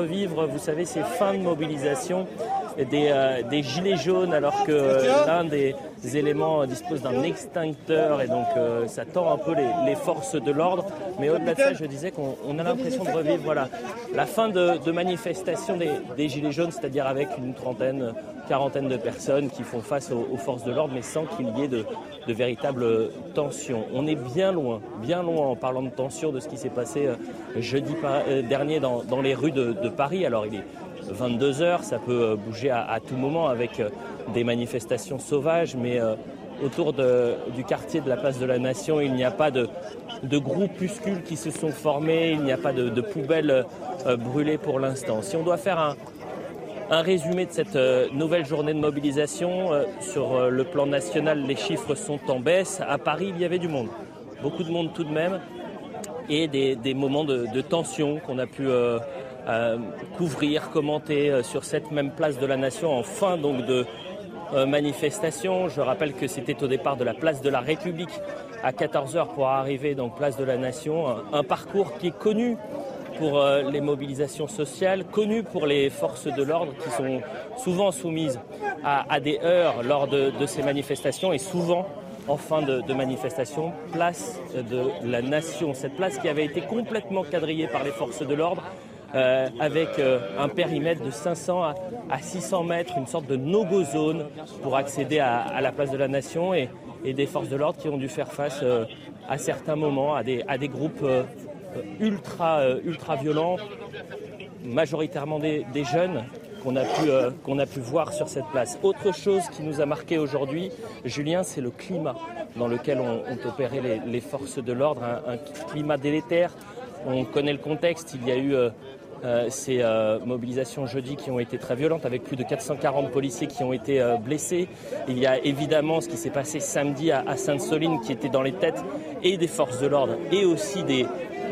Revivre, vous savez, ces fins de mobilisation des, euh, des gilets jaunes alors que euh, l'un des éléments dispose d'un extincteur et donc euh, ça tend un peu les, les forces de l'ordre. Mais au-delà de ça, je disais qu'on on a l'impression de revivre voilà, la fin de, de manifestation des, des gilets jaunes, c'est-à-dire avec une trentaine, quarantaine de personnes qui font face aux, aux forces de l'ordre, mais sans qu'il y ait de, de véritables tensions. On est bien loin, bien loin en parlant de tensions de ce qui s'est passé jeudi dernier dans, dans les rues de, de Paris. Alors il est 22 heures, ça peut euh, bouger à, tout moment avec euh, des manifestations sauvages, mais euh, autour du quartier de la place de la Nation, il n'y a pas de, groupuscules qui se sont formés, il n'y a pas de, poubelles brûlées pour l'instant. Si on doit faire un, résumé de cette nouvelle journée de mobilisation, sur le plan national, les chiffres sont en baisse. À Paris, il y avait du monde, beaucoup de monde tout de même, et des, moments de, tension qu'on a pu euh, couvrir, commenter euh, sur cette même place de la Nation en fin donc de euh, manifestation. Je rappelle que c'était au départ de la place de la République à 14h pour arriver donc place de la Nation, un, parcours qui est connu pour les mobilisations sociales, connu pour les forces de l'ordre qui sont souvent soumises à, des heurts lors de, de ces manifestations et souvent en fin de, de manifestation, place de la nation. Cette place qui avait été complètement quadrillée par les forces de l'ordre, euh, avec euh, un périmètre de 500 à, à 600 mètres, une sorte de no-go zone pour accéder à, la place de la nation et, des forces de l'ordre qui ont dû faire face euh, à certains moments à des, groupes ultra, ultra violents, majoritairement des, jeunes qu'on a, pu, qu'on a pu voir sur cette place. Autre chose qui nous a marqué aujourd'hui, Julien, c'est le climat dans lequel ont, opéré les, forces de l'ordre, un, climat délétère. On connaît le contexte, il y a eu ces euh, mobilisations jeudi qui ont été très violentes, avec plus de 440 policiers qui ont été euh, blessés. Il y a évidemment ce qui s'est passé samedi à, à Sainte-Soline, qui était dans les têtes et des forces de l'ordre et aussi des,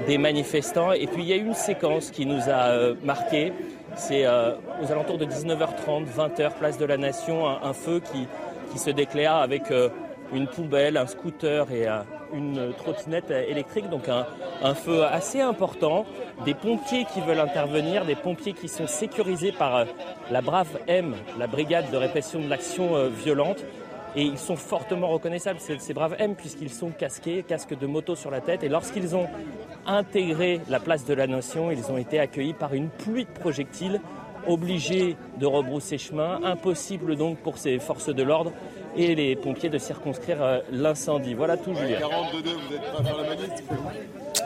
des manifestants. Et puis il y a eu une séquence qui nous a euh, marqué. C'est euh, aux alentours de 19h30, 20h, place de la Nation, un, un feu qui, qui se déclare avec euh, une poubelle, un scooter et une trottinette électrique, donc un, un feu assez important. Des pompiers qui veulent intervenir, des pompiers qui sont sécurisés par euh, la Brave M, la brigade de répression de l'action euh, violente. Et ils sont fortement reconnaissables, ces, ces braves M, puisqu'ils sont casqués, casque de moto sur la tête. Et lorsqu'ils ont intégré la place de la Nation, ils ont été accueillis par une pluie de projectiles, obligés de rebrousser chemin. Impossible donc pour ces forces de l'ordre et les pompiers de circonscrire euh, l'incendie. Voilà tout, Julien. 42, vous êtes prêts à faire la manif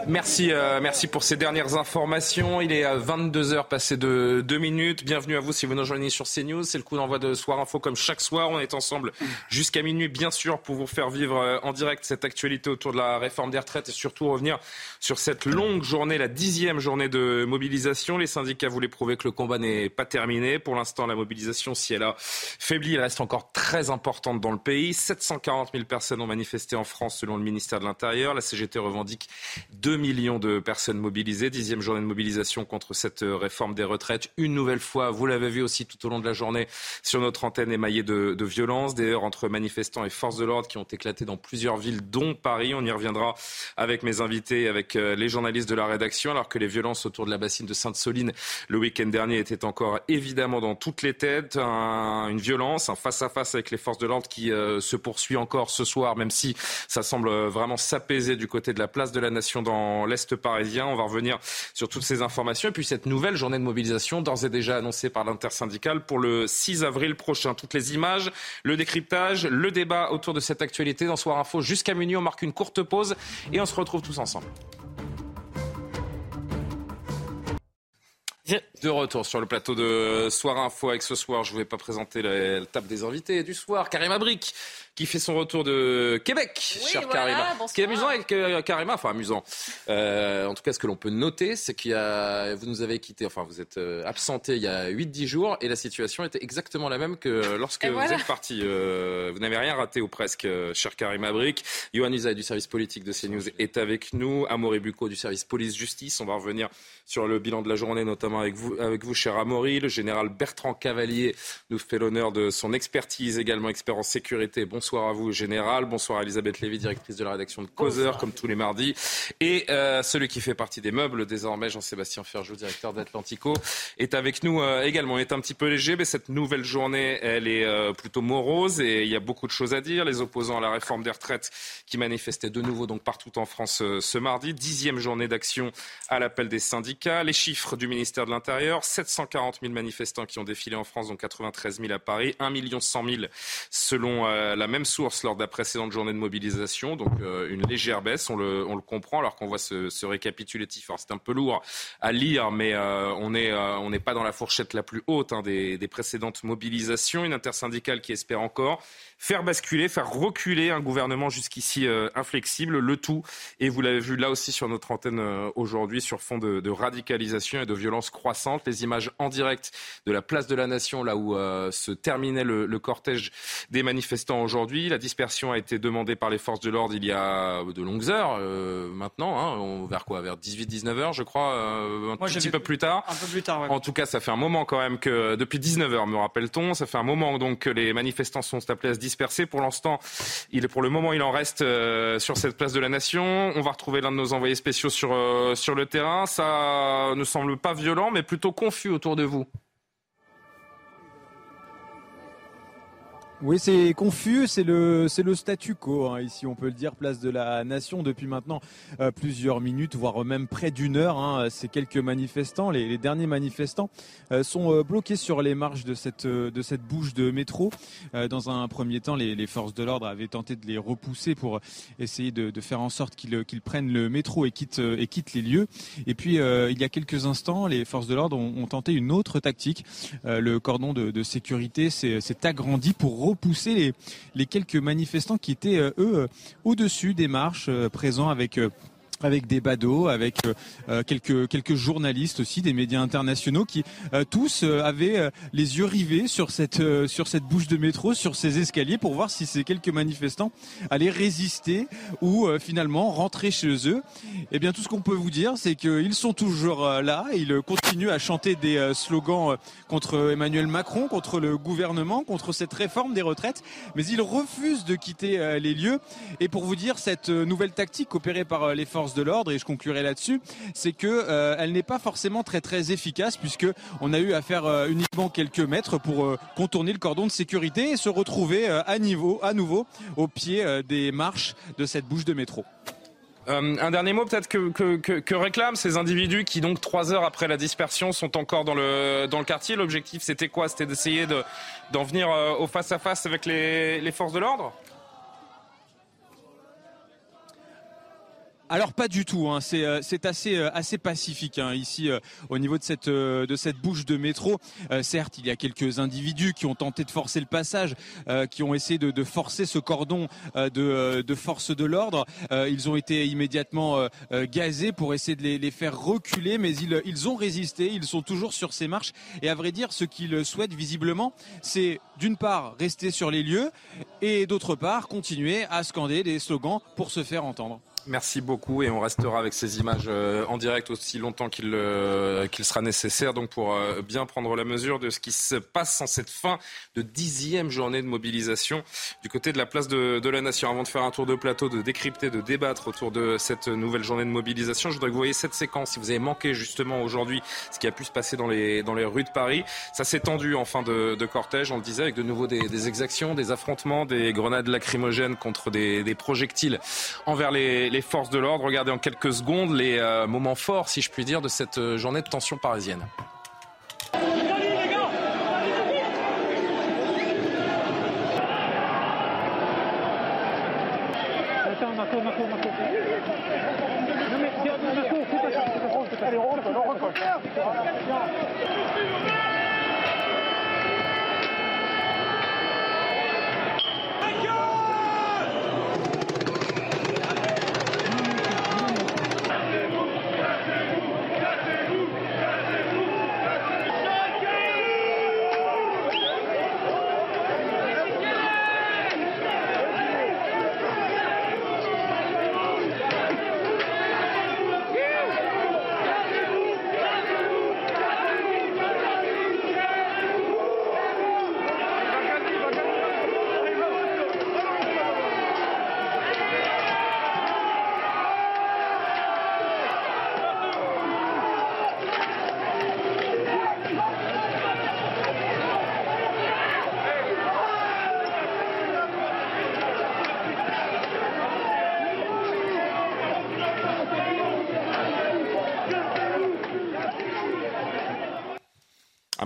Merci, euh, merci pour ces dernières informations. Il est à 22h passé de 2 minutes. Bienvenue à vous si vous nous rejoignez sur CNews. C'est le coup d'envoi de Soir Info comme chaque soir. On est ensemble jusqu'à minuit, bien sûr, pour vous faire vivre euh, en direct cette actualité autour de la réforme des retraites et surtout revenir sur cette longue journée, la dixième journée de mobilisation. Les syndicats voulaient prouver que le combat n'est pas terminé. Pour l'instant, la mobilisation, si elle a faibli, elle reste encore très importante dans le pays. 740 000 personnes ont manifesté en France selon le ministère de l'Intérieur. La CGT revendique 2 millions de personnes mobilisées. Dixième journée de mobilisation contre cette euh, réforme des retraites. Une nouvelle fois, vous l'avez vu aussi tout au long de la journée sur notre antenne émaillée de, de violences, des entre manifestants et forces de l'ordre qui ont éclaté dans plusieurs villes, dont Paris. On y reviendra avec mes invités, avec euh, les journalistes de la rédaction, alors que les violences autour de la bassine de Sainte-Soline le week-end dernier étaient encore évidemment dans toutes les têtes. Un- une violence, un face-à-face avec les forces de l'ordre qui euh, se poursuit encore ce soir, même si ça semble vraiment s'apaiser du côté de la place de la Nation dans l'Est parisien. On va revenir sur toutes ces informations. Et puis cette nouvelle journée de mobilisation, d'ores et déjà annoncée par l'intersyndicale pour le 6 avril prochain. Toutes les images, le décryptage, le débat autour de cette actualité dans Soir Info jusqu'à minuit. On marque une courte pause et on se retrouve tous ensemble. De retour sur le plateau de Soir Info avec ce soir, je ne vais pas présenter la, table des invités du soir. Karim Abrik, qui fait son retour de Québec, cher Karima. Ce qui est amusant avec euh, Karima, enfin amusant, euh, en tout cas ce que l'on peut noter, c'est qu'il y a, vous nous avez quitté, enfin vous êtes euh, absenté il y a 8-10 jours et la situation était exactement la même que lorsque vous êtes parti. vous n'avez rien raté ou presque, cher Karima Brick. Johan Usaï du service politique de CNews est avec nous. Amaury Bucco du service police-justice. On va revenir sur le bilan de la journée, notamment avec vous, avec vous, cher Amaury. Le général Bertrand Cavalier nous fait l'honneur de son expertise, également expert en sécurité. Bonsoir à vous, général. Bonsoir à Elisabeth Lévy, directrice de la rédaction de Causeur, comme tous les mardis. Et euh, celui qui fait partie des meubles, désormais, Jean-Sébastien Ferjou, directeur d'Atlantico, est avec nous euh, également. Il est un petit peu léger, mais cette nouvelle journée, elle est euh, plutôt morose et il y a beaucoup de choses à dire. Les opposants à la réforme des retraites qui manifestaient de nouveau donc partout en France ce mardi. Dixième journée d'action à l'appel des syndicats. Les chiffres du ministère de l'Intérieur, 740 000 manifestants qui ont défilé en France, dont 93 000 à Paris, 1 100 000 selon la même source lors de la précédente journée de mobilisation. Donc une légère baisse, on le, comprend, alors qu'on voit ce, ce récapitulatif. c'est un peu lourd à lire, mais euh, on n'est euh, on n'est pas dans la fourchette la plus haute hein, des, précédentes mobilisations. Une intersyndicale qui espère encore faire basculer, faire reculer un gouvernement jusqu'ici euh, inflexible, le tout, et vous l'avez vu là aussi sur notre antenne euh, aujourd'hui, sur fond de, radicalisation et de violence croissante. Les images en direct de la place de la Nation, là où euh, se terminait le, cortège des manifestants aujourd'hui. La dispersion a été demandée par les forces de l'ordre il y a de longues heures maintenant, hein, on, vers quoi Vers 18-19 heures, je crois, un petit peu plus tard. Un peu plus tard, ouais. En tout cas, ça fait un moment quand même que, depuis 19 heures, me rappelle-t-on, ça fait un moment donc que les manifestants sont appelés à se dispersé. Pour l'instant, il, pour le moment, il en reste euh, sur cette place de la Nation. On va retrouver l'un de nos envoyés spéciaux sur, euh, sur le terrain. Ça ne semble pas violent, mais plutôt confus autour de vous. Oui, c'est confus, c'est le c'est le statu quo hein, ici, on peut le dire, place de la Nation depuis maintenant euh, plusieurs minutes, voire même près d'une heure. Hein, ces quelques manifestants, les, derniers manifestants, euh, sont euh, bloqués sur les marches de cette de cette bouche de métro. Dans un premier temps, les, forces de l'ordre avaient tenté de les repousser pour essayer de, faire en sorte qu'ils qu'ils prennent le métro et quittent et quittent les lieux. Et puis il y a quelques instants, les forces de l'ordre ont, tenté une autre tactique. le cordon de, de sécurité s'est agrandi pour repousser les, quelques manifestants qui étaient, eux, euh, au-dessus des marches, euh, présents avec avec des badauds, avec euh, quelques quelques journalistes aussi, des médias internationaux qui euh, tous euh, avaient les yeux rivés sur cette sur cette bouche de métro, sur ces escaliers pour voir si ces quelques manifestants allaient résister ou finalement rentrer chez eux. Eh bien tout ce qu'on peut vous dire, c'est qu'ils sont toujours là, ils continuent à chanter des slogans contre Emmanuel Macron, contre le gouvernement, contre cette réforme des retraites, mais ils refusent de quitter les lieux. Et pour vous dire cette nouvelle tactique opérée par les forces de l'ordre et je conclurai là-dessus, c'est que euh, elle n'est pas forcément très très efficace puisque on a eu à faire euh, uniquement quelques mètres pour euh, contourner le cordon de sécurité et se retrouver à à nouveau au pied des marches de cette bouche de métro. Un dernier mot peut-être que, réclament ces individus qui donc trois heures après la dispersion sont encore dans le, dans le quartier? L'objectif c'était quoi? C'était d'essayer d'en de, venir au face-à-face -face avec les forces de l'ordre? Alors pas du tout, hein. c'est euh, assez, euh, assez pacifique hein, ici euh, au niveau de cette, euh, de cette bouche de métro. Euh, certes, il y a quelques individus qui ont tenté de forcer le passage, euh, qui ont essayé de, de forcer ce cordon de, de force de l'ordre. ils ont été immédiatement gazés pour essayer de les, les, faire reculer, mais ils, ils ont résisté, ils sont toujours sur ces marches. Et à vrai dire, ce qu'ils souhaitent visiblement, c'est d'une part rester sur les lieux et d'autre part continuer à scander des slogans pour se faire entendre. Merci beaucoup et on restera avec ces images euh, en direct aussi longtemps qu'il euh, qu sera nécessaire donc pour euh, bien prendre la mesure de ce qui se passe en cette fin de dixième journée de mobilisation du côté de la place de, la Nation. Avant de faire un tour de plateau, de décrypter, de débattre autour de cette nouvelle journée de mobilisation, je voudrais que vous voyez cette séquence. Si vous avez manqué justement aujourd'hui ce qui a pu se passer dans les, dans les rues de Paris, ça s'est tendu en fin de, cortège, on le disait, avec de nouveau des, exactions, des affrontements, des grenades lacrymogènes contre des projectiles envers les les forces de l'ordre. Regardez en quelques secondes les euh, moments forts, si je puis dire, de cette euh, journée de tension parisienne.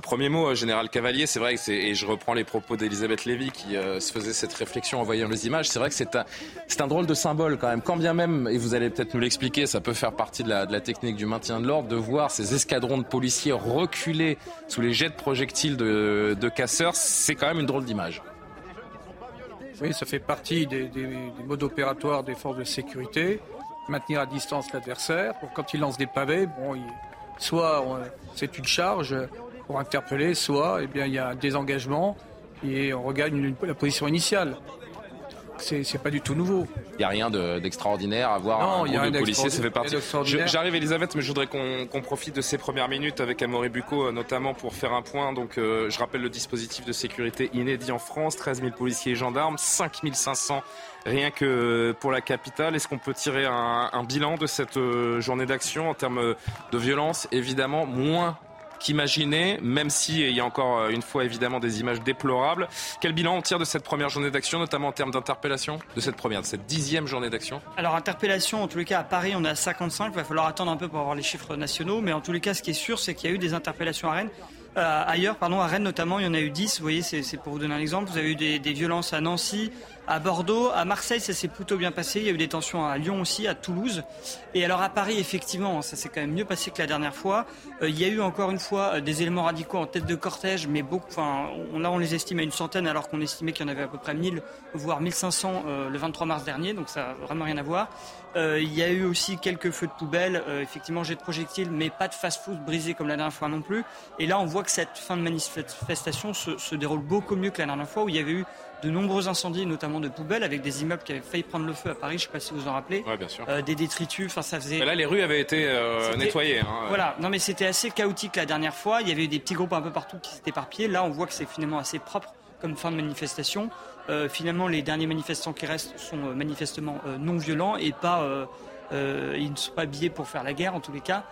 Premier mot, général Cavalier, c'est vrai que c'est, et je reprends les propos d'Elisabeth Lévy qui se faisait cette réflexion en voyant les images, c'est vrai que c'est un, drôle de symbole quand même. Quand bien même, et vous allez peut-être nous l'expliquer, ça peut faire partie de la, technique du maintien de l'ordre, de voir ces escadrons de policiers reculer sous les jets de projectiles de, casseurs, c'est quand même une drôle d'image. Oui, ça fait partie des, modes opératoires des forces de sécurité. Maintenir à distance l'adversaire. Quand il lance des pavés, bon, soit c'est une charge pour interpeller, soit eh bien, il y a un désengagement et on regagne la position initiale c'est pas du tout nouveau. Il n'y a rien d'extraordinaire à voir. Non, il y a un de policiers, ça fait partie. J'arrive, Elisabeth, mais je voudrais qu'on profite de ces premières minutes avec Amaury Bucco, euh, notamment pour faire un point. Donc, euh, je rappelle le dispositif de sécurité inédit en France 13 000 policiers et gendarmes, 5 500 rien que pour la capitale. Est-ce qu'on peut tirer un, un, bilan de cette euh, journée d'action en termes de violence? Évidemment, moins qu'imaginer, même s'il y a encore euh, une fois évidemment des images déplorables. Quel bilan on tire de cette première journée d'action, notamment en termes d'interpellation, de cette première, de cette dixième journée d'action? Alors interpellation, en tous les cas à Paris on est à 55, il va falloir attendre un peu pour avoir les chiffres nationaux, mais en tous les cas ce qui est sûr c'est qu'il y a eu des interpellations à Rennes. Euh, ailleurs, pardon, à Rennes notamment, il y en a eu 10. Vous voyez, c'est pour vous donner un exemple. Vous avez eu des violences à Nancy, à Bordeaux, à Marseille, ça s'est plutôt bien passé. Il y a eu des tensions à Lyon aussi, à Toulouse. Et alors à Paris, effectivement, ça s'est quand même mieux passé que la dernière fois. Euh, il y a eu encore une fois euh, des éléments radicaux en tête de cortège, mais beaucoup, enfin, on, là on les estime à une centaine alors qu'on estimait qu'il y en avait à peu près 1000, voire 1500 euh, le 23 mars dernier, donc ça n'a vraiment rien à voir. il y a eu aussi quelques feux de poubelle, effectivement jet de projectiles, mais pas de fast-food brisé comme la dernière fois non plus. Et là on voit que cette fin de manifestation se, se déroule beaucoup mieux que la dernière fois où il y avait eu de nombreux incendies, notamment de poubelles, avec des immeubles qui avaient failli prendre le feu à Paris. Je ne sais pas si vous en rappelez. Ouais, bien sûr. Euh, des détritus. Enfin, ça faisait. là, les rues avaient été euh, nettoyées. Hein, voilà. Non, mais c'était assez chaotique la dernière fois. Il y avait eu des petits groupes un peu partout qui s'étaient éparpillés. Là, on voit que c'est finalement assez propre comme fin de manifestation. Euh, finalement, les derniers manifestants qui restent sont manifestement non violents et pas. ils ne sont pas habillés pour faire la guerre en tous les cas.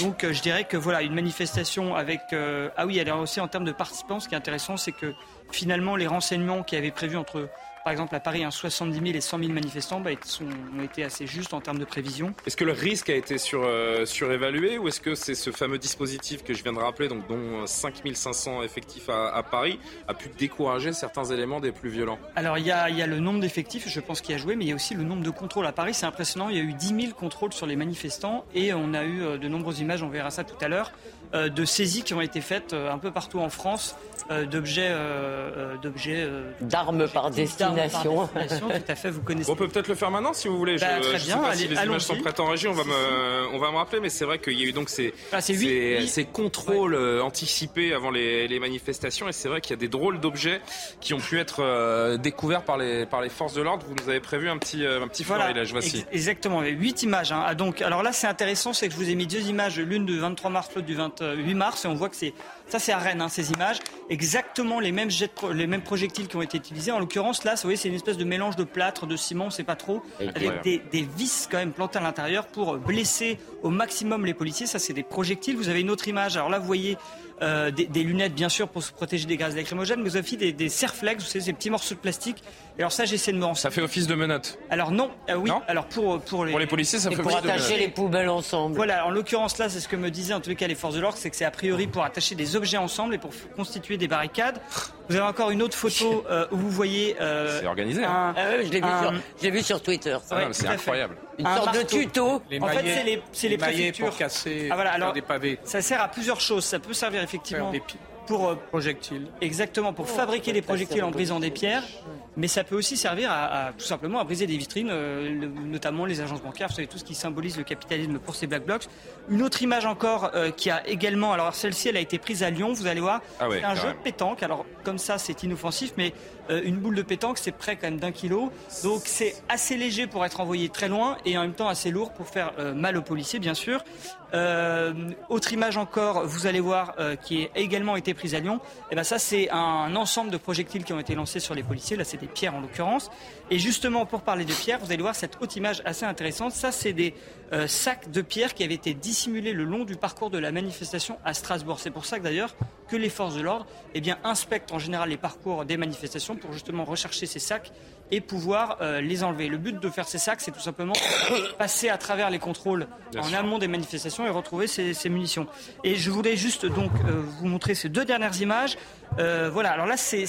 donc je dirais que voilà une manifestation avec ah oui alors aussi en termes de participants ce qui est intéressant c'est que finalement, les renseignements qui avaient prévu entre, par exemple, à Paris, un 70 000 et 100 000 manifestants bah, ont été assez justes en termes de prévision. Est-ce que le risque a été sur, euh, surévalué ou est-ce que c'est ce fameux dispositif que je viens de rappeler, donc dont 5 500 effectifs à, Paris, a pu décourager certains éléments des plus violents? Alors, il y a, y a, le nombre d'effectifs, je pense, qui a joué, mais il y a aussi le nombre de contrôles à Paris. C'est impressionnant. Il y a eu 10 000 contrôles sur les manifestants et on a eu euh, de nombreuses images, on verra ça tout à l'heure, euh, de saisies qui ont été faites un peu partout en France euh, d'objets, euh, euh, d'objets, d'armes par destination. tout à fait, vous connaissez. On peut peut-être le faire maintenant si vous voulez. Bah, très bien. si les images sont prêtes en régie, on va me, on va me rappeler, mais c'est vrai qu'il y a eu donc ces, ah, ces, contrôles anticipés avant les, les manifestations, et c'est vrai qu'il y a des drôles d'objets qui ont pu être découverts par les, par les forces de l'ordre. Vous nous avez prévu un petit, un petit voilà, là, voici. exactement, huit images. Hein. Ah, donc, alors là, c'est intéressant, c'est que je vous ai mis deux images, l'une du 23 mars, l'autre du 28 mars, et on voit que c'est ça, c'est à Rennes, hein, ces images. Exactement les mêmes, jets les mêmes projectiles qui ont été utilisés. En l'occurrence, là, vous voyez, c'est une espèce de mélange de plâtre, de ciment, on sait pas trop, avec des, des, vis quand même plantées à l'intérieur pour blesser au maximum les policiers. Ça, c'est des projectiles. Vous avez une autre image. Alors là, vous voyez euh, des, lunettes, bien sûr, pour se protéger des gaz lacrymogènes, mais aussi des, des serflex, vous savez, ces petits morceaux de plastique. Et alors ça, j'essaie de me renseigner. Ça fait office de menottes Alors non, euh, oui. alors pour, pour, les... pour les policiers, ça fait pour attacher les poubelles ensemble. Voilà, en l'occurrence là, c'est ce que me disaient en tous les cas les forces de l'ordre, c'est que c'est a priori pour attacher des objets ensemble et pour constituer des barricades. Vous avez encore une autre photo euh, où vous voyez. c'est organisé. Hein. Ah je l'ai vu, vu, sur Twitter. Ah, c'est incroyable. Une sorte de tuto. en fait, c'est les, les, préfectures. pour casser ah, voilà, alors, des pavés. Ça sert à plusieurs choses. Ça peut servir effectivement pour euh, projectiles. Exactement, pour fabriquer des projectiles en brisant des pierres, mais ça peut aussi servir à, tout simplement à briser des vitrines, euh, notamment les agences bancaires, vous savez tout ce qui symbolise le capitalisme pour ces black blocs. Une autre image encore euh, qui a également, alors celle-ci elle a été prise à Lyon, vous allez voir, ah c'est un jeu de pétanque. Alors comme ça c'est inoffensif, mais une boule de pétanque c'est près quand même d'un kilo, donc c'est assez léger pour être envoyé très loin et en même temps assez lourd pour faire mal aux policiers bien sûr. autre image encore, vous allez voir, qui a également été prise à Lyon, et eh ben ça c'est un ensemble de projectiles qui ont été lancés sur les policiers. Là c'est des pierres en l'occurrence. Et justement pour parler de pierres, vous allez voir cette haute image assez intéressante. Ça c'est des euh, sacs de pierres qui avaient été dissimulés le long du parcours de la manifestation à Strasbourg. C'est pour ça que d'ailleurs que les forces de l'ordre eh inspectent en général les parcours des manifestations pour justement rechercher ces sacs et pouvoir euh, les enlever. Le but de faire ces sacs, c'est tout simplement passer à travers les contrôles en amont des manifestations et retrouver ces, ces munitions. Et je voulais juste donc euh, vous montrer ces deux dernières images. Euh, voilà, alors là c'est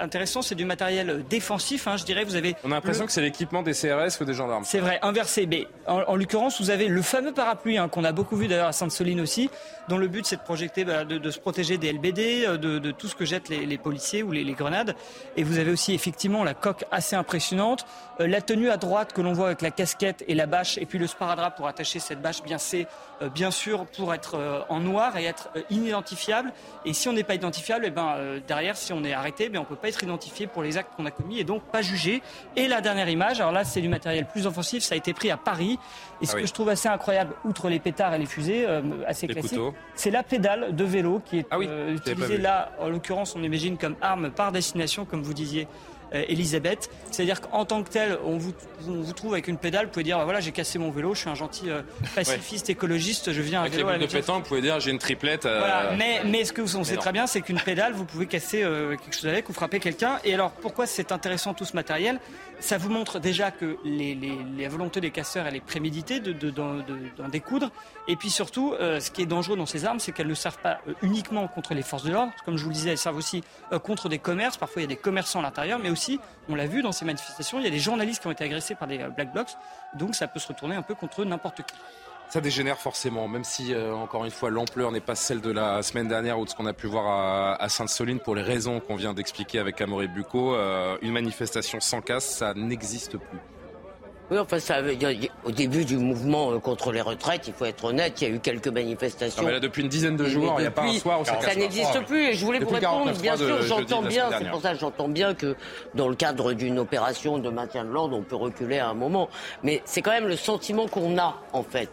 intéressant, c'est du matériel défensif, hein, je dirais. Vous avez On a l'impression le- que c'est l'équipement des CRS ou des gendarmes. c'est vrai, inversé. Mais en, en l'occurrence, vous avez le fameux parapluie hein, qu'on a beaucoup vu d'ailleurs à Sainte-Soline aussi, dont le but c'est de projeter, bah, de, de se protéger des LBD, de, de tout ce que jettent les, les policiers ou les, les grenades. Et vous avez aussi effectivement la coque assez impressionnante, Euh, la tenue à droite que l'on voit avec la casquette et la bâche, et puis le sparadrap pour attacher cette bâche. Bien c'est euh, bien sûr pour être euh, en noir et être inidentifiable. Et si on n'est pas identifiable, et ben euh, derrière, si on est arrêté, ben on peut pas être identifié pour les actes qu'on a commis et donc pas jugé. Et la dernière image, alors là c'est du matériel plus offensif, ça a été pris à Paris. Et ce Ah oui. que je trouve assez incroyable, outre les pétards et les fusées, assez Les classiques, couteaux. c'est la pédale de vélo qui est Ah oui, utilisée là, en l'occurrence, on imagine comme arme par destination, comme vous disiez. Euh, Elisabeth, c'est-à-dire qu'en tant que tel, on vous, on vous trouve avec une pédale, vous pouvez dire voilà j'ai cassé mon vélo, je suis un gentil euh, pacifiste écologiste, je viens Avec les vélo à la de pétanque, vous pouvez dire j'ai une triplette. euh, Voilà, mais, mais ce que vous on sait non. très bien, c'est qu'une pédale, vous pouvez casser euh, quelque chose avec ou frapper quelqu'un. Et alors, pourquoi c'est intéressant tout ce matériel? Ça vous montre déjà que les, les, les volontés des casseurs, elle est préméditée de, de, d'en- de- d'en découdre. Et puis surtout, euh, ce qui est dangereux dans ces armes, c'est qu'elles ne servent pas euh, uniquement contre les forces de l'ordre. Comme je vous le disais, elles servent aussi euh, contre des commerces. Parfois, il y a des commerçants à l'intérieur, mais aussi, on l'a vu dans ces manifestations, il y a des journalistes qui ont été agressés par des euh, black blocs. Donc, ça peut se retourner un peu contre n'importe qui. Ça dégénère forcément, même si, euh, encore une fois, l'ampleur n'est pas celle de la semaine dernière ou de ce qu'on a pu voir à, à Sainte-Soline pour les raisons qu'on vient d'expliquer avec Amaury Bucco. Euh, une manifestation sans casse, ça n'existe plus. Oui, enfin, ça, au début du mouvement euh, contre les retraites, il faut être honnête, il y a eu quelques manifestations. Non, mais là, depuis une dizaine de jours, il n'y a pas un soir où ça n'existe plus. Et je voulais vous Depuis répondre, 49.3 bien sûr, j'entends bien, c'est pour ça que j'entends bien que dans le cadre d'une opération de maintien de l'ordre, on peut reculer à un moment. Mais c'est quand même le sentiment qu'on a, en fait.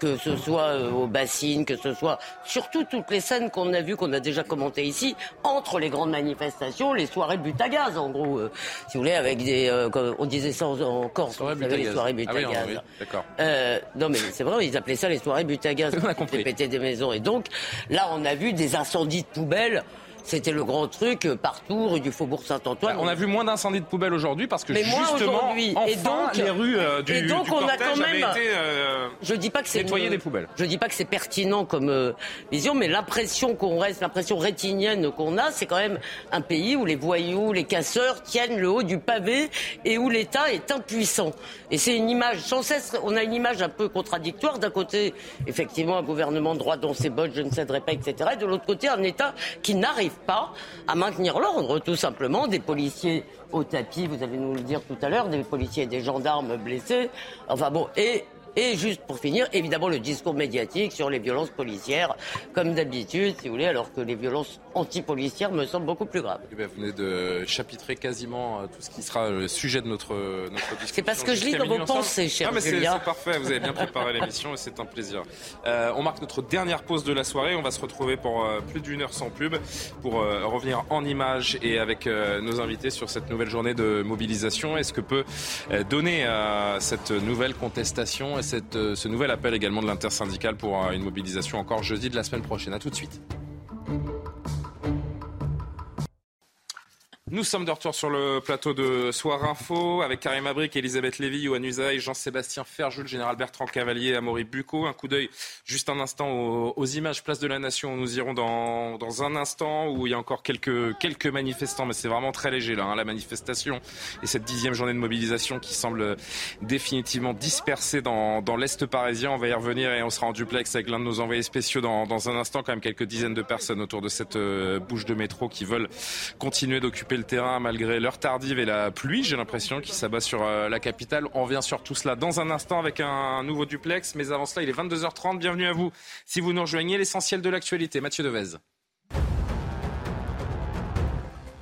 Que ce soit euh, aux bassines, que ce soit surtout toutes les scènes qu'on a vues, qu'on a déjà commentées ici, entre les grandes manifestations, les soirées but à gaz, en gros, euh, si vous voulez, avec des, euh, comme on disait ça en, en Corse, Soirée vous savez, les soirées but Ah oui, à non, gaz. oui, d'accord. Euh, non mais c'est vrai, ils appelaient ça les soirées but à gaz. On a compris. péter des maisons. Et donc là, on a vu des incendies de poubelles. C'était le grand truc euh, partout, rue du Faubourg Saint-Antoine. On a vu moins d'incendies de poubelles aujourd'hui parce que Mais justement, enfin, Et donc- les rues euh, du, et donc, du on a quand même- été euh, Je dis pas que c'est nettoyer des poubelles. Je dis pas que c'est pertinent comme euh, vision, mais l'impression qu'on reste, l'impression rétinienne qu'on a, c'est quand même un pays où les voyous, les casseurs tiennent le haut du pavé et où l'État est impuissant. Et c'est une image sans cesse. On a une image un peu contradictoire. D'un côté, effectivement, un gouvernement droit dans ses bottes, je ne céderai pas, etc. Et de l'autre côté, un État qui n'arrive pas à maintenir l'ordre, tout simplement. Des policiers au tapis, vous allez nous le dire tout à l'heure, des policiers et des gendarmes blessés. Enfin bon, et et juste pour finir, évidemment, le discours médiatique sur les violences policières, comme d'habitude, si vous voulez, alors que les violences anti-policières me semblent beaucoup plus graves. Eh vous venez de chapitrer quasiment euh, tout ce qui sera le sujet de notre, notre discussion. C'est parce que je lis dans vos pensées, cher Ah, c'est parfait, vous avez bien préparé l'émission et c'est un plaisir. Euh, on marque notre dernière pause de la soirée. On va se retrouver pour euh, plus d'une heure sans pub pour euh, revenir en images et avec euh, nos invités sur cette nouvelle journée de mobilisation et ce que peut euh, donner euh, cette nouvelle contestation? Euh, ce nouvel appel également de l'intersyndicale pour euh, une mobilisation encore jeudi de la semaine prochaine. À tout de suite. Nous sommes de retour sur le plateau de Soir Info avec Karim Abric, Elisabeth Lévy, Yohann Usaï, Jean-Sébastien Ferjou, général Bertrand Cavalier, Amaury Bucco. Un coup d'œil juste un instant aux, aux images Place de la Nation. Nous irons dans, dans un instant où il y a encore quelques, quelques manifestants, mais c'est vraiment très léger là, hein, la manifestation et cette dixième journée de mobilisation qui semble définitivement dispersée dans, dans l'Est parisien. On va y revenir et on sera en duplex avec l'un de nos envoyés spéciaux dans, dans un instant. Quand même quelques dizaines de personnes autour de cette euh, bouche de métro qui veulent continuer d'occuper le terrain malgré l'heure tardive et la pluie, j'ai l'impression, qui s'abat sur euh, la capitale. On revient sur tout cela dans un instant avec un nouveau duplex. Mais avant cela, il est 22h30. Bienvenue à vous. Si vous nous rejoignez, l'essentiel de l'actualité. Mathieu Devez.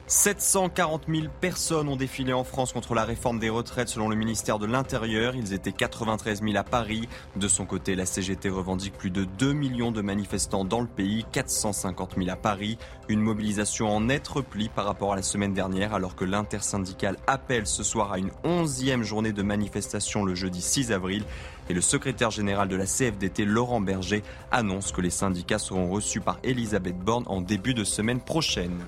740 000 personnes ont défilé en France contre la réforme des retraites selon le ministère de l'Intérieur. Ils étaient 93 000 à Paris. De son côté, la CGT revendique plus de 2 millions de manifestants dans le pays, 450 000 à Paris. Une mobilisation en net repli par rapport à la semaine dernière alors que l'intersyndicale appelle ce soir à une onzième journée de manifestation le jeudi 6 avril. Et le secrétaire général de la CFDT, Laurent Berger, annonce que les syndicats seront reçus par Elisabeth Borne en début de semaine prochaine.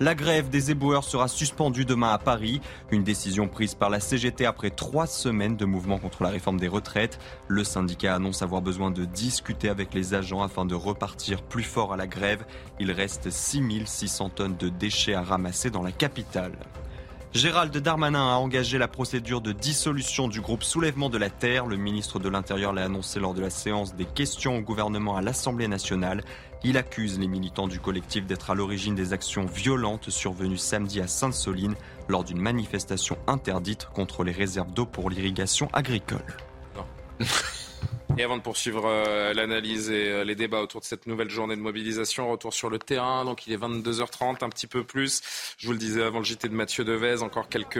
La grève des éboueurs sera suspendue demain à Paris. Une décision prise par la CGT après trois semaines de mouvement contre la réforme des retraites. Le syndicat annonce avoir besoin de discuter avec les agents afin de repartir plus fort à la grève. Il reste 6600 tonnes de déchets à ramasser dans la capitale. Gérald Darmanin a engagé la procédure de dissolution du groupe Soulèvement de la Terre. Le ministre de l'Intérieur l'a annoncé lors de la séance des questions au gouvernement à l'Assemblée nationale. Il accuse les militants du collectif d'être à l'origine des actions violentes survenues samedi à Sainte-Soline lors d'une manifestation interdite contre les réserves d'eau pour l'irrigation agricole. Et avant de poursuivre euh, l'analyse et euh, les débats autour de cette nouvelle journée de mobilisation, retour sur le terrain. Donc il est 22h30, un petit peu plus. Je vous le disais avant le JT de Mathieu Devez, encore quelques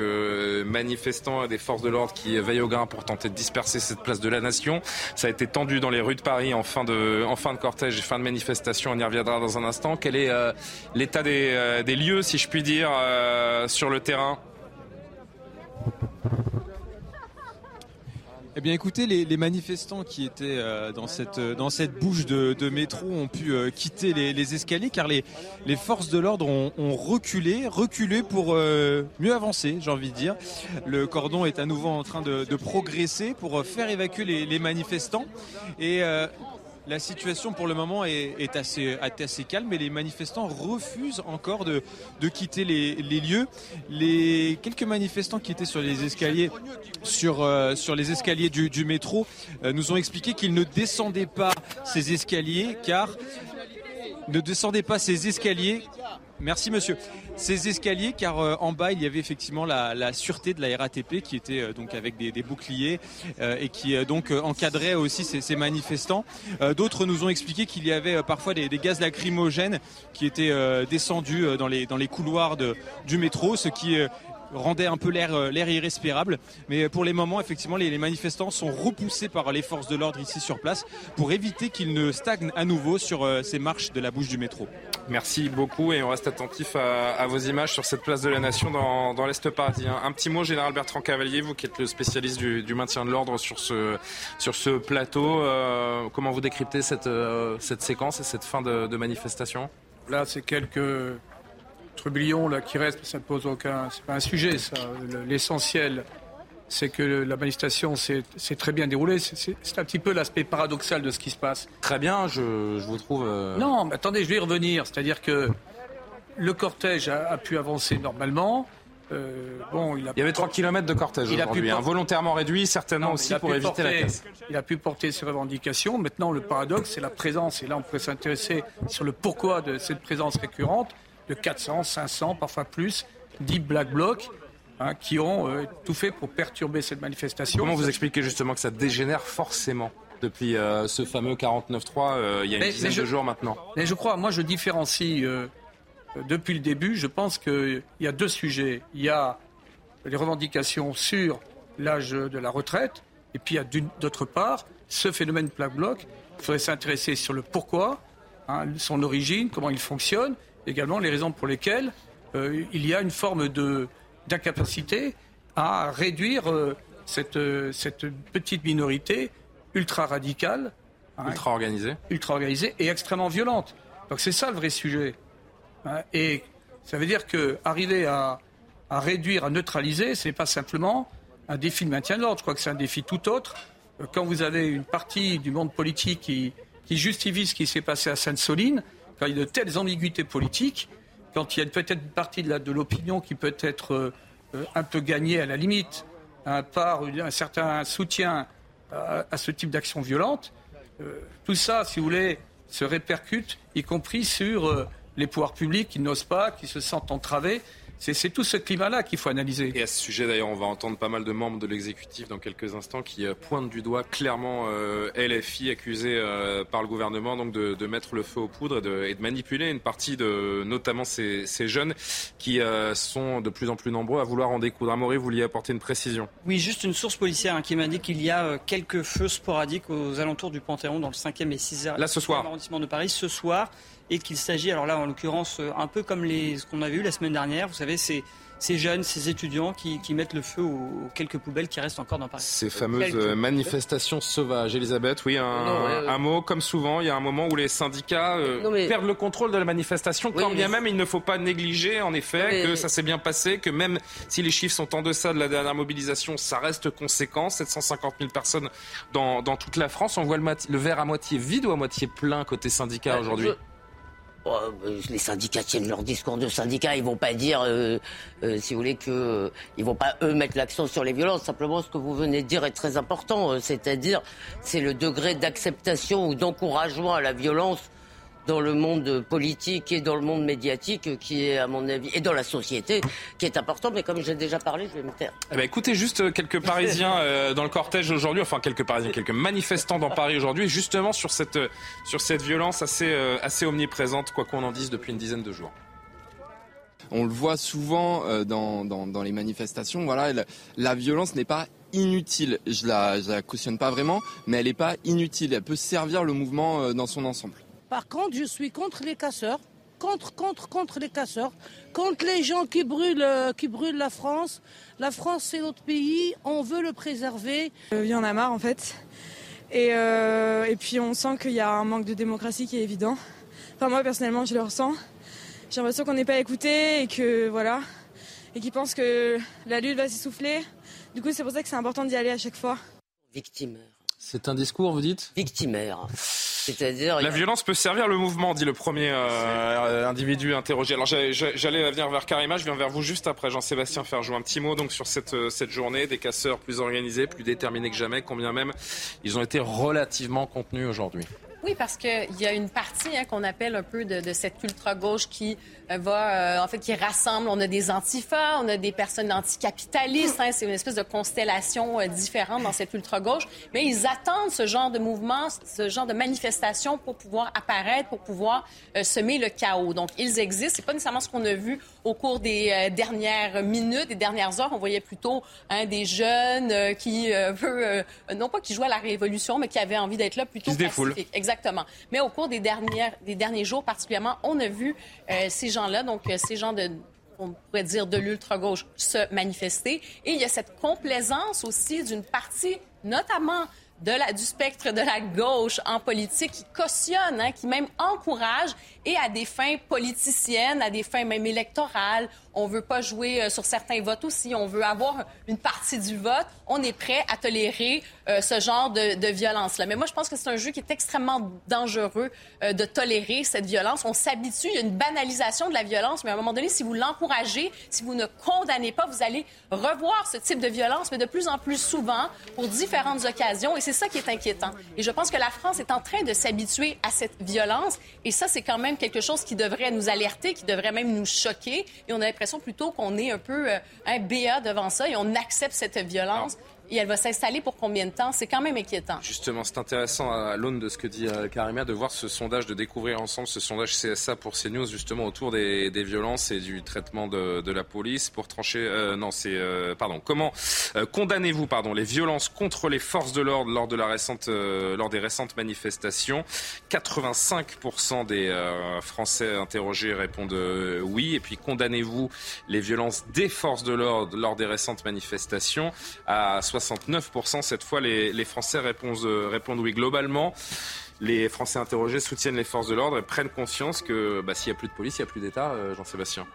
manifestants et des forces de l'ordre qui veillent au grain pour tenter de disperser cette place de la nation. Ça a été tendu dans les rues de Paris en fin de, en fin de cortège et fin de manifestation. On y reviendra dans un instant. Quel est euh, l'état des, des, lieux, si je puis dire, sur le terrain? Eh bien écoutez, les, les manifestants qui étaient euh, dans, cette, dans cette bouche de, de métro ont pu euh, quitter les, les, escaliers car les, les forces de l'ordre ont, ont, reculé, reculé pour euh, mieux avancer, j'ai envie de dire. Le cordon est à nouveau en train de, de progresser pour faire évacuer les, les manifestants. Et la situation pour le moment est, assez, calme et les manifestants refusent encore de, quitter les, lieux. Les quelques manifestants qui étaient sur les escaliers, sur, euh, les escaliers du, du métro, euh, nous ont expliqué qu'ils ne descendaient pas ces escaliers car ne descendaient pas ces escaliers Merci monsieur. Ces escaliers, car euh, en bas il y avait effectivement la, sûreté de la RATP qui était euh, donc avec des, boucliers euh, et qui donc encadrait aussi ces, manifestants. D'autres nous ont expliqué qu'il y avait parfois des, gaz lacrymogènes qui étaient descendus dans les couloirs du métro, ce qui rendait un peu l'air euh, l'air irrespirable. Mais pour les moments, effectivement, les, les, manifestants sont repoussés par les forces de l'ordre ici sur place pour éviter qu'ils ne stagnent à nouveau sur euh, ces marches de la bouche du métro. Merci beaucoup et on reste attentif à, à vos images sur cette place de la Nation dans, dans l'Est parisien. Un petit mot, Général Bertrand Cavalier, vous qui êtes le spécialiste du, du maintien de l'ordre sur ce, sur ce plateau, euh, comment vous décryptez cette, euh, cette séquence et cette fin de, de manifestation? Là, c'est quelques trublion là qui reste, ça ne pose aucun, c'est pas un sujet ça. L'essentiel, c'est que la manifestation s'est très bien déroulée. C'est un petit peu l'aspect paradoxal de ce qui se passe. Très bien, je, je vous trouve. Euh... Non, mais attendez, je vais y revenir. C'est-à-dire que le cortège a, a pu avancer normalement. Euh, bon, il, a il y avait 3 km de cortège aujourd'hui, hein, volontairement réduit, certainement non, aussi pour éviter porter, la casse. Il a pu porter ses revendications. Maintenant, le paradoxe, c'est la présence. Et là, on pourrait s'intéresser sur le pourquoi de cette présence récurrente de 400, 500, parfois plus, 10 black blocs hein, qui ont euh, tout fait pour perturber cette manifestation. Comment vous expliquez justement que ça dégénère forcément depuis euh, ce fameux 49-3 euh, il y a une mais, dizaine mais je, de jours maintenant? Mais je crois, moi je différencie depuis le début, je pense qu'il y a deux sujets. Il y a les revendications sur l'âge de la retraite, et puis il y a d'autre part ce phénomène black bloc. Il faudrait s'intéresser sur le pourquoi, hein, son origine, comment il fonctionne, également les raisons pour lesquelles euh, il y a une forme d'incapacité à réduire euh, cette, euh, cette, petite minorité ultra radicale, hein, ultra organisée, ultra organisée et extrêmement violente. Donc c'est ça le vrai sujet. Hein, et ça veut dire que arriver à, à réduire, à neutraliser, ce n'est pas simplement un défi de maintien de l'ordre. Je crois que c'est un défi tout autre. Quand vous avez une partie du monde politique qui, qui justifie ce qui s'est passé à Sainte-Soline, quand il y a de telles ambiguïtés politiques, quand il y a peut-être une partie de l'opinion qui peut être euh, un peu gagnée à la limite hein, par un certain soutien à, à ce type d'action violente, euh, tout ça, si vous voulez, se répercute, y compris sur euh, les pouvoirs publics qui n'osent pas, qui se sentent entravés. C'est tout ce climat-là qu'il faut analyser. Et à ce sujet, d'ailleurs, on va entendre pas mal de membres de l'exécutif dans quelques instants qui euh, pointent du doigt clairement euh, LFI accusé euh, par le gouvernement donc de, de, mettre le feu aux poudres et de, et de manipuler une partie de notamment ces, ces jeunes qui sont de plus en plus nombreux à vouloir en découdre. Amaury, vous vouliez apporter une précision Oui, juste une source policière hein, qui m'a dit qu'il y a quelques feux sporadiques aux alentours du Panthéon dans le 5e et 6e Là, ce soir. arrondissement de Paris ce soir et qu'il s'agit, alors là en l'occurrence, euh, un peu comme les, ce qu'on avait eu la semaine dernière, vous savez, c'est ces jeunes, ces étudiants qui, qui mettent le feu aux, quelques poubelles qui restent encore dans Paris. Ces fameuses manifestations sauvages. Elisabeth, oui, un, un, mot, comme souvent, il y a un moment où les syndicats euh, perdent le contrôle de la manifestation, quand bien même il ne faut pas négliger, en effet, que ça s'est bien passé, que même si les chiffres sont en deçà de la dernière mobilisation, ça reste conséquent, 750 000 personnes dans, dans toute la France. On voit le, le verre à moitié vide ou à moitié plein côté syndicat aujourd'hui Oh, euh, les syndicats tiennent leur discours de syndicats. Ils vont pas dire, euh, euh, si vous voulez, que ils vont pas eux mettre l'accent sur les violences. Simplement, ce que vous venez de dire est très important. C'est-à-dire, c'est le degré d'acceptation ou d'encouragement à la violence dans le monde politique et dans le monde médiatique qui est, à mon avis, et dans la société, qui est important. Mais comme j'ai déjà parlé, je vais me taire. Eh ben, écoutez juste euh, quelques Parisiens euh, dans le cortège aujourd'hui, enfin quelques Parisiens, quelques manifestants dans Paris aujourd'hui, justement sur cette, euh, sur cette violence assez, assez omniprésente, quoi qu'on en dise depuis une dizaine de jours. On le voit souvent dans, dans, dans les manifestations. Voilà, la, violence n'est pas inutile. Je la, je la cautionne pas vraiment, mais elle n'est pas inutile. Elle peut servir le mouvement dans son ensemble. Par contre, je suis contre les casseurs, contre, contre, contre les casseurs, contre les gens qui brûlent, euh, qui brûlent la France. La France, c'est notre pays, on veut le préserver. Euh, il y en a marre, en fait. Et, euh, et puis, on sent qu'il y a un manque de démocratie qui est évident. Enfin, moi, personnellement, je le ressens. J'ai l'impression qu'on n'est pas écouté et que, voilà, et qu'ils pensent que la lutte va s'essouffler. Du coup, c'est pour ça que c'est important d'y aller à chaque fois. Victimaire. C'est un discours, vous dites? Victimaire. C'est-à-dire. La violence peut servir le mouvement, dit le premier euh, individu interrogé. Alors j'allais venir vers Karima, je viens vers vous juste après. Jean-Sébastien faire jouer un petit mot donc sur cette, euh, cette journée des casseurs plus organisés, plus déterminés que jamais, combien même ils ont été relativement contenus aujourd'hui. Oui, parce qu'il y a une partie hein, qu'on appelle un peu de, de cette ultra-gauche qui euh, va, euh, en fait, qui rassemble. On a des antifas, on a des personnes anticapitalistes. Hein, c'est une espèce de constellation euh, différente dans cette ultra-gauche. Mais ils attendent ce genre de mouvement, ce genre de manifestation pour pouvoir apparaître, pour pouvoir semer le chaos. Donc, ils existent. C'est pas nécessairement ce qu'on a vu au cours des dernières minutes, des dernières heures. On voyait plutôt hein, des jeunes qui veulent, non pas qui jouent à la révolution, mais qui avaient envie d'être là plutôt pacifiques. Exactement. Mais au cours des, dernières, des derniers jours particulièrement, on a vu ces gens-là, donc euh, ces gens de on pourrait dire de l'ultra-gauche, se manifester. Et il y a cette complaisance aussi d'une partie, notamment de la, du spectre de la gauche en politique qui cautionne, hein, qui même encourage et à des fins politiciennes, à des fins même électorales. On veut pas jouer euh, sur certains votes aussi. On veut avoir une partie du vote. On est prêt à tolérer euh, ce genre de, violence-là. Mais moi, je pense que c'est un jeu qui est extrêmement dangereux euh, de tolérer cette violence. On s'habitue. Il y a une banalisation de la violence. Mais à un moment donné, si vous l'encouragez, si vous ne condamnez pas, vous allez revoir ce type de violence, mais de plus en plus souvent pour différentes occasions. Et c'est ça qui est inquiétant. Et je pense que la France est en train de s'habituer à cette violence. Et ça, c'est quand même quelque chose qui devrait nous alerter, qui devrait même nous choquer. Et on a plutôt qu'on est un peu euh, un BA devant ça et on accepte cette violence et elle va s'installer pour combien de temps? C'est quand même inquiétant. Justement, c'est intéressant à l'aune de ce que dit euh, Karimia de voir ce sondage, de découvrir ensemble ce sondage CSA pour CNews justement autour des, violences et du traitement de, la police pour trancher. Euh, non, c'est euh, pardon. Comment condamnez-vous pardon les violences contre les forces de l'ordre lors de la récente lors des récentes manifestations? 85% des Français interrogés répondent oui. Et puis condamnez-vous les violences des forces de l'ordre lors des récentes manifestations à 69%. Cette fois, les, Français répondent, euh, répondent oui. Globalement, les Français interrogés soutiennent les forces de l'ordre et prennent conscience que bah, s'il n'y a plus de police, il n'y a plus d'État, euh, Jean-Sébastien.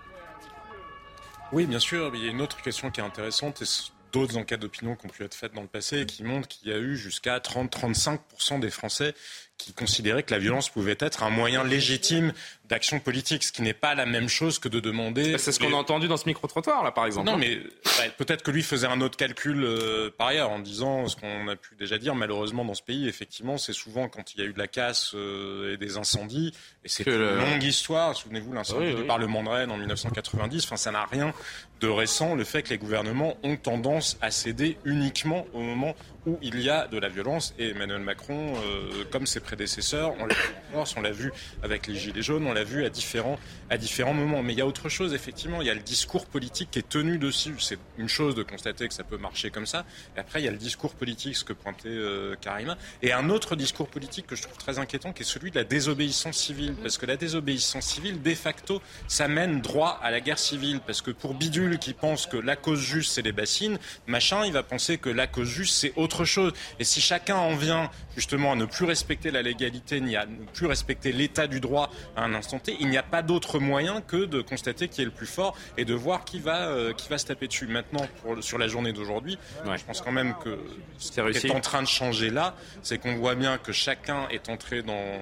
Oui, bien sûr. Il y a une autre question qui est intéressante. Et d'autres enquêtes d'opinion qui ont pu être faites dans le passé et qui montrent qu'il y a eu jusqu'à 30-35% des Français qui considérait que la violence pouvait être un moyen légitime d'action politique, ce qui n'est pas la même chose que de demander. C'est ce qu'on a entendu dans ce micro-trottoir, là, par exemple. Non, mais bah, peut-être que lui faisait un autre calcul euh, par ailleurs, en disant ce qu'on a pu déjà dire, malheureusement, dans ce pays, effectivement, c'est souvent quand il y a eu de la casse euh, et des incendies, et c'est une longue histoire. Souvenez-vous, l'incendie du Parlement de Rennes en 1990, enfin, ça n'a rien de récent, le fait que les gouvernements ont tendance à céder uniquement au moment où il y a de la violence. Et Emmanuel Macron, euh, comme ses prédécesseurs, on l'a vu on l'a vu avec les Gilets jaunes, on vu à différents, à différents moments. Mais il y a autre chose, effectivement, il y a le discours politique qui est tenu dessus. C'est une chose de constater que ça peut marcher comme ça. Et après, il y a le discours politique, ce que pointait euh, Karima. Et un autre discours politique que je trouve très inquiétant, qui est celui de la désobéissance civile. Parce que la désobéissance civile, de facto, ça mène droit à la guerre civile. Parce que pour Bidule, qui pense que la cause juste, c'est les bassines, machin, il va penser que la cause juste, c'est autre chose. Et si chacun en vient justement à ne plus respecter la légalité, ni à ne plus respecter l'état du droit à un instant Il n'y a pas d'autre moyen que de constater qui est le plus fort et de voir qui va, euh, qui va se taper dessus. Maintenant, pour, sur la journée d'aujourd'hui, je pense quand même que ce qui est en train de changer là, c'est qu'on voit bien que chacun est entré dans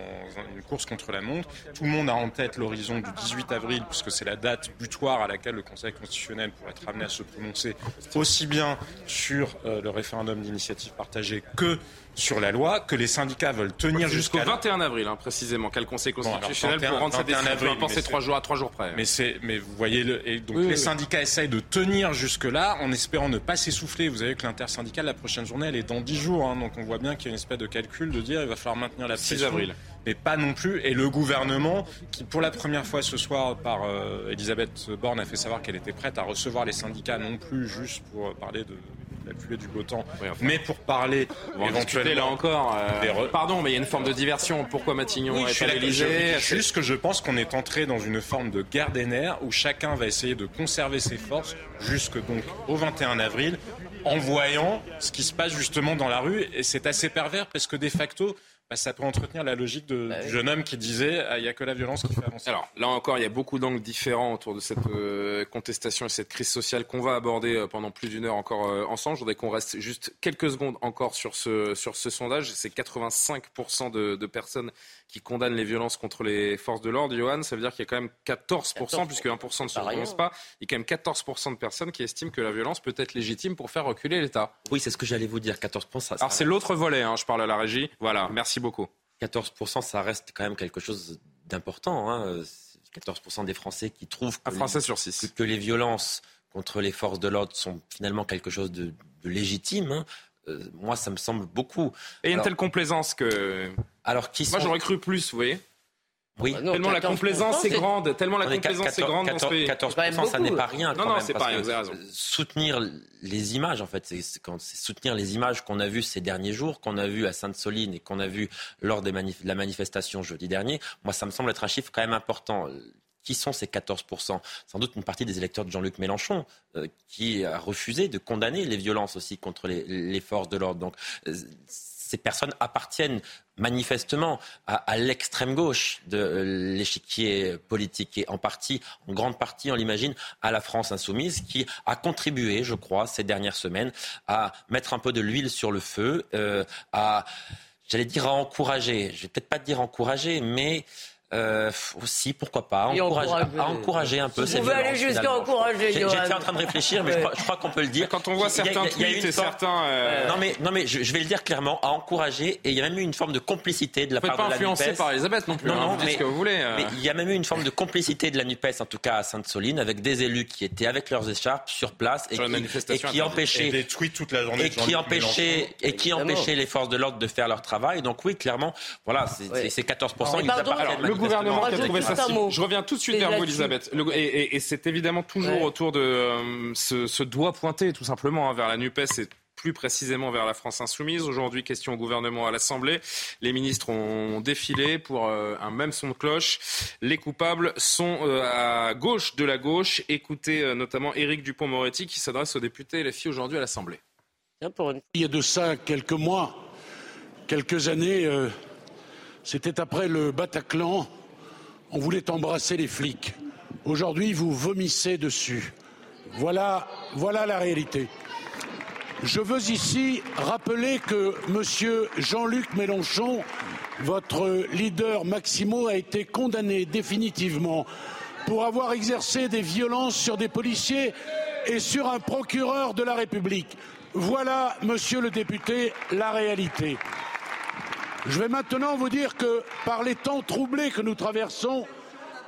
une course contre la montre. Tout le monde a en tête l'horizon du 18 avril, puisque c'est la date butoir à laquelle le Conseil constitutionnel pour être amené à se prononcer aussi bien sur euh, le référendum d'initiative partagée que sur la loi, que les syndicats veulent tenir jusqu'au 21 avril, hein, précisément, quel Conseil constitutionnel pour rendre sa décision. Avril, penser trois jours à trois jours près. Mais c'est, mais vous voyez, le, et donc les syndicats essayent de tenir jusque-là en espérant ne pas s'essouffler. Vous savez que l'intersyndicale, la prochaine journée, elle est dans dix jours, hein, donc on voit bien qu'il y a une espèce de calcul de dire il va falloir maintenir la pression. 6 avril mais pas non plus. Et le gouvernement, qui pour la première fois ce soir par euh, Elisabeth Borne a fait savoir qu'elle était prête à recevoir les syndicats, non plus juste pour parler de la pluie du beau temps, mais pour parler éventuellement là encore. Euh, pardon, mais il y a une forme de diversion. Pourquoi Matignon oui, est à l'Élysée Juste que je pense qu'on est entré dans une forme de guerre des nerfs où chacun va essayer de conserver ses forces jusque donc au 21 avril en voyant ce qui se passe justement dans la rue. Et c'est assez pervers parce que de facto, bah, ça peut entretenir la logique de, bah du jeune homme qui disait ah, il n'y a que la violence qui fait avancer. Alors là encore, il y a beaucoup d'angles différents autour de cette euh, contestation et cette crise sociale qu'on va aborder euh, pendant plus d'une heure encore euh, ensemble. Je voudrais qu'on reste juste quelques secondes encore sur ce, sur ce sondage. C'est 85% de, de personnes qui condamne les violences contre les forces de l'ordre, Johan, ça veut dire qu'il y a quand même 14%, puisque 1% ne se prononce pas, il y a quand même 14% de personnes qui estiment que la violence peut être légitime pour faire reculer l'État. Oui, c'est ce que j'allais vous dire, 14%. Ça, Alors c'est l'autre volet, hein, je parle à la régie. Voilà, merci beaucoup. 14%, ça reste quand même quelque chose d'important. Hein. 14% des Français qui trouvent que, Français sur 6. que, les violences contre les forces de l'ordre sont finalement quelque chose de, légitime. Hein. Euh, moi, ça me semble beaucoup. Et une telle complaisance que. Alors, qui Moi, j'aurais cru plus, vous voyez oui. Bah tellement la complaisance est grande, tellement la complaisance est grande 14, dans ce pays. 14%, ça n'est pas rien. non, non, c'est pas rien, vous avez raison. Soutenir les images, en fait, c'est soutenir les images qu'on a vues ces derniers jours, qu'on a vues à Sainte-Soline et qu'on a vues lors des de la manifestation jeudi dernier. Moi, ça me semble être un chiffre quand même important. Qui sont ces 14% Sans doute une partie des électeurs de Jean-Luc Mélenchon euh, qui a refusé de condamner les violences aussi contre les, forces de l'ordre. Donc, euh, ces personnes appartiennent manifestement à, l'extrême gauche de euh, l'échiquier politique et en partie, en grande partie, on l'imagine, à la France insoumise qui a contribué, je crois, ces dernières semaines à mettre un peu de l'huile sur le feu, à, j'allais dire, à encourager. Je vais peut-être pas dire encourager, mais euh, aussi, pourquoi pas, encourager, encourager un peu Vous pouvez aller jusqu'à encourager, J'étais en train de réfléchir, mais je crois, qu'on peut le dire. Quand on voit certains tweets et certains... Euh, non, mais, non, mais je, vais le dire clairement, à encourager, et il y a même eu une forme de complicité de la part de la NUPES. pas influencé par Elisabeth non plus, non, hein, non, mais, ce que vous voulez. Euh. Mais il y a même eu une forme de complicité de la NUPES, en tout cas à Sainte-Soline, avec des élus qui étaient avec leurs écharpes sur place et qui, et qui empêchaient... des tweets toute la journée et qui empêchaient, et qui empêchaient les forces de l'ordre de faire leur travail. Donc oui, clairement, voilà, c'est 14%. Le gouvernement je reviens tout de suite vers vous, Elisabeth. et, c'est évidemment toujours autour de euh, ce, doigt pointé, tout simplement, hein, vers la NUPES et plus précisément vers la France insoumise. Aujourd'hui, question au gouvernement à l'Assemblée. Les ministres ont défilé pour euh, un même son de cloche. Les coupables sont euh, à gauche de la gauche. Écoutez notamment Éric Dupont-Moretti qui s'adresse aux députés et les filles aujourd'hui à l'Assemblée. Il y a de ça quelques mois, quelques années, c'était après le Bataclan on voulait embrasser les flics. Aujourd'hui, vous vomissez dessus. Voilà, la réalité. Je veux ici rappeler que M. Jean-Luc Mélenchon Votre leader Maximo a été condamné définitivement pour avoir exercé des violences sur des policiers et sur un procureur de la République. Voilà, monsieur le député, la réalité. Je vais maintenant vous dire que par les temps troublés que nous traversons,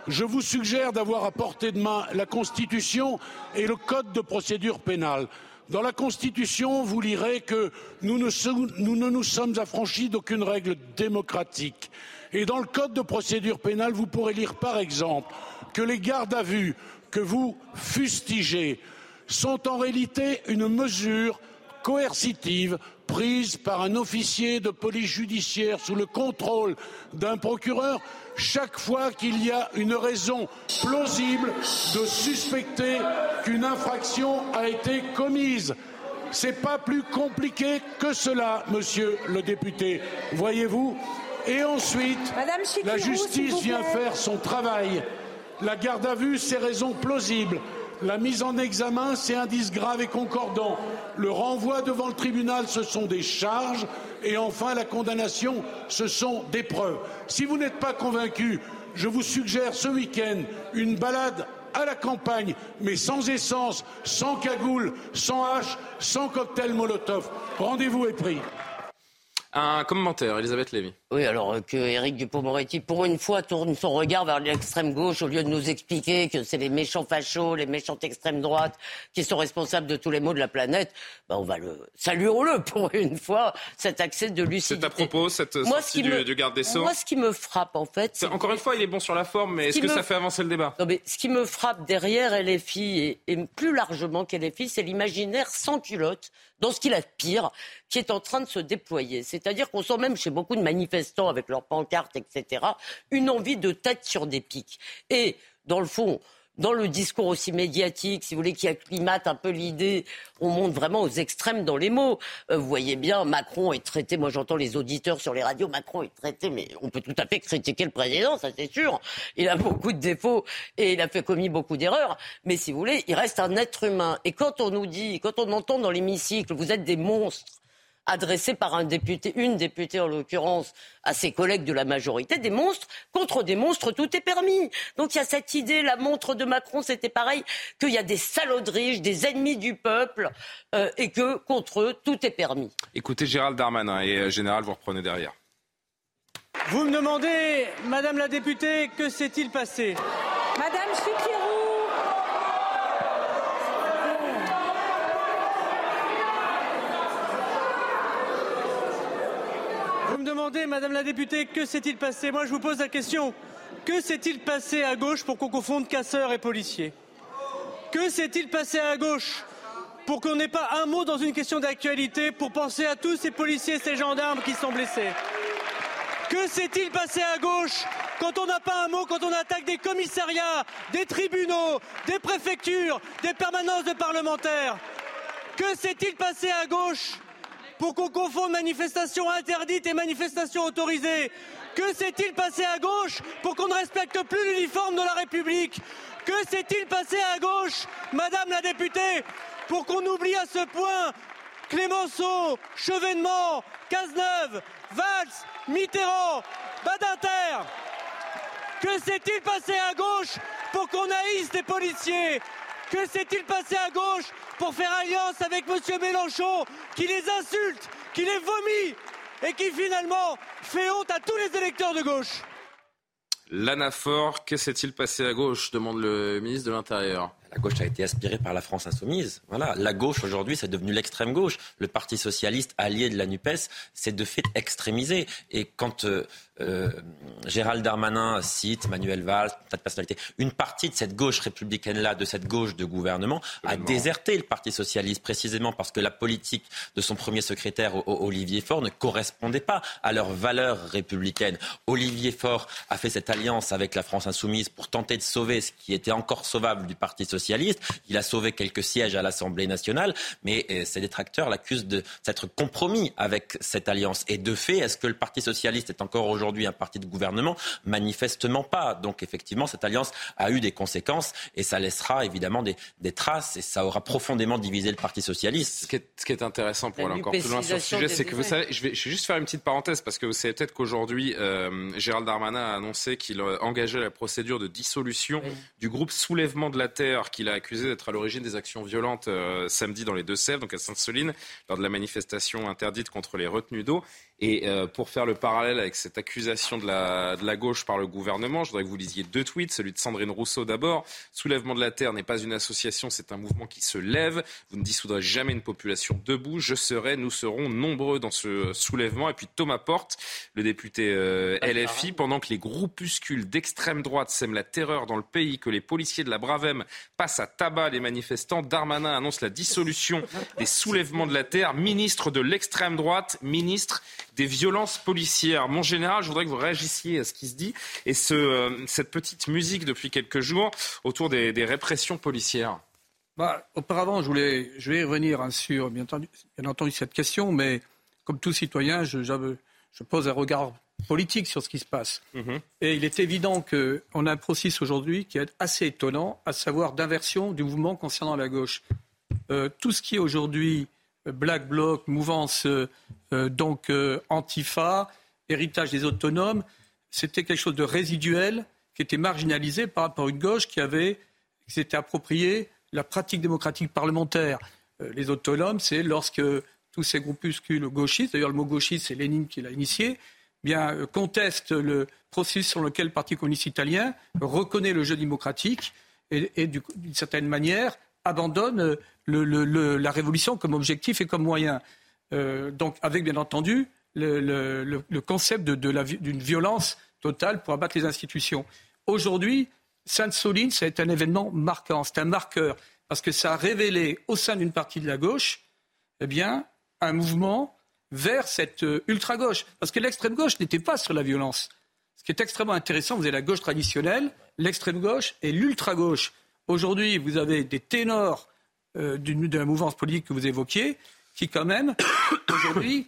je vous suggère d'avoir à portée de main la Constitution et le Code de procédure pénale. Dans la Constitution, vous lirez que nous ne, nous sommes affranchis d'aucune règle démocratique. Et dans le Code de procédure pénale, vous pourrez lire par exemple que les gardes à vue que vous fustigez sont en réalité une mesure coercitive prise par un officier de police judiciaire sous le contrôle d'un procureur chaque fois qu'il y a une raison plausible de suspecter qu'une infraction a été commise. C'est pas plus compliqué que cela, monsieur le député. Voyez-vous? Et ensuite, la justice vient faire son travail. La garde à vue, c'est raison plausible. La mise en examen, c'est indice grave et concordant. Le renvoi devant le tribunal, ce sont des charges. Et enfin, la condamnation, ce sont des preuves. Si vous n'êtes pas convaincu, je vous suggère ce week-end une balade à la campagne, mais sans essence, sans cagoule, sans hache, sans cocktail Molotov. Rendez-vous est pris. Un commentaire, Elisabeth Lévy. Oui, alors euh, que Éric Dupond-Moretti, pour une fois, tourne son regard vers l'extrême gauche au lieu de nous expliquer que c'est les méchants fachos, les méchantes extrêmes droites qui sont responsables de tous les maux de la planète, ben on va le saluons-le pour une fois cet accès de lucidité. C'est à propos cette sortie du, garde des Sceaux. Moi, ce qui me frappe en fait, encore une fois, il est bon sur la forme, mais est-ce que ça fait avancer le débat? Non, mais ce qui me frappe derrière LFI et, et plus largement qu'LFI, c'est l'imaginaire sans culotte dans ce qu'il a de pire, qui est en train de se déployer. C'est-à-dire qu'on sent même chez beaucoup de manifestants, avec leurs pancartes, etc., une envie de tête sur des pics. Et, dans le fond, dans le discours aussi médiatique, si vous voulez, qui acclimate un peu l'idée, on monte vraiment aux extrêmes dans les mots. Euh, vous voyez bien, Macron est traité, moi j'entends les auditeurs sur les radios, Macron est traité, mais on peut tout à fait critiquer le président, ça c'est sûr. Il a beaucoup de défauts et il a fait commis beaucoup d'erreurs, mais si vous voulez, il reste un être humain. Et quand on nous dit, quand on entend dans l'hémicycle, vous êtes des monstres, adressé par un député, une députée en l'occurrence, à ses collègues de la majorité, des monstres contre des monstres, tout est permis. Donc il y a cette idée, la montre de Macron, c'était pareil, qu'il y a des salauderies, des ennemis du peuple, euh, et que contre eux, tout est permis. Écoutez Gérald Darmanin et euh, Général, vous reprenez derrière. Vous me demandez, Madame la députée, que s'est-il passé? Madame Chikirou Madame la députée, que s'est-il passé? Moi, je vous pose la question. Que s'est-il passé à gauche pour qu'on confonde casseurs et policiers? Que s'est-il passé à gauche pour qu'on n'ait pas un mot dans une question d'actualité pour penser à tous ces policiers et ces gendarmes qui sont blessés? Que s'est-il passé à gauche quand on n'a pas un mot, quand on attaque des commissariats, des tribunaux, des préfectures, des permanences de parlementaires? Que s'est-il passé à gauche pour qu'on confonde manifestation interdite et manifestation autorisée Que s'est-il passé à gauche pour qu'on ne respecte plus l'uniforme de la République? Que s'est-il passé à gauche, Madame la députée, pour qu'on oublie à ce point Clémenceau, Chevènement, Cazeneuve, Valls, Mitterrand, Badinter? Que s'est-il passé à gauche pour qu'on haïsse des policiers? Que s'est-il passé à gauche pour faire alliance avec M. Mélenchon, qui les insulte, qui les vomit et qui finalement fait honte à tous les électeurs de gauche. L'anaphore, que s'est-il passé à gauche demande le ministre de l'Intérieur. La gauche a été aspirée par la France insoumise. Voilà, la gauche aujourd'hui, c'est devenu l'extrême gauche. Le Parti socialiste, allié de la Nupes, c'est de fait extrémisé. Et quand euh, euh, Gérald Darmanin cite Manuel Valls, tas de personnalités, une partie de cette gauche républicaine-là, de cette gauche de gouvernement, a déserté le Parti socialiste précisément parce que la politique de son premier secrétaire, Olivier Faure, ne correspondait pas à leurs valeurs républicaines. Olivier Faure a fait cette alliance avec la France insoumise pour tenter de sauver ce qui était encore sauvable du Parti socialiste socialiste. Il a sauvé quelques sièges à l'Assemblée nationale, mais euh, ses détracteurs l'accusent de s'être compromis avec cette alliance. Et de fait, est-ce que le Parti socialiste est encore aujourd'hui un parti de gouvernement? Manifestement pas. Donc effectivement, cette alliance a eu des conséquences et ça laissera évidemment des, des traces et ça aura profondément divisé le Parti socialiste. Ce qui est, ce qui est intéressant pour aller encore plus loin sur le sujet, c'est que vous savez, je vais, je vais, juste faire une petite parenthèse parce que vous savez peut-être qu'aujourd'hui, euh, Gérald Darmanin a annoncé qu'il engageait la procédure de dissolution oui. du groupe Soulèvement de la Terre qu'il a accusé d'être à l'origine des actions violentes euh, samedi dans les Deux-Sèvres, donc à Sainte-Soline, lors de la manifestation interdite contre les retenues d'eau. Et euh, pour faire le parallèle avec cette accusation de la, de la gauche par le gouvernement, je voudrais que vous lisiez deux tweets. Celui de Sandrine Rousseau d'abord. Soulèvement de la Terre n'est pas une association, c'est un mouvement qui se lève. Vous ne dissoudrez jamais une population debout. Je serai, nous serons nombreux dans ce soulèvement. Et puis Thomas Porte, le député euh, LFI, pendant que les groupuscules d'extrême droite sèment la terreur dans le pays, que les policiers de la Bravem passent à tabac les manifestants, Darmanin annonce la dissolution des soulèvements de la Terre. Ministre de l'extrême droite, ministre des violences policières. Mon général, je voudrais que vous réagissiez à ce qui se dit et ce, euh, cette petite musique depuis quelques jours autour des, des répressions policières. Bah, auparavant, je voulais, je vais revenir hein, sur, bien entendu, bien entendu, cette question, mais comme tout citoyen, je, je pose un regard politique sur ce qui se passe. -hmm. Et il est évident qu'on a un processus aujourd'hui qui est assez étonnant, à savoir d'inversion du mouvement concernant la gauche. Euh, tout ce qui est aujourd'hui Black Bloc, mouvance euh, donc euh, Antifa, héritage des autonomes, c'était quelque chose de résiduel qui était marginalisé par une gauche qui avait qui s'était approprié la pratique démocratique parlementaire. Euh, les autonomes, c'est lorsque tous ces groupuscules gauchistes, d'ailleurs le mot gauchiste, c'est Lénine qui l'a initié, bien, euh, contestent le processus sur lequel le Parti communiste italien reconnaît le jeu démocratique et d'une certaine manière abandonne le, la révolution comme objectif et comme moyen. Euh, donc avec bien entendu le, concept d'une de, violence totale pour abattre les institutions. Aujourd'hui, Sainte-Soline, c'est un événement marquant, c'est un marqueur, parce que ça a révélé au sein d'une partie de la gauche eh bien, un mouvement vers cette euh, ultra-gauche. Parce que l'extrême gauche n'était pas sur la violence. Ce qui est extrêmement intéressant, vous avez la gauche traditionnelle, l'extrême gauche et l'ultra-gauche. Aujourd'hui, vous avez des ténors euh, de la mouvance politique que vous évoquiez, qui quand même, aujourd'hui,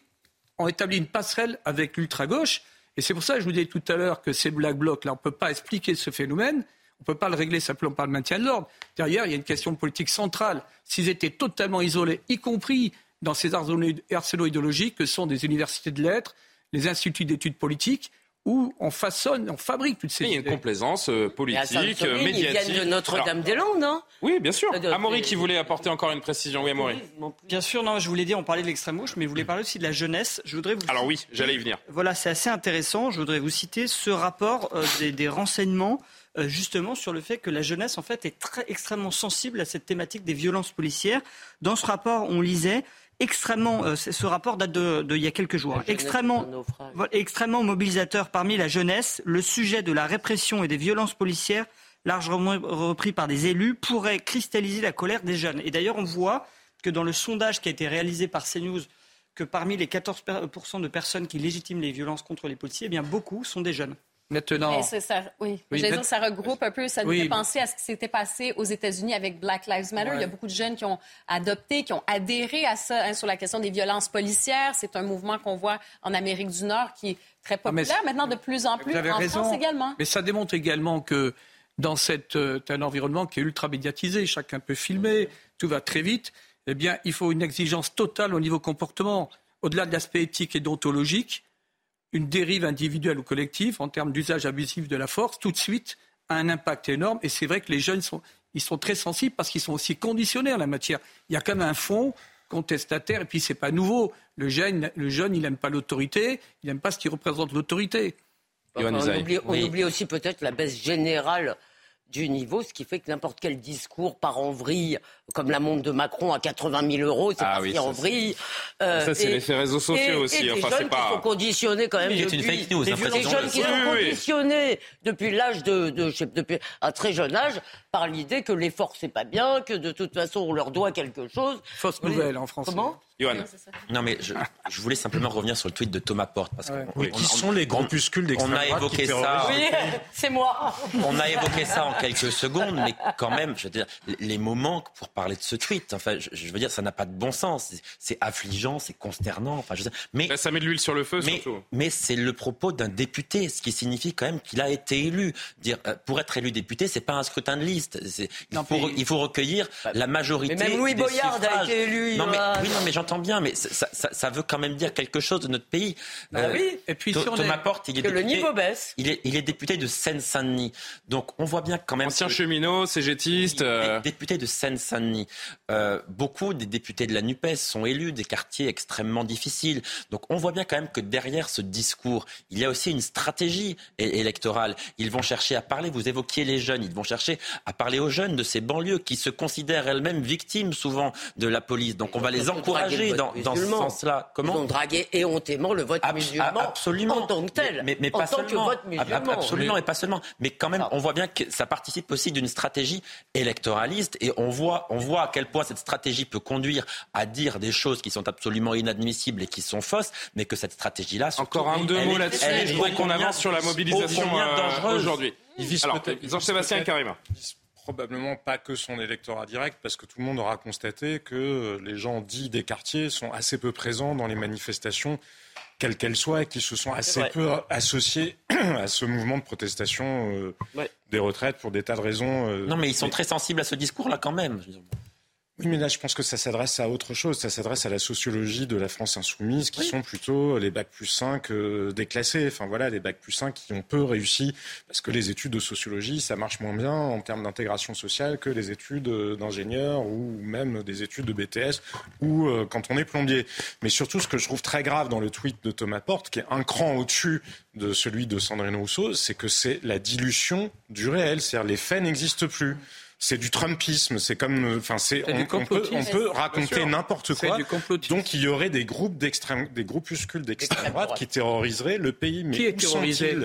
ont établi une passerelle avec l'ultra-gauche. Et c'est pour ça que je vous disais tout à l'heure que ces black blocs, là, on ne peut pas expliquer ce phénomène. On ne peut pas le régler simplement par le maintien de l'ordre. Derrière, il y a une question politique centrale. S'ils étaient totalement isolés, y compris dans ces arsenaux idéologiques que sont des universités de lettres, les instituts d'études politiques, où on façonne, on fabrique toutes ces Il y a une complaisance euh, politique, euh, médiatique. Ils viennent de Notre-Dame-des-Landes, non Oui, bien sûr. Amaury qui voulait apporter encore une précision. Oui, Amaury. Bien sûr, non, je voulais dire, on parlait de l'extrême gauche, mais je voulais parler aussi de la jeunesse. Je voudrais vous... Alors oui, j'allais y venir. Voilà, c'est assez intéressant. Je voudrais vous citer ce rapport euh, des, des, renseignements euh, justement sur le fait que la jeunesse en fait est très extrêmement sensible à cette thématique des violences policières. Dans ce rapport, on lisait extrêmement, euh, ce rapport date de, il y a quelques jours, extrêmement, extrêmement mobilisateur parmi la jeunesse, le sujet de la répression et des violences policières, largement repris par des élus, pourrait cristalliser la colère des jeunes. Et d'ailleurs, on voit que dans le sondage qui a été réalisé par CNews, que parmi les 14% de personnes qui légitiment les violences contre les policiers, eh bien beaucoup sont des jeunes. Maintenant. Ça, oui, oui dire, ça regroupe un peu, ça nous oui. fait penser à ce qui s'était passé aux États-Unis avec Black Lives Matter. Ouais. Il y a beaucoup de jeunes qui ont adopté, qui ont adhéré à ça hein, sur la question des violences policières. C'est un mouvement qu'on voit en Amérique du Nord qui est très populaire ah, maintenant de plus en plus, en raison, France également. Mais ça démontre également que dans cette, euh, un environnement qui est ultra médiatisé, chacun peut filmer, tout va très vite, eh bien, il faut une exigence totale au niveau comportement. Au-delà de l'aspect éthique et déontologique, une dérive individuelle ou collective en termes d'usage abusif de la force, tout de suite, a un impact énorme. Et c'est vrai que les jeunes sont, ils sont très sensibles parce qu'ils sont aussi conditionnés en la matière. Il y a quand même un fond contestataire, et puis c'est pas nouveau. Le jeune, le jeune il n'aime pas l'autorité, il n'aime pas ce qui représente l'autorité. On, oublie, on oui. oublie aussi peut-être la baisse générale du niveau, ce qui fait que n'importe quel discours part en vrille, comme la montre de Macron à 80 000 euros, c'est ah parti oui, en vrille. Euh, ça, c'est l'effet réseaux sociaux et, aussi. Et enfin, des jeunes pas... qui sont conditionnés quand même depuis... une fake news, des, des jeunes qui sont conditionnés depuis l'âge de, de, de, depuis un très jeune âge par l'idée que l'effort c'est pas bien, que de toute façon on leur doit quelque chose. Fausse nouvelle en français. Comment? Non, mais je, je, voulais simplement revenir sur le tweet de Thomas Porte. Parce ouais. oui, qui sont les groupuscules d'extrême On a évoqué ça. Oui, c'est moi. On a évoqué ça en quelques secondes, mais quand même, je veux dire, les mots manquent pour parler de ce tweet. Enfin, je, je veux dire, ça n'a pas de bon sens. C'est affligeant, c'est consternant. Enfin, je mais Là, ça met de l'huile sur le feu, mais, surtout. Mais c'est le propos d'un député, ce qui signifie quand même qu'il a été élu. Dire, euh, pour être élu député, c'est pas un scrutin de liste. Il, non, faut, il faut recueillir la majorité. Mais même Louis des Boyard suffrages. a été élu. Non, mais, oui, non, mais j'entends bien, mais ça, ça, ça, veut quand même dire quelque chose de notre pays. Bah oui. Et puis sur Thomas les... Porte, il est que député, le niveau baisse. Il est, il est député de Seine-Saint-Denis. Donc on voit bien quand même. Ancien que... cheminot, cégétiste. Euh... Député de Seine-Saint-Denis. Euh, beaucoup des députés de la NUPES sont élus des quartiers extrêmement difficiles. Donc on voit bien quand même que derrière ce discours, il y a aussi une stratégie électorale. Ils vont chercher à parler, vous évoquiez les jeunes, ils vont chercher à parler aux jeunes de ces banlieues qui se considèrent elles-mêmes victimes souvent de la police. Donc on va les encourager dans, dans ce sens-là. Comment Ils ont dragué éhontément le vote musulman absolument. en tant que tel. Mais, mais en pas tant seulement. que vote musulman. Absolument et pas seulement. Mais quand même, on voit bien que ça participe aussi d'une stratégie électoraliste et on voit, on voit à quel point cette stratégie peut conduire à dire des choses qui sont absolument inadmissibles et qui sont fausses, mais que cette stratégie-là... Encore un ou deux mots là-dessus. Je voudrais qu'on avance sur la mobilisation euh, aujourd'hui. Alors, Jean-Sébastien Carima probablement pas que son électorat direct, parce que tout le monde aura constaté que les gens dits des quartiers sont assez peu présents dans les manifestations, quelles qu'elles soient, et qui se sont assez peu associés à ce mouvement de protestation euh, ouais. des retraites pour des tas de raisons. Euh, non, mais ils sont très sensibles à ce discours-là quand même. Oui, mais là, je pense que ça s'adresse à autre chose. Ça s'adresse à la sociologie de la France insoumise, qui oui. sont plutôt les bacs plus 5 euh, déclassés. Enfin, voilà, les bacs plus 5 qui ont peu réussi, parce que les études de sociologie, ça marche moins bien en termes d'intégration sociale que les études d'ingénieur ou même des études de BTS ou euh, quand on est plombier. Mais surtout, ce que je trouve très grave dans le tweet de Thomas Porte, qui est un cran au-dessus de celui de Sandrine Rousseau, c'est que c'est la dilution du réel. C'est-à-dire les faits n'existent plus c'est du Trumpisme. C'est comme, enfin, c'est on, on, peut, on peut raconter n'importe quoi. Donc il y aurait des groupes d'extrême, des groupuscules d'extrême droite, droite qui terroriseraient le pays. Mais qui est terrorisé?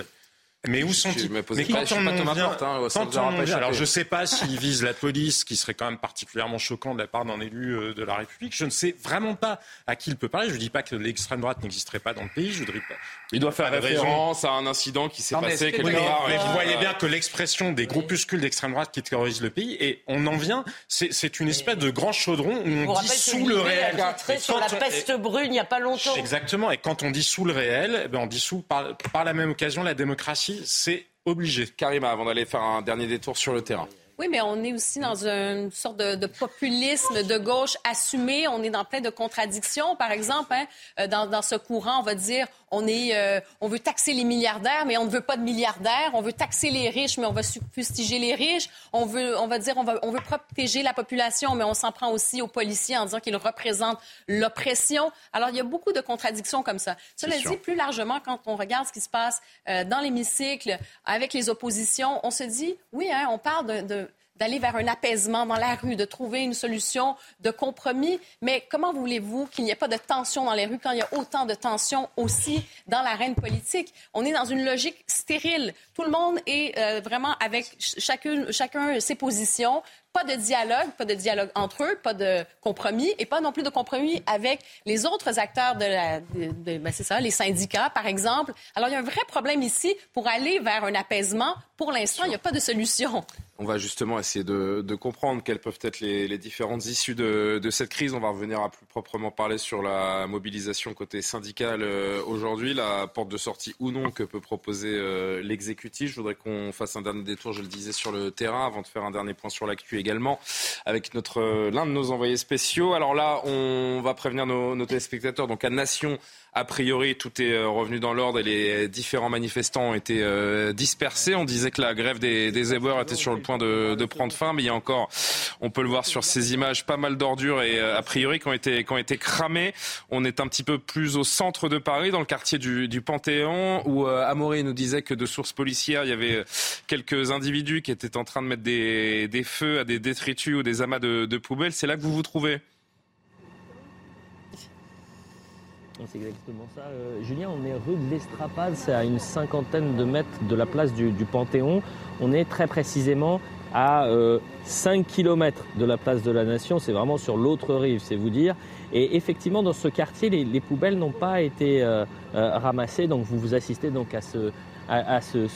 Mais où sont-ils Mais quand on en vient, quand on vient, alors je ne sais pas s'ils visent la police, qui serait quand même particulièrement choquant de la part d'un élu euh, de la République. Je ne sais vraiment pas à qui il peut parler. Je ne dis pas que l'extrême droite n'existerait pas dans le pays. Je voudrais pas. Il doit faire référence à un incident qui s'est passé quelque part. Mais vous voyez bien que l'expression des groupuscules d'extrême droite qui terrorisent le pays, et on en vient, c'est une espèce de grand chaudron où on dissout le réel. sur la peste brune il n'y a pas longtemps. Exactement. Et quand on dissout le réel, eh ben on dissout par, par la même occasion la démocratie c'est obligé. Karima, avant d'aller faire un dernier détour sur le terrain. Oui, mais on est aussi dans une sorte de, populisme de gauche assumé. On est dans plein de contradictions. Par exemple, hein, dans, dans, ce courant, on va dire on, est, euh, on veut taxer les milliardaires, mais on ne veut pas de milliardaires. On veut taxer les riches, mais on va fustiger les riches. On veut, on va dire on, va, on veut protéger la population, mais on s'en prend aussi aux policiers en disant qu'ils représentent l'oppression. Alors, il y a beaucoup de contradictions comme ça. Cela dit, plus largement, quand on regarde ce qui se passe euh, dans l'hémicycle avec les oppositions, on se dit, oui, hein, on parle de, de d'aller vers un apaisement dans la rue, de trouver une solution de compromis. Mais comment voulez-vous qu'il n'y ait pas de tension dans les rues quand il y a autant de tension aussi dans l'arène politique? On est dans une logique stérile. Tout le monde est euh, vraiment avec chacune, chacun ses positions. Pas de dialogue, pas de dialogue entre eux, pas de compromis et pas non plus de compromis avec les autres acteurs de la, de, ben c'est ça, les syndicats par exemple. Alors il y a un vrai problème ici pour aller vers un apaisement. Pour l'instant, il n'y a pas de solution. On va justement essayer de, comprendre quelles peuvent être les, différentes issues de, cette crise. On va revenir à plus proprement parler sur la mobilisation côté syndical euh, aujourd'hui, la porte de sortie ou non que peut proposer euh, l'exécutif. Je voudrais qu'on fasse un dernier détour, je le disais, sur le terrain avant de faire un dernier point sur l'actu également avec notre l'un de nos envoyés spéciaux. Alors là, on va prévenir nos, nos téléspectateurs. Donc à Nation, a priori, tout est revenu dans l'ordre et les différents manifestants ont été euh, dispersés. On disait que la grève des, des éboueurs était sur le point de, de, prendre fin, mais il y a encore, on peut le voir sur ces images, pas mal d'ordures et a priori qui ont été, qui ont été cramées. On est un petit peu plus au centre de Paris, dans le quartier du, du Panthéon, où euh, nous disait que de sources policières, il y avait quelques individus qui étaient en train de mettre des, des feux à des détritus ou des amas de, de poubelles. C'est là que vous vous trouvez? C'est exactement ça. Euh, Julien, on est rue de l'Estrapade, c'est à une cinquantaine de mètres de la place du, Panthéon. On est très précisément à 5 km de la place de la Nation. C'est vraiment sur l'autre rive, c'est vous dire. Et effectivement, dans ce quartier, les, poubelles n'ont pas été ramassées. Donc vous vous assistez donc à ce, à, ce,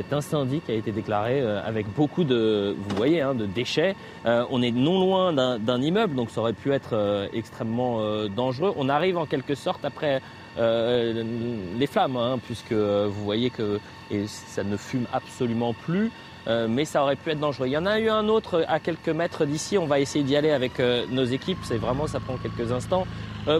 cet incendie qui a été déclaré avec beaucoup de, vous hein, de déchets. on est non loin d'un immeuble, donc ça aurait pu être extrêmement dangereux. On arrive en quelque sorte après euh, les flammes, hein, puisque vous voyez que ça ne fume absolument plus. Euh, mais ça aurait pu être dangereux. Il y en a eu un autre à quelques mètres d'ici. On va essayer d'y aller avec euh, nos équipes. C'est vraiment, ça prend quelques instants.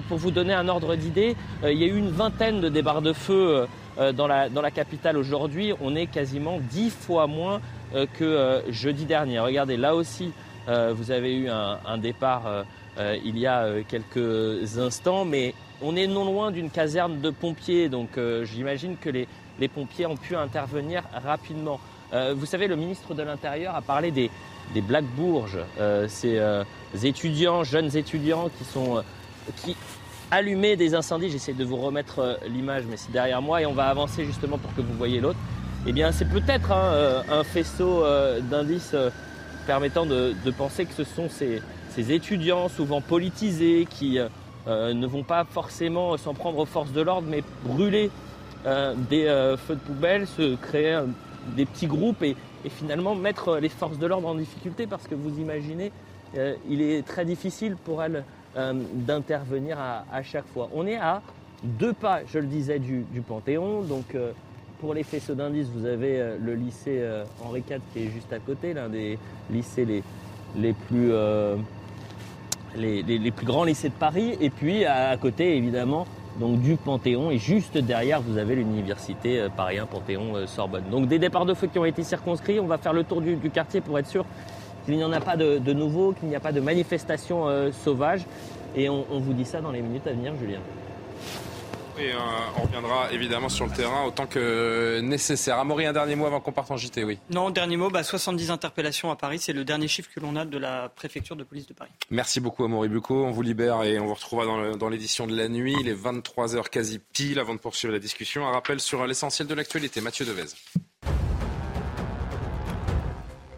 pour vous donner un ordre d'idée, il y a eu une vingtaine de débarres de feu dans, la, dans la capitale aujourd'hui. On est quasiment dix fois moins que jeudi dernier. Regardez, là aussi, vous avez eu un, départ il y a quelques instants, mais on est non loin d'une caserne de pompiers, donc euh, j'imagine que les, pompiers ont pu intervenir rapidement. Euh, vous savez, le ministre de l'Intérieur a parlé des, Black Bourges, euh, ces étudiants, jeunes étudiants qui sont qui allumaient des incendies. J'essaie de vous remettre l'image, mais c'est derrière moi et on va avancer justement pour que vous voyez l'autre. Eh bien, c'est peut-être hein, un faisceau d'indices permettant de, penser que ce sont ces, étudiants souvent politisés qui euh, ne vont pas forcément s'en prendre aux forces de l'ordre, mais brûler euh, des euh, feux de poubelle, se créer des petits groupes et, finalement mettre les forces de l'ordre en difficulté parce que vous imaginez, il est très difficile pour elles d'intervenir à, chaque fois. On est à deux pas, je le disais, du, Panthéon. Donc pour les faisceaux d'indices, vous avez le lycée Henri IV qui est juste à côté, l'un des lycées les, plus grands lycées de Paris. Et puis à, côté, évidemment, donc du Panthéon. Et juste derrière, vous avez l'université euh, Paris Panthéon, euh, Sorbonne. Donc des départs de feu qui ont été circonscrits. On va faire le tour du, quartier pour être sûr qu'il n'y en a pas de, nouveau, qu'il n'y a pas de manifestation euh, sauvage. Et on vous dit ça dans les minutes à venir, Julien. Et euh, on reviendra évidemment sur le terrain autant que nécessaire. Amaury, un dernier mot avant qu'on parte en JT, oui. Non, dernier mot, 70 bah, interpellations à Paris, c'est le dernier chiffre que l'on a de la préfecture de police de Paris. Merci beaucoup Amaury Bucco, on vous libère et on vous retrouvera dans l'édition de la nuit. Il est 23h quasi pile avant de poursuivre la discussion. Un rappel sur l'essentiel de l'actualité. Mathieu Devez.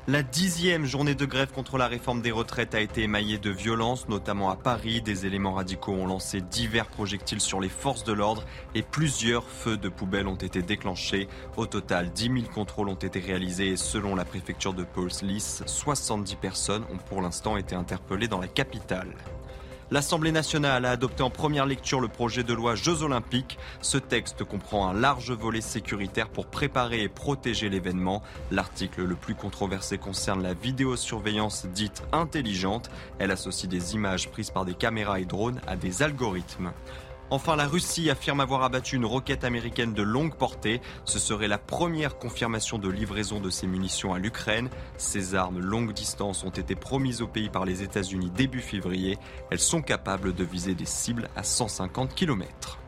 La dixième journée de grève contre la réforme des retraites a été émaillée de violences, notamment à Paris. Des éléments radicaux ont lancé divers projectiles sur les forces de l'ordre et plusieurs feux de poubelle ont été déclenchés. Au total, 10 000 contrôles ont été réalisés et selon la préfecture de Police, 70 personnes ont pour l'instant été interpellées dans la capitale. L'Assemblée nationale a adopté en première lecture le projet de loi Jeux olympiques. Ce texte comprend un large volet sécuritaire pour préparer et protéger l'événement. L'article le plus controversé concerne la vidéosurveillance dite intelligente. Elle associe des images prises par des caméras et drones à des algorithmes. Enfin, la Russie affirme avoir abattu une roquette américaine de longue portée. Ce serait la première confirmation de livraison de ces munitions à l'Ukraine. Ces armes longue distance ont été promises au pays par les États-Unis début février. Elles sont capables de viser des cibles à 150 km.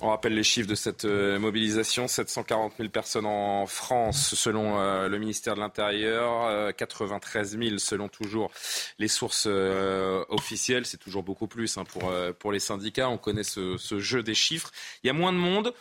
On rappelle les chiffres de cette euh, mobilisation 740 000 personnes en France, selon euh, le ministère de l'Intérieur, 93 euh, 000 selon toujours les sources officielles. C'est toujours beaucoup plus hein, pour, les syndicats. On connaît ce jeu des chiffres. Il y a moins de monde.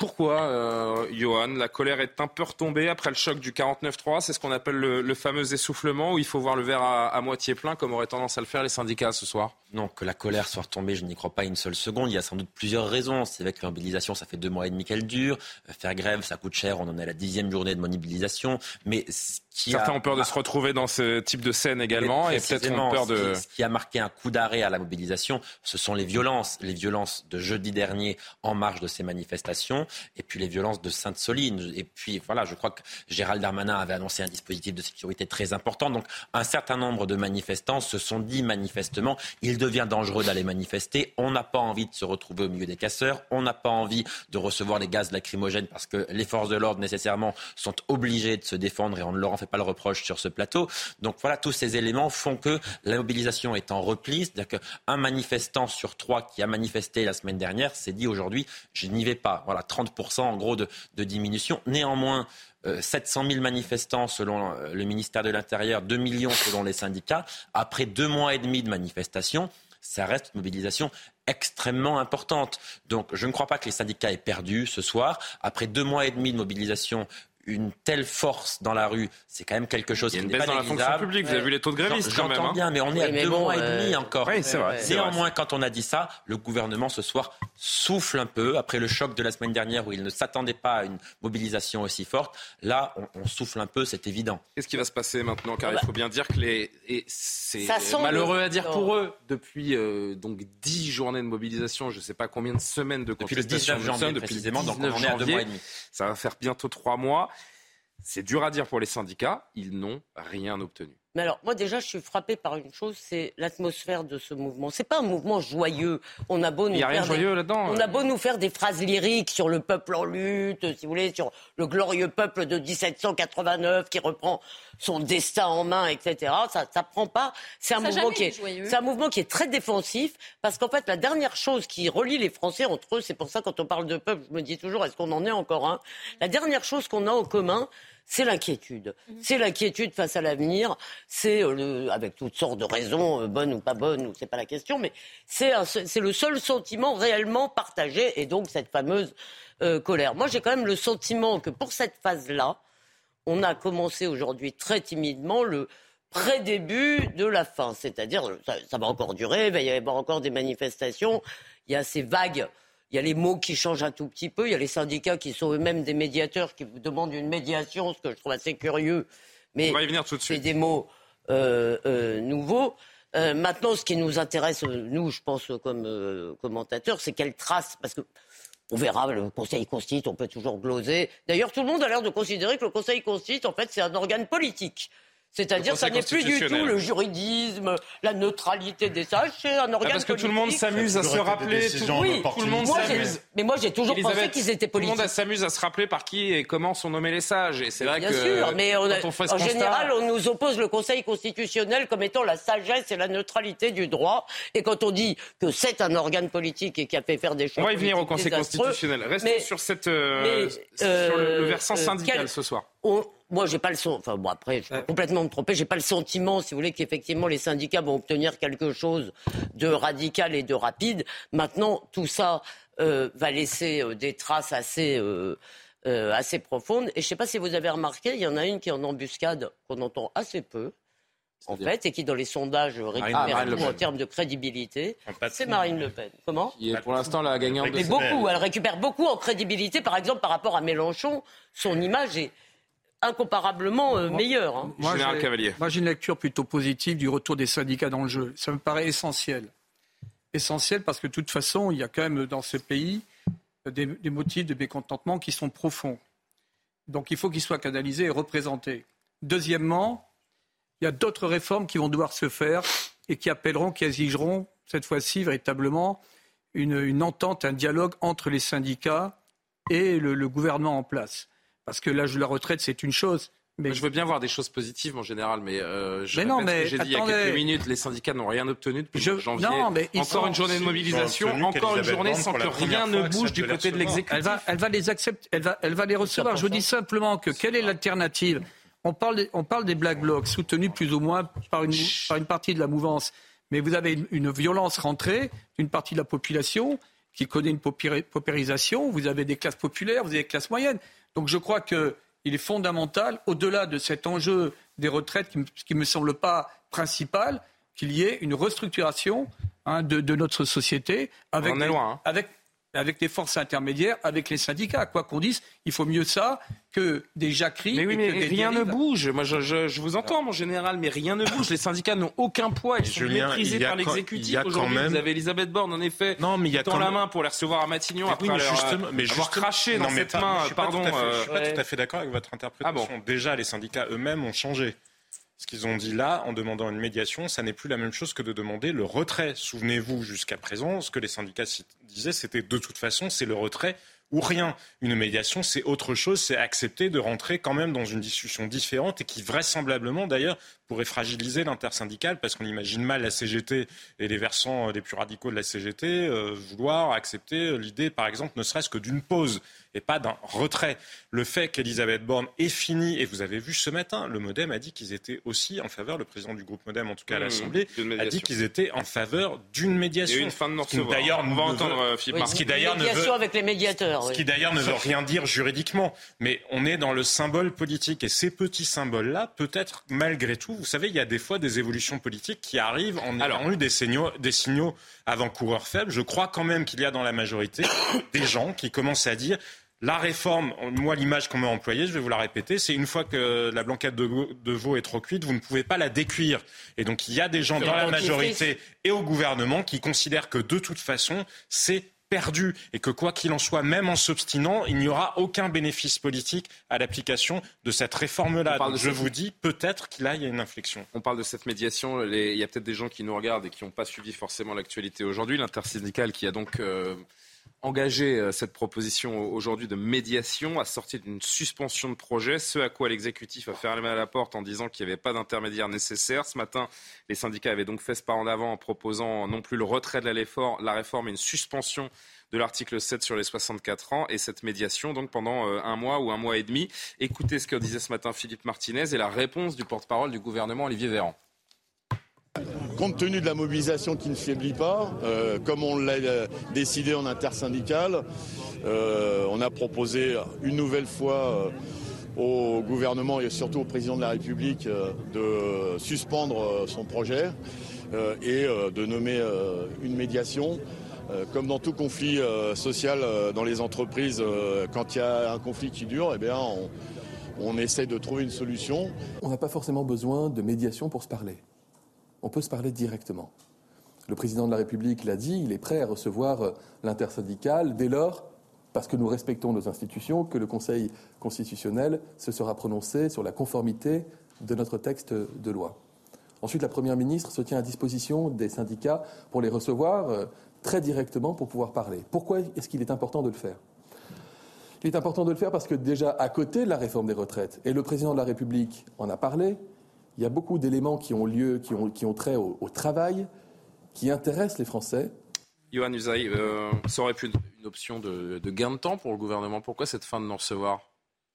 Pourquoi, euh, Johan La colère est un peu retombée après le choc du 49-3. C'est ce qu'on appelle le, fameux essoufflement où il faut voir le verre à, moitié plein, comme auraient tendance à le faire les syndicats ce soir? Non, que la colère soit retombée, je n'y crois pas une seule seconde. Il y a sans doute plusieurs raisons. C'est avec la mobilisation, ça fait deux mois et demi qu'elle dure. Faire grève, ça coûte cher. On en est à la dixième journée de mobilisation. Mais Certains ont peur de se retrouver dans ce type de scène également et peut-être ont peur de... Ce qui a marqué un coup d'arrêt à la mobilisation, ce sont les violences. Les violences de jeudi dernier en marge de ces manifestations et puis les violences de Sainte-Soline. Et puis voilà, je crois que Gérald Darmanin avait annoncé un dispositif de sécurité très important. Donc un certain nombre de manifestants se sont dit manifestement, il devient dangereux d'aller manifester. On n'a pas envie de se retrouver au milieu des casseurs. On n'a pas envie de recevoir les gaz lacrymogènes parce que les forces de l'ordre nécessairement sont obligées de se défendre et on ne leur en fait pas le reproche sur ce plateau. Donc voilà, tous ces éléments font que la mobilisation est en repli. C'est-à-dire qu'un manifestant sur trois qui a manifesté la semaine dernière s'est dit aujourd'hui, je n'y vais pas. Voilà, 30% en gros de, diminution. Néanmoins, 700 euh, 000 manifestants selon euh, le ministère de l'Intérieur, 2 millions selon les syndicats. Après deux mois et demi de manifestation, ça reste une mobilisation extrêmement importante. Donc je ne crois pas que les syndicats aient perdu ce soir. Après deux mois et demi de mobilisation, une telle force dans la rue, c'est quand même quelque chose Il y a qui une n'est baisse pas dans la fonction négligeable. publique. Vous avez vu les taux de grévistes quand même. J'entends hein. bien, mais on est Oui, à deux bon, mois et euh, demi encore. Oui, c'est vrai, Néanmoins, quand on a dit ça, le gouvernement ce soir souffle un peu après le choc de la semaine dernière où il ne s'attendait pas à une mobilisation aussi forte. Là, on, on souffle un peu, c'est évident. Qu'est-ce qui va se passer maintenant Car Bah, il faut bien dire que les c'est malheureux à dire pour eux depuis euh, donc 10 journées de mobilisation, je ne sais pas combien de semaines de Depuis le contestation 19 nous janvier depuis le précisément, donc 19 on est à deux janvier. mois et demi. Ça va faire bientôt trois mois. C'est dur à dire pour les syndicats, ils n'ont rien obtenu. Mais alors, moi déjà, je suis frappée par une chose, c'est l'atmosphère de ce mouvement. C'est pas un mouvement joyeux. On a beau nous Il n'y a rien faire de joyeux des... là-dedans. On a beau nous faire des phrases lyriques sur le peuple en lutte, si vous voulez, sur le glorieux peuple de 1789 qui reprend son destin en main, etc. Ça, ça prend pas. C'est un Ça a mouvement jamais qui été est, joyeux. c'est un mouvement qui est très défensif parce qu'en fait, la dernière chose qui relie les Français entre eux, c'est pour ça quand on parle de peuple, je me dis toujours, est-ce qu'on en est encore un? La dernière chose qu'on a en commun, c'est l'inquiétude. C'est l'inquiétude face à l'avenir. C'est euh, le- avec toutes sortes de raisons, euh, bonnes ou pas bonnes, ou c'est pas la question, mais c'est le seul sentiment réellement partagé, et donc cette fameuse euh, colère. Moi, j'ai quand même le sentiment que pour cette phase-là, on a commencé aujourd'hui très timidement le pré-début de la fin. C'est-à-dire, ça, ça va encore durer, il va y avoir encore des manifestations, il y a ces vagues. Il y a les mots qui changent un tout petit peu. Il y a les syndicats qui sont eux-mêmes des médiateurs qui vous demandent une médiation, ce que je trouve assez curieux. Mais On va y venir tout de c'est suite. des mots euh, euh, nouveaux. Euh, maintenant, ce qui nous intéresse, nous, je pense, comme commentateurs, c'est quelle trace, parce que on verra, le Conseil constitue, on peut toujours gloser. D'ailleurs, tout le monde a l'air de considérer que le Conseil constitue, en fait, c'est un organe politique. C'est-à-dire, ça n'est plus du tout le juridisme, la neutralité des sages, c'est un organe Ah, parce que tout le monde s'amuse à se rappeler. Tout, Oui, tout le monde s'amuse. Mais moi, j'ai toujours pensé qu'ils étaient Tout le monde politiques. s'amuse à se rappeler par qui et comment sont nommés les sages. Et c'est vrai Bien que sûr, mais on a- en constat- général, on nous oppose le Conseil constitutionnel comme étant la sagesse et la neutralité du droit. Et quand on dit que c'est un organe politique et qui a fait faire des choix On va y venir au politiques Conseil constitutionnel. Restons mais- sur, cette, euh, mais, sur le, le euh, versant euh, syndical quel- ce soir. on- moi, j'ai pas le son. Enfin, bon, après, je peux complètement me tromper. J'ai pas le sentiment, si vous voulez, qu'effectivement les syndicats vont obtenir quelque chose de radical et de rapide. Maintenant, tout ça euh, va laisser euh, des traces assez. euh, euh, assez profondes. Et je sais pas si vous avez remarqué, il y en a une qui est en embuscade, qu'on entend assez peu, en fait, et qui, dans les sondages, récupère tout en Pen. termes de crédibilité. C'est. Marine Le Pen. Comment Qui est pour l'instant la gagnante mais beaucoup, elle récupère beaucoup en crédibilité. Par exemple, par rapport à Mélenchon, son image est incomparablement euh, meilleure. hein. Moi, Général j'ai- Cavalier. Moi, j'ai une lecture plutôt positive du retour des syndicats dans le jeu. Ça me paraît essentiel. Essentiel parce que, de toute façon, il y a quand même dans ce pays des, des motifs de mécontentement qui sont profonds. Donc, il faut qu'ils soient canalisés et représentés. Deuxièmement, il y a d'autres réformes qui vont devoir se faire et qui appelleront, qui exigeront, cette fois-ci, véritablement, une, une entente, un dialogue entre les syndicats et le, le gouvernement en place. Parce que l'âge de la retraite, c'est une chose. Mais Je veux bien voir des choses positives en général, mais euh, je Mais non, mais que j'ai dit il y a attendez. quelques minutes, les syndicats n'ont rien obtenu depuis Je- janvier. non, mais ils encore sont- une journée de mobilisation, encore une journée sans que rien ne bouge du côté de l'exécutif. Elle va, elle va les accepter, elle va, elle va les recevoir. Je dis simplement que quelle est l'alternative? On parle, des, on parle des Black Blocs soutenus plus ou moins par une, par une partie de la mouvance, mais vous avez une, une violence rentrée d'une partie de la population qui connaît une paupéri- paupérisation. Vous avez des classes populaires, vous avez des classes moyennes. Donc je crois qu'il est fondamental, au-delà de cet enjeu des retraites qui ne me semble pas principal, qu'il y ait une restructuration hein, de, de notre société avec, On en est des- loin, hein. avec, avec des forces intermédiaires, avec les syndicats. Quoi qu'on dise, il faut mieux ça que des jacqueries. Mais oui, et mais que des rien ne bouge. Moi, je, je- je vous entends, mon général, mais rien ne bouge. Les syndicats n'ont aucun poids. Ils sont Julien, maîtrisés il y a par l'exécutif. Aujourd'hui, même- vous avez Elisabeth Borne, en effet, Non, mais il y a dans quand la même- main pour les recevoir à Matignon Mais après oui, mais leur, justement, mais avoir justement- craché non, dans mais cette pas- main. je suis pas Pardon. tout à fait- euh, Je suis pas tout à fait d'accord avec votre interprétation. Ah bon Déjà, les syndicats eux-mêmes ont changé. Ce qu'ils ont dit là, en demandant une médiation, ça n'est plus la même chose que de demander le retrait. Souvenez-vous, jusqu'à présent, ce que les syndicats disaient, c'était de toute façon, c'est le retrait ou rien. Une médiation, c'est autre chose, c'est accepter de rentrer quand même dans une discussion différente et qui vraisemblablement, d'ailleurs, pourrait fragiliser l'intersyndicale parce qu'on imagine mal la CGT et les versants euh, les plus radicaux de la CGT euh, vouloir accepter l'idée, par exemple, ne serait-ce que d'une pause et pas d'un retrait. Le fait qu'Elisabeth Borne ait fini, et vous avez vu ce matin, le Modem a dit qu'ils étaient aussi en faveur, le président du groupe Modem, en tout cas à Mmh, l'Assemblée, a dit qu'ils étaient en faveur d'une médiation. Et une fin de nous Ce qui, recevoir. D'ailleurs, On va ne entendre, veut- euh, Philippe ce qui d'ailleurs ne Médiation veut- avec les médiateurs. Ce qui d'ailleurs ne veut rien dire juridiquement, mais on est dans le symbole politique. Et ces petits symboles-là, peut-être malgré tout, vous savez, il y a des fois des évolutions politiques qui arrivent en ayant eu des signaux, des signaux avant-coureurs faibles. Je crois quand même qu'il y a dans la majorité des gens qui commencent à dire la réforme, moi l'image qu'on m'a employée, je vais vous la répéter, c'est une fois que la blanquette de, de veau est trop cuite, vous ne pouvez pas la décuire. Et donc il y a des gens dans la majorité et au gouvernement qui considèrent que de toute façon, c'est perdu et que quoi qu'il en soit, même en s'obstinant, il n'y aura aucun bénéfice politique à l'application de cette réforme-là. Donc de je cette- vous dis peut-être qu'il y a une inflexion. On parle de cette médiation. les- Il y a peut-être des gens qui nous regardent et qui n'ont pas suivi forcément l'actualité aujourd'hui. L'intersyndicale qui a donc euh, engagé euh, cette proposition au- aujourd'hui de médiation a sorti d'une suspension de projet, ce à quoi l'exécutif a fermé la porte en disant qu'il n'y avait pas d'intermédiaire nécessaire. Ce matin, les syndicats avaient donc fait ce pas en avant en proposant non plus le retrait de la réforme, la réforme et une suspension de l'article 7 sur les 64 ans et cette médiation donc pendant euh, un mois ou un mois et demi. Écoutez ce que disait ce matin Philippe Martinez et la réponse du porte-parole du gouvernement Olivier Véran. Compte tenu de la mobilisation qui ne faiblit pas, euh, comme on l'a euh, décidé en intersyndicale, euh, on a proposé une nouvelle fois au gouvernement et surtout au président de la République de suspendre son projet et de nommer une médiation. Comme dans tout conflit social dans les entreprises, quand il y a un conflit qui dure, eh on essaie de trouver une solution. On n'a pas forcément besoin de médiation pour se parler. On peut se parler directement. Le président de la République l'a dit, il est prêt à recevoir euh, l'intersyndicale dès lors, parce que nous respectons nos institutions, que le Conseil constitutionnel se sera prononcé sur la conformité de notre texte de loi. Ensuite, la Première ministre se tient à disposition des syndicats pour les recevoir euh, très directement pour pouvoir parler. Pourquoi est-ce qu'il est important de le faire? Il est important de le faire parce que déjà, à côté de la réforme des retraites, et le président de la République en a parlé, il y a beaucoup d'éléments qui ont lieu, qui ont, trait au, au travail, qui intéressent les Français. Johan Usaï, euh, ça aurait pu être une option de, de gain de temps pour le gouvernement. Pourquoi cette fin de non-recevoir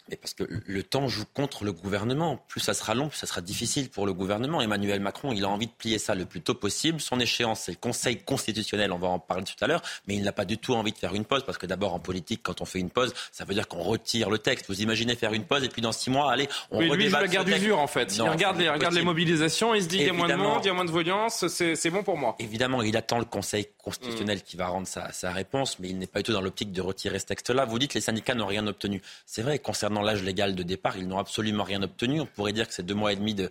Mais parce que le temps joue contre le gouvernement. Plus ça sera long, plus ça sera difficile pour le gouvernement. Emmanuel Macron, il a envie de plier ça le plus tôt possible. Son échéance, c'est le Conseil constitutionnel, on va en parler tout à l'heure, mais il n'a pas du tout envie de faire une pause, parce que d'abord, en politique, quand on fait une pause, ça veut dire qu'on retire le texte. Vous imaginez faire une pause, et puis dans six mois, allez, on lui, il joue redébat la de guerre ce du texte. dur, en fait. Non, il regarde les, regarde mobilisations, il se dit il y a moins de monde, il y a moins de violence, c'est bon pour moi. Évidemment, il attend le Conseil Mm. constitutionnel qui va rendre sa, sa réponse, mais il n'est pas du tout dans l'optique de retirer ce texte-là. Vous dites que les syndicats n'ont rien obtenu. C'est vrai, concernant l'âge légal de départ, ils n'ont absolument rien obtenu. On pourrait dire que ces deux mois et demi de,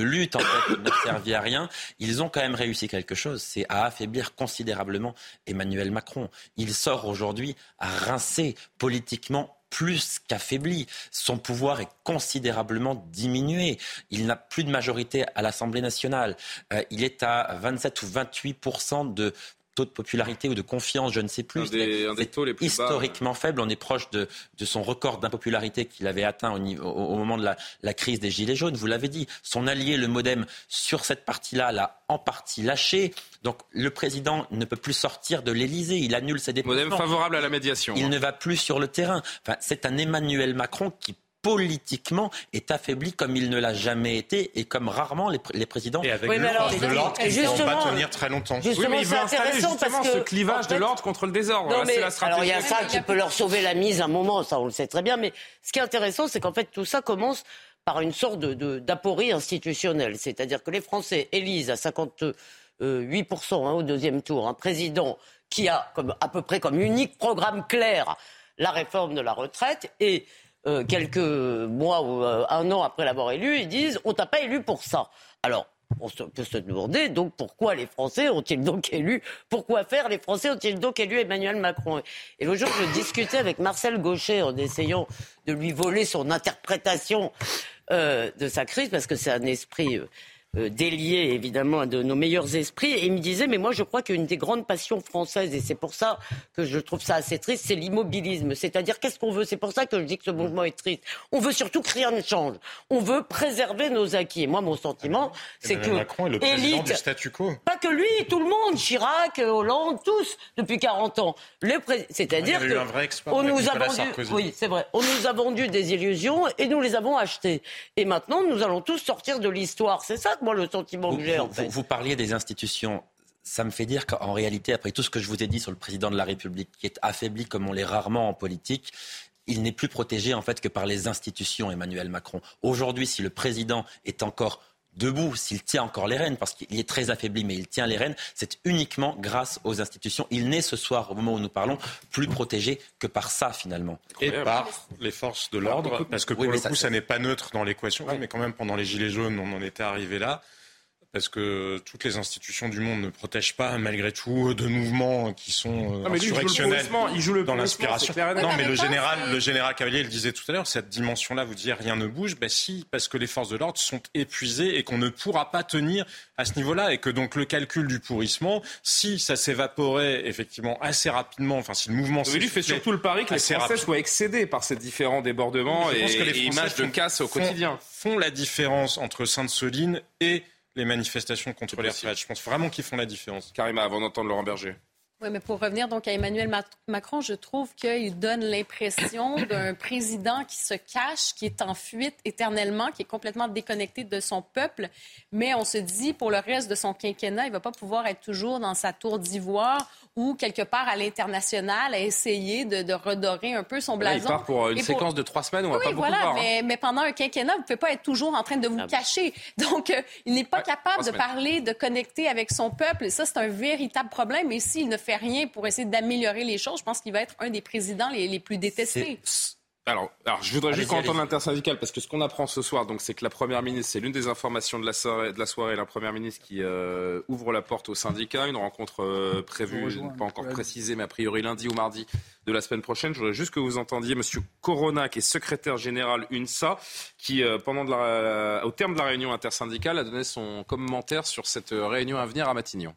lutte n'ont servi à rien. Ils ont quand même réussi quelque chose, c'est à affaiblir considérablement Emmanuel Macron. Il sort aujourd'hui à rincer politiquement plus qu'affaibli. Son pouvoir est considérablement diminué. Il n'a plus de majorité à l'Assemblée nationale. Euh, il est à 27 ou 28% de taux de popularité ou de confiance, je ne sais plus. Des- un des C'est taux les plus bas. historiquement faible. On est proche de, de son record d'impopularité qu'il avait atteint au, niveau- au- au moment de la, la crise des Gilets jaunes. Vous l'avez dit, son allié, le MoDem, sur cette partie-là, l'a en partie lâché. Donc le président ne peut plus sortir de l'Élysée. Il annule ses déplacements. Modem favorable à la médiation. Il ne va plus sur le terrain. Enfin, c'est un Emmanuel Macron qui politiquement est affaibli comme il ne l'a jamais été et comme rarement les, pr- les présidents. Et avec Oui, mais le de l'ordre qui ne vont pas tenir très longtemps. Justement, oui, mais il veut c'est installer intéressant justement parce que, ce clivage en fait- de l'ordre contre le désordre. Non, Là, mais, c'est la stratégie. alors il y a ça qui peut leur sauver la mise un moment, ça on le sait très bien. Mais ce qui est intéressant, c'est qu'en fait tout ça commence par une sorte de, de- d'aporie institutionnelle. C'est-à-dire que les Français élisent à 58% hein, au deuxième tour un président qui a comme, à peu près comme unique programme clair la réforme de la retraite et euh, quelques mois ou euh, un an après l'avoir élu, ils disent on t'a pas élu pour ça. Alors, on peut se demander donc pourquoi les Français ont-ils donc élu, pourquoi faire les Français ont-ils donc élu Emmanuel Macron? Et le jour, je discutais avec Marcel Gaucher en essayant de lui voler son interprétation euh, de sa crise, parce que c'est un esprit euh, délié évidemment à de nos meilleurs esprits, et il me disait mais moi je crois qu'une des grandes passions françaises, et c'est pour ça que je trouve ça assez triste, c'est l'immobilisme. C'est-à-dire qu'est-ce qu'on veut? C'est pour ça que je dis que ce mouvement est triste. On veut surtout que rien ne change. On veut préserver nos acquis. Et moi mon sentiment, c'est que Emmanuel Macron est le président élite, du statu quo. pas que lui, tout le monde, Chirac, euh, Hollande, tous, depuis 40 ans. Pré- C'est-à-dire Il y avait eu que un vrai export on avec nous a vendu, Sarkozy. oui, c'est vrai, on nous a vendu des illusions et nous les avons achetées. Et maintenant, nous allons tous sortir de l'histoire. C'est ça, moi, le sentiment Vous, que j'ai, en vous- fait. vous parliez des institutions. ça me fait dire qu'en réalité, après tout ce que je vous ai dit sur le président de la République, qui est affaibli comme on l'est rarement en politique, il n'est plus protégé en fait que par les institutions, Emmanuel Macron. Aujourd'hui, si le président est encore debout, s'il tient encore les rênes, parce qu'il est très affaibli, mais il tient les rênes, c'est uniquement grâce aux institutions. Il n'est ce soir, au moment où nous parlons, plus protégé que par ça, finalement. Et par les forces de l'ordre, parce que pour le coup, ça, n'est pas neutre dans l'équation. mais quand même, pendant les Gilets jaunes, on en était arrivé là parce que toutes les institutions du monde ne protègent pas, malgré tout, de mouvements qui sont euh, insurrectionnels dans l'inspiration. Non, mais le général, le général Cavalier le disait tout à l'heure, cette dimension-là, vous dire rien ne bouge, ben si, parce que les forces de l'ordre sont épuisées et qu'on ne pourra pas tenir à ce niveau-là, et que donc le calcul du pourrissement, si ça s'évaporait effectivement assez rapidement, enfin si le mouvement lui fait surtout le pari que les Français soient excédés par ces différents débordements et, que les images de casse au quotidien. Font la différence entre Sainte-Soline et les manifestations contre les retraites. Je pense vraiment qu'ils font la différence. Karima, avant d'entendre Laurent Berger. Oui, mais pour revenir donc à Emmanuel Macron, je trouve qu'il donne l'impression d'un président qui se cache, qui est en fuite éternellement, qui est complètement déconnecté de son peuple. Mais on se dit, pour le reste de son quinquennat, il ne va pas pouvoir être toujours dans sa tour d'ivoire ou quelque part à l'international à essayer de, redorer un peu son blason. il part pour une séquence de trois semaines, on va pas beaucoup voir, mais, hein. mais, pendant un quinquennat, vous ne pouvez pas être toujours en train de vous ah cacher. Donc, euh, il n'est pas capable de parler, de connecter avec son peuple. Et ça, c'est un véritable problème. Et s'il ne fait rien pour essayer d'améliorer les choses, je pense qu'il va être un des présidents les, les plus détestés. Alors, alors, je voudrais juste entendre l'intersyndical parce que ce qu'on apprend ce soir, donc, c'est que la première ministre, c'est l'une des informations de la soirée, de la, soirée la première ministre qui euh, ouvre la porte au syndicat, une rencontre euh, prévue, pas encore précisée, mais a priori lundi ou mardi de la semaine prochaine. Je voudrais juste que vous entendiez Monsieur Corona, qui est secrétaire général UNSA, qui, euh, pendant de la, au terme de la réunion intersyndicale, a donné son commentaire sur cette réunion à venir à Matignon.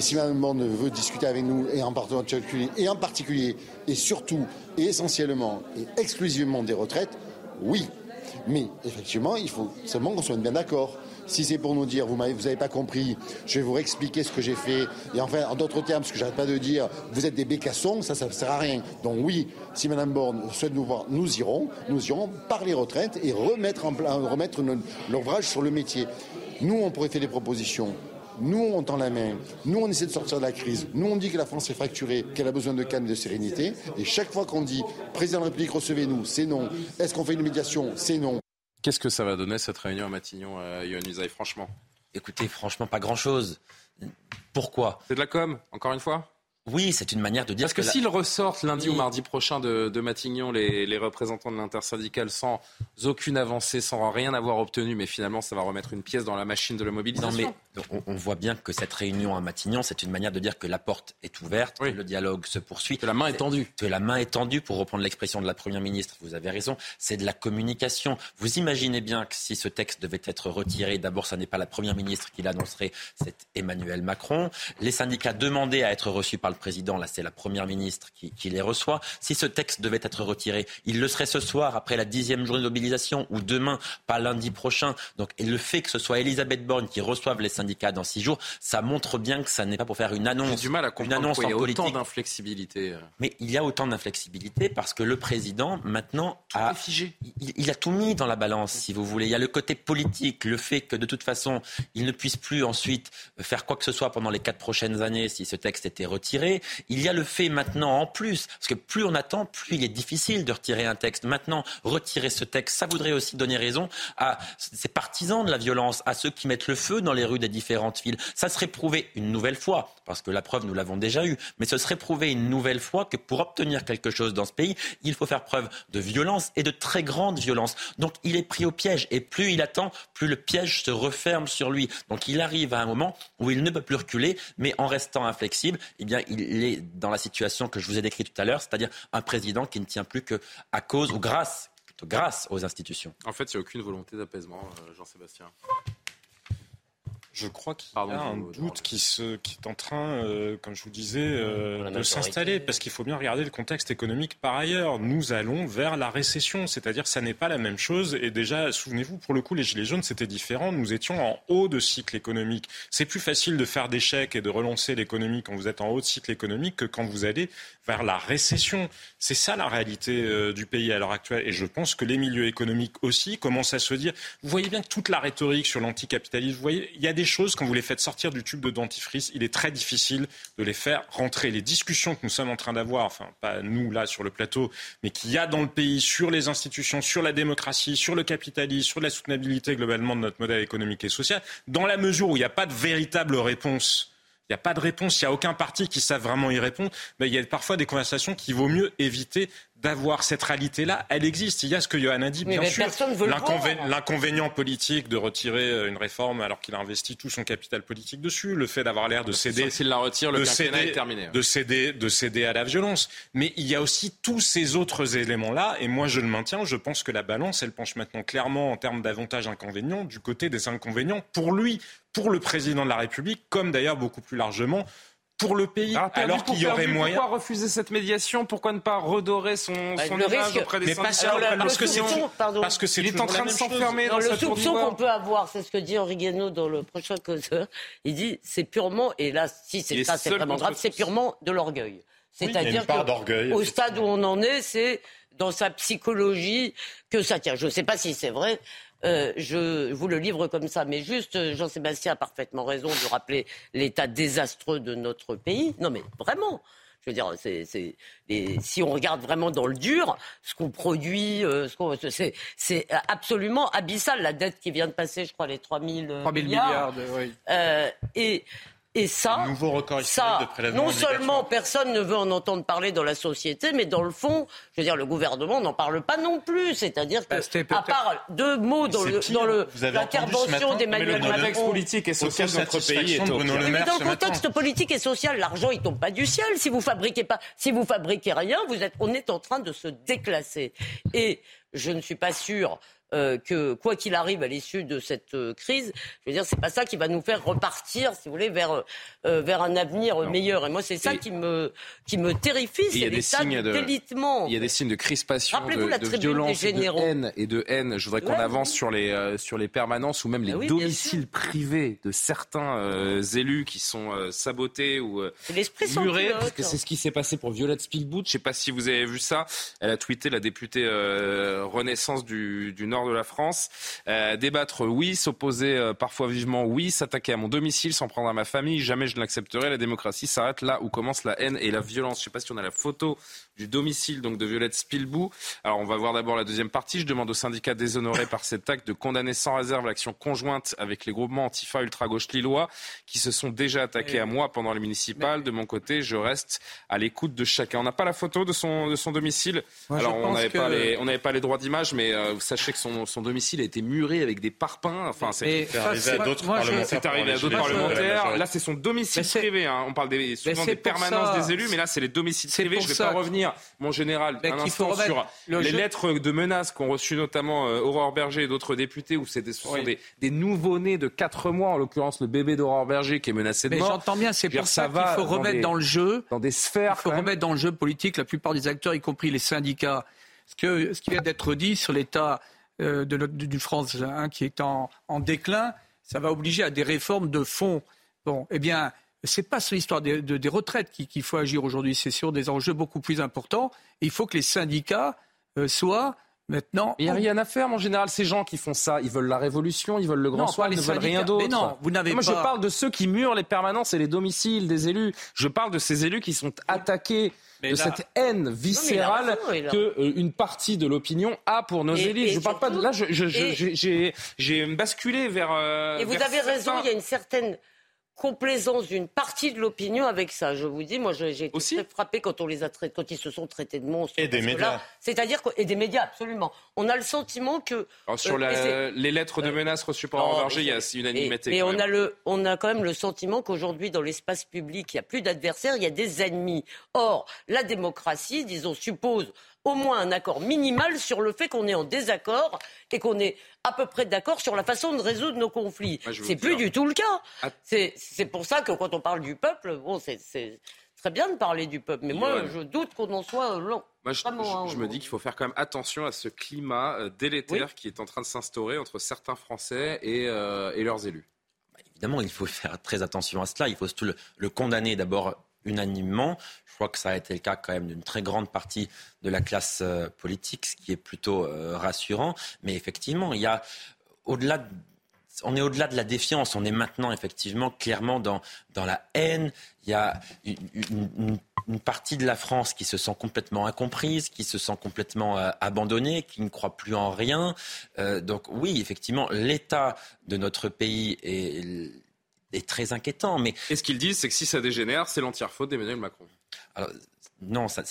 Si Mme Borne veut discuter avec nous, et en particulier, et en particulier, et surtout, et essentiellement, et exclusivement des retraites, oui. Mais effectivement, il faut seulement qu'on soit bien d'accord. Si c'est pour nous dire, vous n'avez pas compris, je vais vous réexpliquer ce que j'ai fait, et enfin, en d'autres termes, ce que j'arrête pas de dire, vous êtes des bécassons, ça, ça ne sert à rien. Donc oui, si Mme Borne souhaite nous voir, nous irons, nous irons par les retraites et remettre, remettre l'ouvrage sur le métier. Nous, on pourrait faire des propositions nous, on tend la main. Nous, on essaie de sortir de la crise. Nous, on dit que la France est fracturée, qu'elle a besoin de calme et de sérénité. Et chaque fois qu'on dit président de la République, recevez-nous, c'est non. Est-ce qu'on fait une médiation? C'est non. Qu'est-ce que ça va donner cette réunion à Matignon, euh, Yohann franchement? Écoutez, franchement, pas grand-chose. Pourquoi? C'est de la com, encore une fois? Oui, c'est une manière de dire. Parce que, s'ils ressortent lundi ou mardi prochain de, Matignon, les, représentants de l'intersyndicale, sans aucune avancée, sans rien avoir obtenu, mais finalement, ça va remettre une pièce dans la machine de la mobilisation. Non, mais on, voit bien que cette réunion à Matignon, c'est une manière de dire que la porte est ouverte, que le dialogue se poursuit. Que la main est tendue. Que la main est tendue, pour reprendre l'expression de la Première ministre. Vous avez raison. C'est de la communication. Vous imaginez bien que si ce texte devait être retiré, d'abord, ça n'est pas la Première ministre qui l'annoncerait, c'est Emmanuel Macron. Les syndicats demandaient à être reçus par le président, là c'est la première ministre qui, les reçoit. Si ce texte devait être retiré, il le serait ce soir après la dixième journée de mobilisation ou demain, pas lundi prochain. Donc et le fait que ce soit Elisabeth Borne qui reçoive les syndicats dans six jours, ça montre bien que ça n'est pas pour faire une annonce. du mal à comprendre une annonce il y a autant d'inflexibilité. Mais il y a autant d'inflexibilité parce que le président maintenant a figé. Il, il a tout mis dans la balance, si vous voulez. Il y a le côté politique, le fait que de toute façon il ne puisse plus ensuite faire quoi que ce soit pendant les quatre prochaines années si ce texte était retiré. Il y a le fait maintenant en plus, parce que plus on attend, plus il est difficile de retirer un texte. Maintenant, retirer ce texte, ça voudrait aussi donner raison à ces partisans de la violence, à ceux qui mettent le feu dans les rues des différentes villes. Ça serait prouvé une nouvelle fois, parce que la preuve, nous l'avons déjà eue, mais ce serait prouvé une nouvelle fois que pour obtenir quelque chose dans ce pays, il faut faire preuve de violence et de très grande violence. Donc il est pris au piège, et plus il attend, plus le piège se referme sur lui. Donc il arrive à un moment où il ne peut plus reculer, mais en restant inflexible, eh bien il est dans la situation que je vous ai décrite tout à l'heure, c'est-à-dire un président qui ne tient plus qu'à cause ou grâce, grâce aux institutions. En fait, il n'y a aucune volonté d'apaisement, euh, Jean-Sébastien. Je crois qu'il y a un doute qui, se, qui est en train, euh, comme je vous disais, euh, de s'installer, parce qu'il faut bien regarder le contexte économique par ailleurs. Nous allons vers la récession, c'est-à-dire ça n'est pas la même chose. Et déjà, souvenez-vous, pour le coup, les Gilets jaunes, c'était différent. Nous étions en haut de cycle économique. C'est plus facile de faire des chèques et de relancer l'économie quand vous êtes en haut de cycle économique que quand vous allez vers la récession. C'est ça la réalité euh, du pays à l'heure actuelle. Et je pense que les milieux économiques aussi commencent à se dire, vous voyez bien que toute la rhétorique sur l'anticapitalisme, vous voyez, il y a des choses, quand vous les faites sortir du tube de dentifrice, il est très difficile de les faire rentrer. Les discussions que nous sommes en train d'avoir, enfin pas nous là sur le plateau, mais qu'il y a dans le pays sur les institutions, sur la démocratie, sur le capitalisme, sur la soutenabilité globalement de notre modèle économique et social, dans la mesure où il n'y a pas de véritable réponse il n'y a pas de réponse, il n'y a aucun parti qui sache vraiment y répondre. Mais il y a parfois des conversations qu'il vaut mieux éviter d'avoir cette réalité-là, elle existe. Il y a ce que Johan a dit, bien sûr. L'inconvénient politique de retirer euh, une réforme alors qu'il a investi tout son capital politique dessus, le fait d'avoir l'air de céder, s'il la retire, le de céder, est terminé. Hein. De céder, de céder à la violence. Mais il y a aussi tous ces autres éléments-là, et moi je le maintiens. Je pense que la balance, elle penche maintenant clairement en termes d'avantages inconvénients du côté des inconvénients pour lui, pour le président de la République, comme d'ailleurs beaucoup plus largement pour le pays, alors, qu'il y aurait moyen. Pourquoi refuser cette médiation? Pourquoi ne pas redorer son, bah, son image auprès des mais syndicats parce, que c'est parce que c'est il est en train de s'enfermer dans Le soupçon qu'on peut avoir, c'est ce que dit Henri Guénaud dans le prochain causeur. Il dit c'est purement, et là, si c'est ça, c'est vraiment grave, c'est purement de l'orgueil. C'est-à-dire qu'au stade où on en est, c'est dans sa psychologie que ça tient. Je ne sais pas si c'est vrai, euh, je vous le livre comme ça, mais juste, euh, Jean-Sébastien a parfaitement raison de rappeler l'état désastreux de notre pays. Non, mais vraiment. Je veux dire, c'est, si on regarde vraiment dans le dur, ce qu'on produit, euh, c'est, c'est absolument abyssal. La dette qui vient de passer, je crois, les 3 000, 3 000 milliards. milliards oui. et et ça, ça non seulement personne ne veut en entendre parler dans la société, mais dans le fond, je veux dire, le gouvernement n'en parle pas non plus. C'est-à-dire que, bah, à part deux mots dans, le, dans le, l'intervention d'Emmanuel Macron... Le contexte politique et social de notre pays est au mais dans le contexte politique et social, l'argent, il tombe pas du ciel. Si vous fabriquez pas, si vous fabriquez rien, vous êtes, on est en train de se déclasser. Et je ne suis pas sûr euh, que quoi qu'il arrive à l'issue de cette euh, crise, je veux dire, c'est pas ça qui va nous faire repartir, si vous voulez, vers euh, vers un avenir meilleur. Et moi, c'est ça qui me qui me terrifie, c'est des signes de délitement. Il y a des signes de crispation, de, de violence, de haine et de haine. Je voudrais qu'on avance sur les sur les permanences ou même les ah domiciles privés de certains élus qui sont sabotés ou murés, parce que c'est ce qui s'est passé pour Violette Spielbout. Je sais pas si vous avez vu ça. Elle a tweeté la députée Renaissance du, du Nord de la France. Euh, débattre, oui. S'opposer euh, parfois vivement, oui. S'attaquer à mon domicile, s'en prendre à ma famille, jamais je ne l'accepterai. La démocratie s'arrête là où commence la haine et la violence. Je ne sais pas si on a la photo du domicile donc de Violette Spilbou. Alors on va voir d'abord la deuxième partie. Je demande au syndicat déshonoré par cet acte de condamner sans réserve l'action conjointe avec les groupements antifa ultra-gauche lillois qui se sont déjà attaqués à moi pendant les municipales. De mon côté, je reste à l'écoute de chacun. On n'a pas la photo de son, de son domicile? Alors on n'avait pas, les, on pas les droits d'image, mais euh, sachez que son, son, domicile a été muré avec des parpaings. Enfin, c'est arrivé à d'autres parlementaires. C'est arrivé à d'autres parlementaires. Là, c'est son domicile privé. Hein. On parle des, souvent des permanences des élus, mais là, c'est les domiciles privés. Je ne vais pas revenir mon général, un instant sur les lettres de menaces qu'ont reçues notamment euh, Aurore Berger et d'autres députés, où ce sont des, des nouveau-nés de 4 mois, en l'occurrence le bébé d'Aurore Berger qui est menacé de mort. J'entends bien, c'est pour ça, qu'il faut remettre dans, le jeu, dans des sphères, il faut remettre dans le jeu politique la plupart des acteurs, y compris les syndicats. Ce, que, ce qui vient d'être dit sur l'état euh, de du France hein, qui est en, en déclin, ça va obliger à des réformes de fond. Bon, eh bien, c'est pas sur l'histoire des, des retraites qu'il faut agir aujourd'hui, c'est sur des enjeux beaucoup plus importants. il faut que les syndicats euh, soient maintenant. Il n'y a rien à faire, en général, ces gens qui font ça. Ils veulent la révolution, ils veulent le grand soir, ils ne veulent rien d'autre. non, vous n'avez Moi, je parle de ceux qui murent les permanences et les domiciles des élus. Je parle de ces élus qui sont attaqués. De cette haine viscérale qu'une partie de l'opinion a pour nos élus. je parle pas de là. J'ai basculé vers. Euh, et vous avez raison. Il y a une certaine complaisance d'une partie de l'opinion avec ça. Je vous dis, moi, j'ai été très frappé quand on les a traités, quand ils se sont traités de monstres. Et des médias. C'est-à-dire et des médias, absolument. On a le sentiment que sur euh, les lettres de menaces reçues par Berger, il y a unanimité. Mais on a le, on a quand même le sentiment qu'aujourd'hui, dans l'espace public, il n'y a plus d'adversaires, il y a des ennemis. Or, la démocratie, disons, suppose au moins un accord minimal sur le fait qu'on est en désaccord et qu'on est à peu près d'accord sur la façon de résoudre nos conflits. C'est plus du tout le cas. Ah. C'est pour ça que quand on parle du peuple, bon, c'est très bien de parler du peuple, mais moi, je doute qu'on en soit long. Moi, je, hein, me dis qu'il faut faire quand même attention à ce climat euh, délétère qui est en train de s'instaurer entre certains Français et, euh, leurs élus. Bah, évidemment, il faut faire très attention à cela. Il faut surtout le condamner d'abord unanimement. Je crois que ça a été le cas quand même d'une très grande partie de la classe euh, politique, ce qui est plutôt euh, rassurant. Mais effectivement, il y a, au-delà de on est au-delà de la défiance. On est maintenant effectivement clairement dans, dans la haine. Il y a une, partie de la France qui se sent complètement incomprise, qui se sent complètement euh, abandonnée, qui ne croit plus en rien. Donc oui, effectivement, l'état de notre pays est, est très inquiétant. Mais... Et ce qu'ils disent, c'est que si ça dégénère, c'est l'entière faute d'Emmanuel Macron. Alors, non, ça,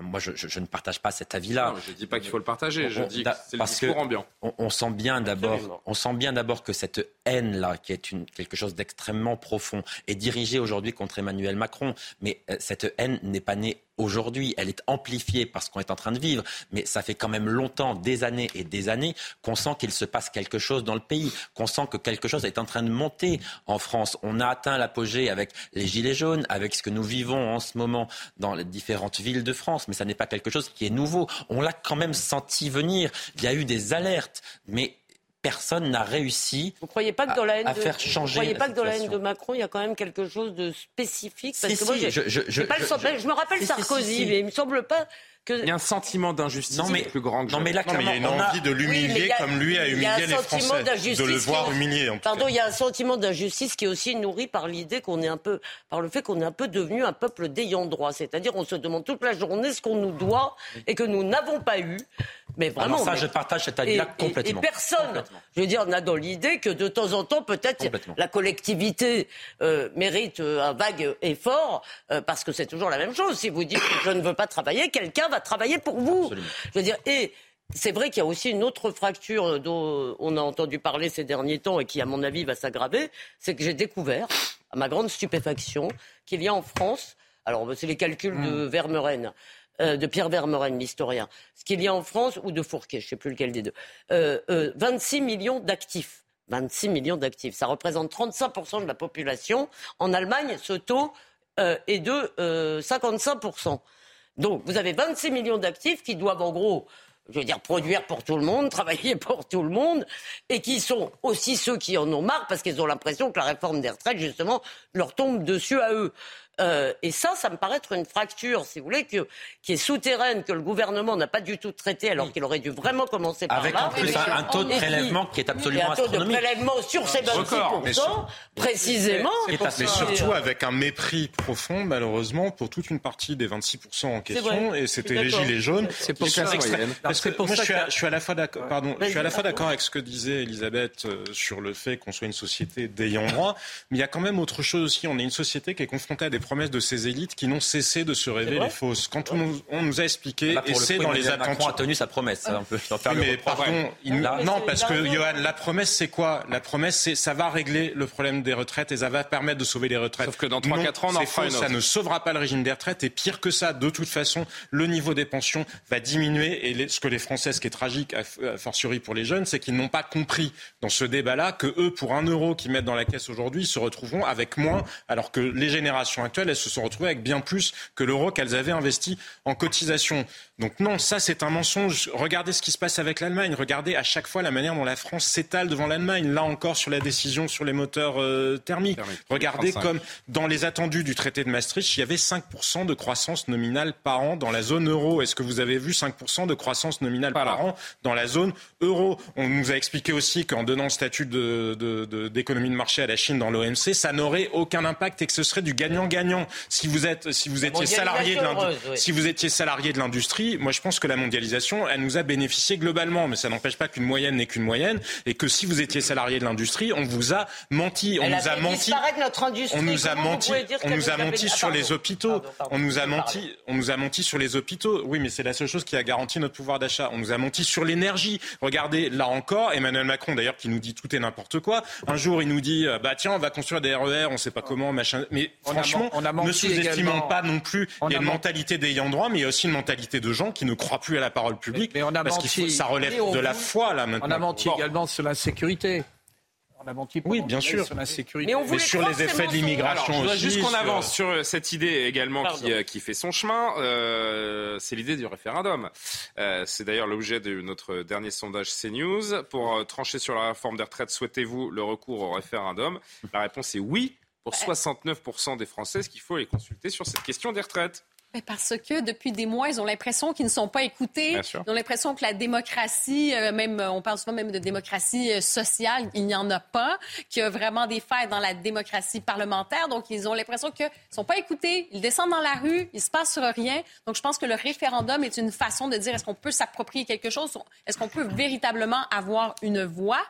moi je, ne partage pas cet avis-là. Je ne dis pas qu'il faut le partager, je dis que c'est le discours ambiant. On, sent bien d'abord, on sent bien d'abord que cette haine-là, qui est une, quelque chose d'extrêmement profond, est dirigée aujourd'hui contre Emmanuel Macron. Mais euh, cette haine n'est pas née aujourd'hui, elle est amplifiée parce qu'on est en train de vivre, mais ça fait quand même longtemps, des années et des années, qu'on sent qu'il se passe quelque chose dans le pays, qu'on sent que quelque chose est en train de monter en France. On a atteint l'apogée avec les Gilets jaunes, avec ce que nous vivons en ce moment dans les différentes villes de France, mais ça n'est pas quelque chose qui est nouveau. On l'a quand même senti venir. Il y a eu des alertes, mais personne n'a réussi vous croyez pas que dans la haine à, de, faire changer. Vous croyez pas que dans la haine de Macron, il y a quand même quelque chose de spécifique Parce que moi, je, je, je, je, me rappelle Sarkozy, mais il me semble pas il y a un sentiment d'injustice plus grand que non, mais là, non, mais il y a une envie de l'humilier comme lui a humilié les Français. De le voir humilié, en Pardon, il y a un sentiment d'injustice qui est aussi nourri par l'idée qu'on est un peu, par le fait qu'on est un peu devenu un peuple d'ayant droit. C'est-à-dire, on se demande toute la journée ce qu'on nous doit et que nous n'avons pas eu. Mais ah vraiment. ça, je partage cet avis-là complètement. Et, personne, je veux dire, n'a dans l'idée que de temps en temps, peut-être, la collectivité euh, mérite euh, un vague effort, euh, parce que c'est toujours la même chose. Si vous dites que je ne veux pas travailler, quelqu'un va travailler pour vous. Je veux dire, et c'est vrai qu'il y a aussi une autre fracture dont on a entendu parler ces derniers temps et qui, à mon avis, va s'aggraver. C'est que j'ai découvert, à ma grande stupéfaction, qu'il y a en France, alors c'est les calculs de hmm. Vermeuren, euh, de Pierre Vermeuren, l'historien, ce qu'il y a en France, ou de Fourquet, je ne sais plus lequel des deux, euh, 26 euh, millions d'actifs. 26 millions d'actifs. Ça représente 35% de la population. En Allemagne, ce taux euh, est de 55%. Donc, vous avez 26 millions d'actifs qui doivent en gros, je veux dire, produire pour tout le monde, travailler pour tout le monde, et qui sont aussi ceux qui en ont marre parce qu'ils ont l'impression que la réforme des retraites, justement, leur tombe dessus à eux. Euh, et ça, ça me paraît être une fracture, si vous voulez, que, qui est souterraine, que le gouvernement n'a pas du tout traité, alors qu'il aurait dû vraiment commencer par Avec là. Avec en plus un, taux de prélèvement qui, est absolument astronomique. Un taux de prélèvement sur ces 26%, précisément. Mais, surtout avec un mépris profond, malheureusement, pour toute une partie des 26% en question, et c'était les gilets jaunes. C'est pour ça. Parce que moi, je suis, à, je suis à la fois d'accord, pardon, je suis à la fois d'accord avec ce que disait Elisabeth euh, sur le fait qu'on soit une société d'ayant droit, mais il y a quand même autre chose aussi. On est une société qui est confrontée à des promesses de ces élites qui n'ont cessé de se révéler fausses. Quand on nous, a expliqué, et c'est dans les attentes. Macron a tenu sa promesse. Un peu, mais pardon, non, parce que Johan, la promesse c'est quoi? La promesse c'est ça va régler le problème des retraites et ça va permettre de sauver les retraites. Sauf que dans 3-4 ans, on en fera Ça ne sauvera pas le régime des retraites et pire que ça, de toute façon, le niveau des pensions va diminuer et ce que les Français, ce qui est tragique, a fortiori pour les jeunes, c'est qu'ils n'ont pas compris dans ce débat-là que eux, pour un euro qu'ils mettent dans la caisse aujourd'hui, se retrouveront avec moins, alors que les générations elles se sont retrouvées avec bien plus que l'euro qu'elles avaient investi en cotisation. Donc non, ça c'est un mensonge. Regardez ce qui se passe avec l'Allemagne. Regardez à chaque fois la manière dont la France s'étale devant l'Allemagne. Là encore sur la décision sur les moteurs euh, thermiques. Regardez comme dans les attendus du traité de Maastricht, il y avait 5% de croissance nominale par an dans la zone euro. Est-ce que vous avez vu 5% de croissance nominale par an dans la zone euro? On nous a expliqué aussi qu'en donnant le statut d'économie de, de marché à la Chine dans l'OMC, ça n'aurait aucun impact et que ce serait du gagnant-gagnant. Si vous êtes, si vous étiez salarié de si vous étiez salarié de l'industrie, moi je pense que la mondialisation, elle nous a bénéficié globalement, mais ça n'empêche pas qu'une moyenne n'est qu'une moyenne, et que si vous étiez salarié de l'industrie, on vous a menti, on nous a, menti, on nous a menti, on nous a menti sur les hôpitaux, on nous a menti, on nous a menti sur les hôpitaux. Oui, mais c'est la seule chose qui a garanti notre pouvoir d'achat. On nous a menti sur l'énergie. Regardez, là encore, Emmanuel Macron d'ailleurs qui nous dit tout et n'importe quoi. Un jour, il nous dit, euh, bah tiens, on va construire des RER, on sait pas comment, machin. Mais franchement, on a, ne sous-estimons pas non plus. Il y a une mentalité d'ayant droit, mais il y a aussi une mentalité de gens qui ne croient plus à la parole publique. Mais on a parce menti, ça relève de la foi, là, maintenant. On a menti également sur l'insécurité. On a menti oui, bien sûr. sur l'insécurité. Mais, sur les effets de l'immigration aussi. Juste qu'on avance sur euh, cette idée également qui, euh, qui, fait son chemin. Euh, c'est l'idée du référendum. Euh, c'est d'ailleurs l'objet de notre dernier sondage CNews. Pour trancher sur la réforme des retraites, souhaitez-vous le recours au référendum? La réponse est oui pour 69% des Français, ce qu'il faut les consulter sur cette question des retraites. Mais parce que depuis des mois, ils ont l'impression qu'ils ne sont pas écoutés. Ils ont l'impression que la démocratie, euh, même on parle souvent même de démocratie euh, sociale, il n'y en a pas, qu'il y a vraiment des failles dans la démocratie parlementaire. Donc ils ont l'impression qu'ils ne sont pas écoutés. Ils descendent dans la rue, il se passe rien. Donc je pense que le référendum est une façon de dire est-ce qu'on peut s'approprier quelque chose, est-ce qu'on peut véritablement avoir une voix?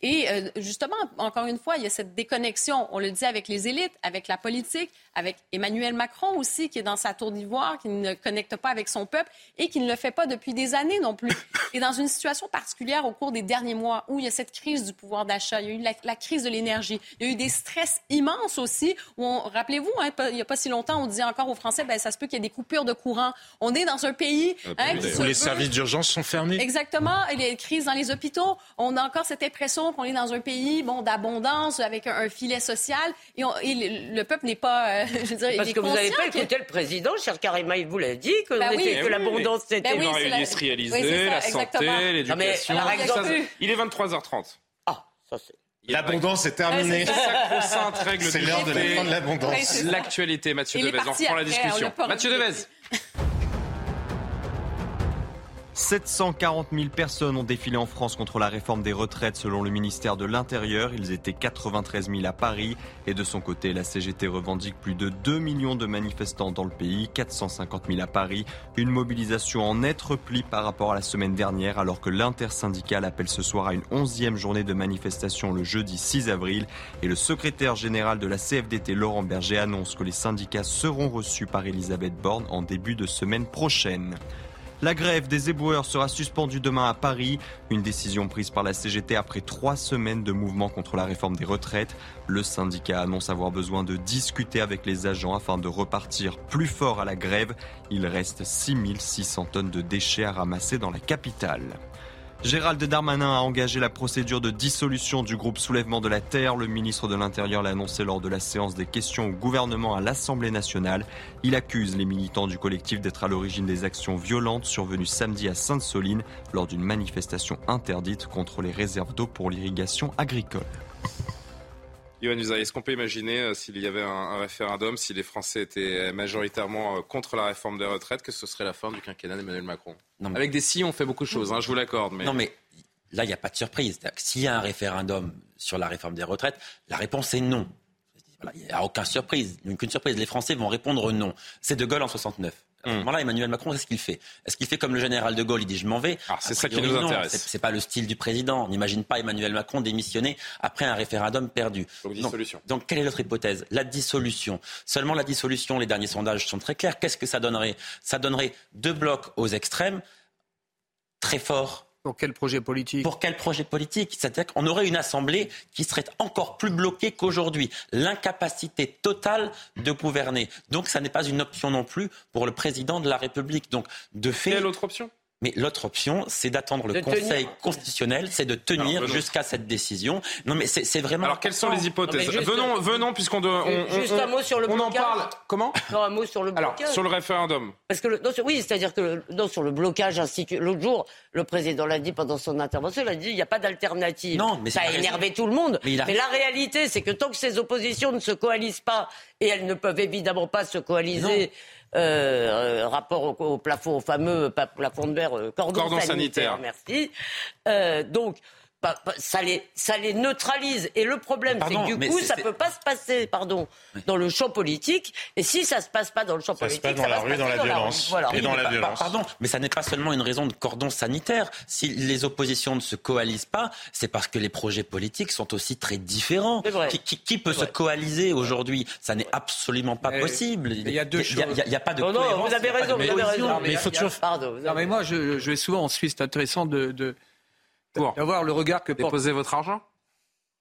Et euh, justement, encore une fois, il y a cette déconnexion. On le dit avec les élites, avec la politique, avec Emmanuel Macron aussi, qui est dans sa tour d'ivoire, qui ne connecte pas avec son peuple et qui ne le fait pas depuis des années non plus. Et dans une situation particulière au cours des derniers mois où il y a cette crise du pouvoir d'achat, il y a eu la, crise de l'énergie, il y a eu des stress immenses aussi, où rappelez-vous, hein, il n'y a pas si longtemps, on disait encore aux Français, ben, ça se peut qu'il y ait des coupures de courant. On est dans un pays... Hein, où les services d'urgence sont fermés. Exactement. Il y a dans les hôpitaux. On a encore cette impression qu'on est dans un pays bon, d'abondance, avec un, filet social. Et, le, peuple n'est pas... Euh, Parce que vous n'avez pas écouté le président, cher Karima, il vous l'a dit, que, bah que l'abondance c'était... Ben oui, réindustrialiser, la, santé, l'éducation. Il est 23h30. Ah, ça c'est... L'abondance est terminée. C'est l'heure de la l'abondance. L'actualité, Mathieu Devez, on reprend la discussion. Mathieu Devez. 740 000 personnes ont défilé en France contre la réforme des retraites selon le ministère de l'Intérieur. Ils étaient 93 000 à Paris. Et de son côté, la CGT revendique plus de 2 millions de manifestants dans le pays, 450 000 à Paris. Une mobilisation en net repli par rapport à la semaine dernière alors que l'intersyndicale appelle ce soir à une onzième journée de manifestation le jeudi 6 avril. Et le secrétaire général de la CFDT, Laurent Berger, annonce que les syndicats seront reçus par Elisabeth Borne en début de semaine prochaine. La grève des éboueurs sera suspendue demain à Paris. Une décision prise par la CGT après trois semaines de mouvement contre la réforme des retraites. Le syndicat annonce avoir besoin de discuter avec les agents afin de repartir plus fort à la grève. Il reste 6600 tonnes de déchets à ramasser dans la capitale. Gérald Darmanin a engagé la procédure de dissolution du groupe Soulèvement de la Terre. Le ministre de l'Intérieur l'a annoncé lors de la séance des questions au gouvernement à l'Assemblée nationale. Il accuse les militants du collectif d'être à l'origine des actions violentes survenues samedi à Sainte-Soline lors d'une manifestation interdite contre les réserves d'eau pour l'irrigation agricole. Yohann est-ce qu'on peut imaginer, euh, s'il y avait un, référendum, si les Français étaient majoritairement euh, contre la réforme des retraites, que ce serait la fin du quinquennat d'Emmanuel Macron Avec des si, on fait beaucoup de choses, hein, je vous l'accorde. Mais... Non, mais là, il n'y a pas de surprise. S'il y a un référendum sur la réforme des retraites, la réponse est non. Il n'y a aucune surprise, aucune surprise. Les Français vont répondre non. C'est De Gaulle en 69. À ce hmm. moment-là, Emmanuel Macron, qu'est-ce qu'il fait? Est-ce qu'il fait comme le général de Gaulle Il dit je m'en vais? Ah, c'est ça qui nous intéresse. C'est pas le style du président. On n'imagine pas Emmanuel Macron démissionner après un référendum perdu. Donc, dissolution. Donc, quelle est l'autre hypothèse? La dissolution. Seulement la dissolution, les derniers sondages sont très clairs. Qu'est-ce que ça donnerait? Ça donnerait deux blocs aux extrêmes, très forts pour quel projet politique Pour quel projet politique C'est-à-dire qu'on aurait une assemblée qui serait encore plus bloquée qu'aujourd'hui. L'incapacité totale de gouverner. Donc ça n'est pas une option non plus pour le président de la République. Donc de fait. Quelle autre option? Mais l'autre option, c'est d'attendre le Conseil constitutionnel, c'est de tenir jusqu'à cette décision. Non, mais c'est vraiment. Alors, quelles sont les hypothèses Venons, venons, puisqu'on on, juste un mot sur le on en parle. Comment Non, un mot sur le blocage. Alors, sur le référendum. Parce que le, oui, c'est-à-dire que non, sur le blocage institué. L'autre jour, le président l'a dit pendant son intervention, il a dit il n'y a pas d'alternative. Non, mais ça a énervé tout le monde. Mais, la réalité, c'est que tant que ces oppositions ne se coalisent pas, et elles ne peuvent évidemment pas se coaliser. Euh, rapport au, plafond, au fameux plafond de verre, euh, cordon, sanitaire, Merci. Ça les, ça les neutralise. Et le problème, c'est que du coup, ça ne peut pas se passer pardon, dans le champ politique. Et si ça ne se passe pas dans le champ politique, ça se passe dans la rue, dans la violence. Et dans la violence. Pardon, mais ça n'est pas seulement une raison de cordon sanitaire. Si les oppositions ne se coalisent pas, c'est parce que les projets politiques sont aussi très différents. Qui, peut se coaliser aujourd'hui? Ça n'est absolument pas possible. Il y a deux choses. Il n'y a, pas de non, non, vous avez raison. Vous avez raison. Mais il faut toujours. Pardon. Non, mais moi, je, je vais souvent en Suisse. C'est intéressant de D'avoir le regard que porte... Déposer votre argent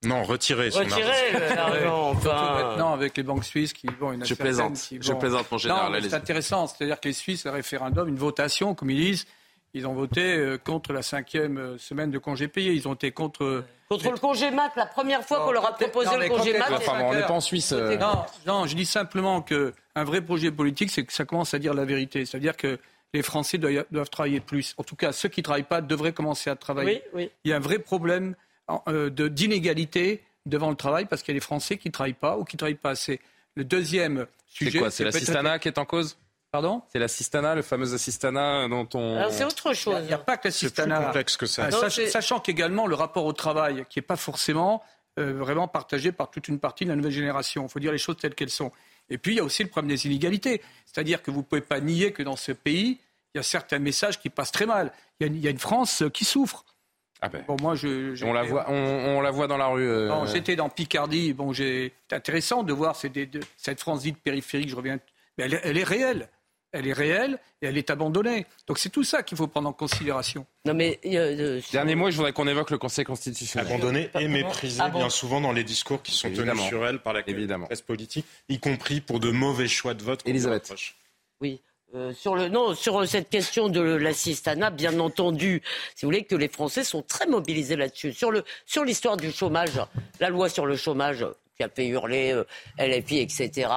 non, retirez son retirez l'argent. enfin... Maintenant, avec les banques suisses qui vont une Je plaisante. Je plaisante, mon général. C'est intéressant. C'est-à-dire que les Suisses, le référendum, une votation, comme ils disent, ils ont voté euh, contre la cinquième euh, semaine de congé payé. Ils ont été contre. Contre le congé mat, la première fois qu'on leur a proposé le congé mat. on n'est pas en Suisse. Euh. Non, non, je dis simplement qu'un vrai projet politique, c'est que ça commence à dire la vérité. C'est-à-dire que les Français doivent, travailler plus. En tout cas, ceux qui ne travaillent pas devraient commencer à travailler. Il y a un vrai problème euh, d'inégalité devant le travail parce qu'il y a des Français qui ne travaillent pas ou qui ne travaillent pas assez. Le deuxième sujet. C'est quoi C'est l'assistanat qui est en cause? Pardon? C'est l'assistana, le fameux assistana dont on. c'est autre chose. Il n'y a pas que l'assistana. C'est plus complexe que ça. Euh, sachant qu'également le rapport au travail, qui n'est pas forcément euh, vraiment partagé par toute une partie de la nouvelle génération. Il faut dire les choses telles qu'elles sont. Et puis il y a aussi le problème des inégalités. C'est-à-dire que vous ne pouvez pas nier que dans ce pays, il y a certains messages qui passent très mal. Il y a une, France qui souffre. Ah ben. bon, moi, je, on, la voit, on, la voit dans la rue. Euh... J'étais dans Picardie. Bon, c'est intéressant de voir cette, cette France dite périphérique. Je reviens, mais elle est réelle elle est réelle et elle est abandonnée. Donc c'est tout ça qu'il faut prendre en considération. Non mais euh, dernier mot, je voudrais qu'on évoque le Conseil constitutionnel. Abandonnée et méprisée ah bien souvent dans les discours qui sont tenus sur elle par la presse politique, y compris pour de mauvais choix de vote. Elisabeth. Oui. Euh, sur le non sur cette question de l'assistanat, bien entendu, si vous voulez que les Français sont très mobilisés là-dessus. Sur le sur l'histoire du chômage, la loi sur le chômage, qui a fait hurler euh, LFI, etc.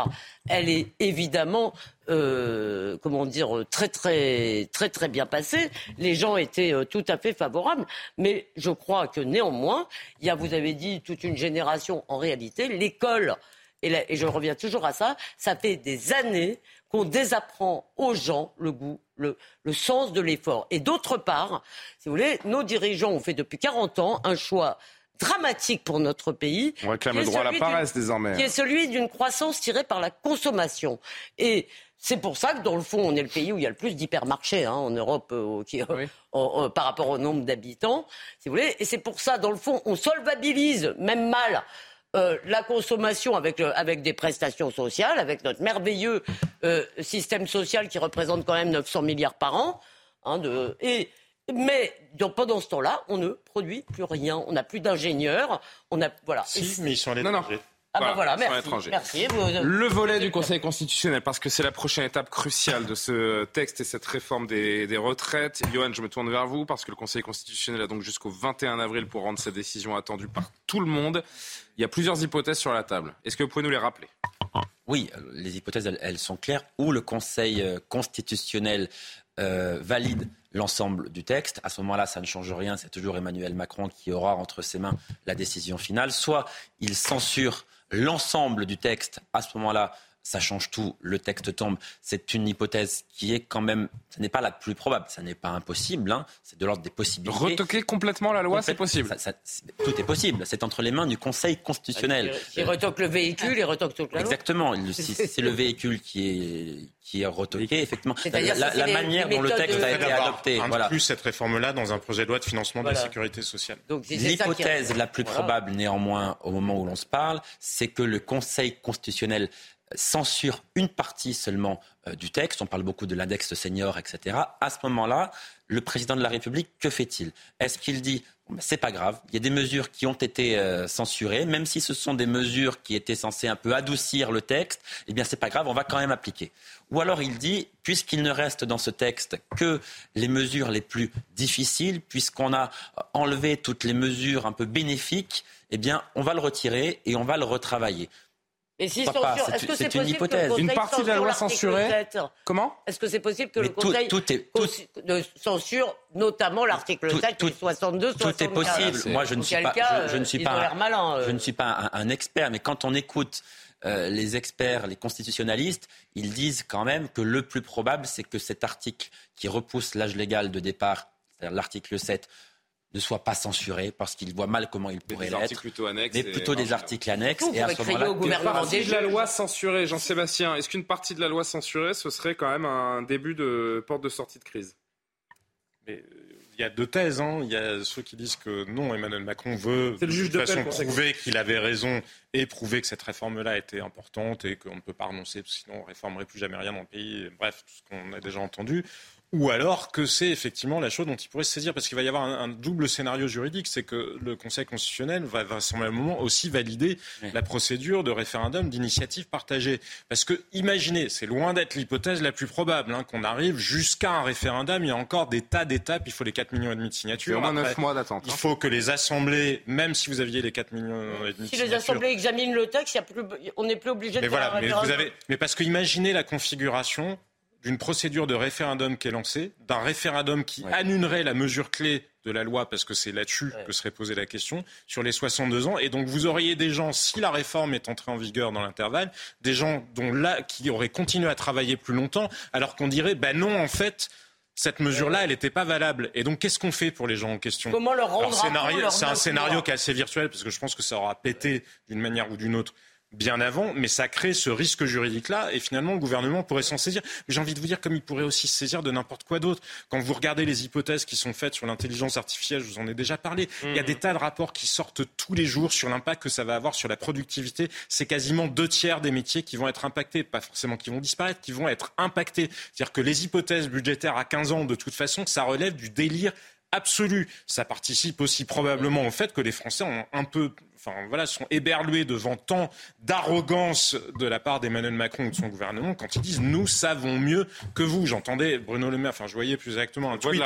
Elle est évidemment, euh, comment dire, très très très très bien passée. Les gens étaient euh, tout à fait favorables, mais je crois que néanmoins, il y a, vous avez dit, toute une génération. En réalité, l'école, et, je reviens toujours à ça, ça fait des années qu'on désapprend aux gens le goût, le, le sens de l'effort. Et d'autre part, si vous voulez, nos dirigeants ont fait depuis 40 ans un choix dramatique pour notre pays. On réclame le droit à la paresse désormais. Qui est celui d'une croissance tirée par la consommation. Et c'est pour ça que, dans le fond, on est le pays où il y a le plus d'hypermarchés hein, en Europe euh, qui, euh, par rapport au nombre d'habitants, si vous voulez. Et c'est pour ça, dans le fond, on solvabilise, même mal, euh, la consommation avec, avec des prestations sociales, avec notre merveilleux système social qui représente quand même 900 milliards par an. Hein, de, et mais pendant ce temps-là, on ne produit plus rien. On n'a plus d'ingénieurs. On a voilà. Si, mais ils sont à l'étranger. Ah ben voilà, merci. Le volet du Conseil constitutionnel, parce que c'est la prochaine étape cruciale de ce texte et cette réforme des, des, retraites. Johan, je me tourne vers vous, parce que le Conseil constitutionnel a donc jusqu'au 21 avril pour rendre cette décision attendue par tout le monde. Il y a plusieurs hypothèses sur la table. Est-ce que vous pouvez nous les rappeler? Oui, les hypothèses, elles, sont claires. Ou le Conseil euh, constitutionnel euh, valide l'ensemble du texte. À ce moment-là, ça ne change rien. C'est toujours Emmanuel Macron qui aura entre ses mains la décision finale. Soit il censure l'ensemble du texte. À ce moment-là, ça change tout, le texte tombe. C'est une hypothèse qui est quand même, ce n'est pas la plus probable, ça n'est pas impossible, hein. c'est de l'ordre des possibilités. Retoquer complètement la loi, c'est possible. tout est possible, c'est entre les mains du Conseil constitutionnel. Il retoque le véhicule, il retoque toute la loi. Exactement, c'est le véhicule qui est qui est retoqué, effectivement. La, la manière dont le texte a été adopté. Voilà. plus cette réforme-là dans un projet de loi de financement de la sécurité sociale. L'hypothèse la plus probable, néanmoins, au moment où l'on se parle, c'est que le Conseil constitutionnel censure une partie seulement euh, du texte, on parle beaucoup de l'index senior, etc. À ce moment-là, le président de la République, que fait-il? Est-ce qu'il dit ben, c'est pas grave, il y a des mesures qui ont été euh, censurées, même si ce sont des mesures qui étaient censées un peu adoucir le texte, eh bien c'est pas grave, on va quand même appliquer. Ou alors il dit, puisqu'il ne reste dans ce texte que les mesures les plus difficiles, puisqu'on a enlevé toutes les mesures un peu bénéfiques, eh bien on va le retirer et on va le retravailler. C'est une hypothèse. Une partie de la loi censurée. Comment? Est-ce que c'est possible que le Conseil censure notamment l'article 7 tout, 62, Tout est possible. Moi, je ne suis pas, je, ne suis pas, je ne suis pas un, expert, mais quand on écoute euh, les experts, les constitutionnalistes, ils disent quand même que le plus probable, c'est que cet article qui repousse l'âge légal de départ, c'est-à-dire l'article 7, ne soit pas censuré parce qu'il voit mal comment il pourrait l'être. Plutôt annexes mais plutôt des articles annexes. et à ce moment-là, une partie de la loi censurée, Jean-Sébastien, est-ce qu'une partie de la loi censurée, ce serait quand même un début de porte de sortie de crise? Mais, il y a deux thèses. Hein. Il y a ceux qui disent que non, Emmanuel Macron veut de toute façon prouver qu'il avait raison et prouver que cette réforme-là était importante et qu'on ne peut pas renoncer, sinon on ne réformerait plus jamais rien dans le pays. Bref, tout ce qu'on a déjà entendu ou alors que c'est effectivement la chose dont il pourrait se saisir, parce qu'il va y avoir un, double scénario juridique, c'est que le Conseil constitutionnel va, va à un moment aussi valider la procédure de référendum d'initiative partagée. Parce que imaginez, c'est loin d'être l'hypothèse la plus probable, hein, qu'on arrive jusqu'à un référendum, il y a encore des tas d'étapes, il faut les 4 millions et demi de signatures. Il y a 9 mois d'attente. Il hein. faut que les assemblées, même si vous aviez les 4 millions et demi de signatures... Si les assemblées examinent le texte, on n'est plus obligé de mais faire un mais, vous avez, mais parce que imaginez la configuration d'une procédure de référendum qui est lancée, d'un référendum qui annulerait la mesure clé de la loi, parce que c'est là-dessus que serait posée la question, sur les 62 ans. Et donc vous auriez des gens, si la réforme est entrée en vigueur dans l'intervalle, des gens dont là, qui auraient continué à travailler plus longtemps, alors qu'on dirait, ben non, en fait, cette mesure-là, elle n'était pas valable. Et donc, qu'est-ce qu'on fait pour les gens en question? Comment leur rendre C'est un scénario qui est assez virtuel, parce que je pense que ça aura pété d'une manière ou d'une autre bien avant, mais ça crée ce risque juridique-là, et finalement, le gouvernement pourrait s'en saisir. J'ai envie de vous dire, comme il pourrait aussi se saisir de n'importe quoi d'autre. Quand vous regardez les hypothèses qui sont faites sur l'intelligence artificielle, je vous en ai déjà parlé, il y a mmh. des tas de rapports qui sortent tous les jours sur l'impact que ça va avoir sur la productivité. C'est quasiment deux tiers des métiers qui vont être impactés, pas forcément qui vont disparaître, qui vont être impactés. C'est-à-dire que les hypothèses budgétaires à 15 ans, de toute façon, ça relève du délire absolu. Ça participe aussi probablement au fait que les Français ont un peu enfin, voilà, sont éberlués devant tant d'arrogance de la part d'Emmanuel Macron ou de son gouvernement quand ils disent nous savons mieux que vous. J'entendais Bruno Le Maire, enfin je voyais plus exactement un tweet,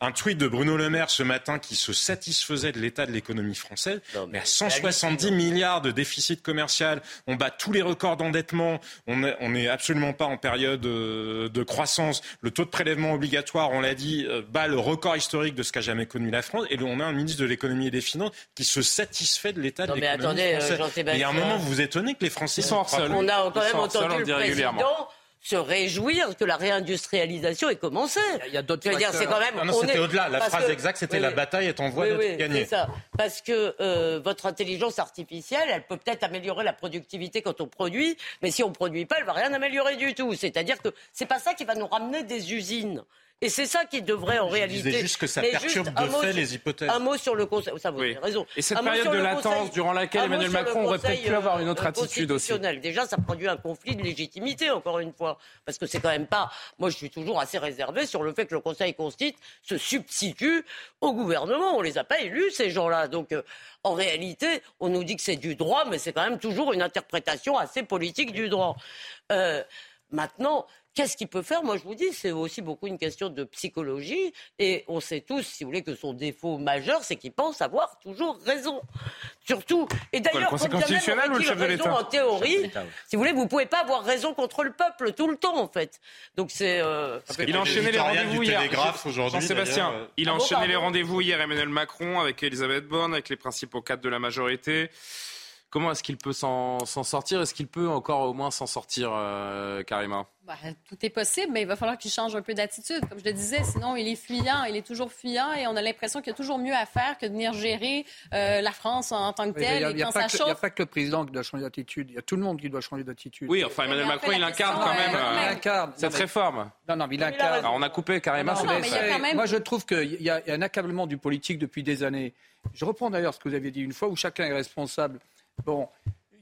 un tweet de Bruno Le Maire ce matin qui se satisfaisait de l'état de l'économie française, mais, à 170 milliards de déficit commercial, on bat tous les records d'endettement, on n'est absolument pas en période euh, de croissance, le taux de prélèvement obligatoire, on l'a dit, euh, bat le record historique de ce qu'a jamais connu la France, et on a un ministre de l'économie et des finances qui se satisfait de l'état non, mais attendez, euh, Jean-Sébastien. Il y a un moment, vous vous étonnez que les Français sont hors sol. On a quand même entendu le président se réjouir que la réindustrialisation ait commencé. Il y a d'autres dire, c'est quand même. Ah non, c'était au-delà. La phrase exacte, c'était la bataille est en voie d'être oui, gagnée. ça. Parce que euh, votre intelligence artificielle, elle peut peut-être améliorer la productivité quand on produit, mais si on produit pas, elle va rien améliorer du tout. C'est-à-dire que c'est pas ça qui va nous ramener des usines. Et c'est ça qui devrait en réalité. Je juste que ça perturbe de fait les hypothèses. Un mot sur le Conseil. Ça, vous avez raison. Et cette période de latence durant laquelle Emmanuel Macron aurait peut-être pu avoir une autre euh, attitude aussi. Déjà, ça produit un conflit de légitimité, encore une fois. Parce que c'est quand même pas. Moi, je suis toujours assez réservé sur le fait que le Conseil constitue se substitue au gouvernement. On les a pas élus, ces gens-là. Donc, euh, en réalité, on nous dit que c'est du droit, mais c'est quand même toujours une interprétation assez politique du droit. Euh, maintenant, Qu'est-ce qu'il peut faire? Moi, je vous dis, c'est aussi beaucoup une question de psychologie. Et on sait tous, si vous voulez, que son défaut majeur, c'est qu'il pense avoir toujours raison. Surtout. Et d'ailleurs, quand constitutionnel ou le chef de l'État En théorie, si vous voulez, vous pouvez pas avoir raison contre le peuple tout le temps, en fait. Donc c'est. Euh... Il a enchaîné les rendez-vous hier. Jean-Sébastien, euh. il a ah enchaîné les rendez-vous hier, Emmanuel Macron, avec Elisabeth Borne, avec les principaux cadres de la majorité. Comment est-ce qu'il peut s'en sortir? Est-ce qu'il peut encore au moins s'en sortir, euh, Karima? Bah, Tout est possible, mais il va falloir qu'il change un peu d'attitude. Comme je le disais, sinon il est fuyant, il est toujours fuyant et on a l'impression qu'il y a toujours mieux à faire que de venir gérer euh, la France en, tant que telle. Il n'y a, a, pas que le président qui doit changer d'attitude, il y a tout le monde qui doit changer d'attitude. Oui, enfin Emmanuel Macron, il incarne quand même, euh, cette réforme. Non, non, mais il incarne. Alors, on a coupé Karima. Moi, je trouve qu'il y, a un accablement du politique depuis des années. Je reprends d'ailleurs ce que vous avez dit une fois, où chacun est responsable. Bon,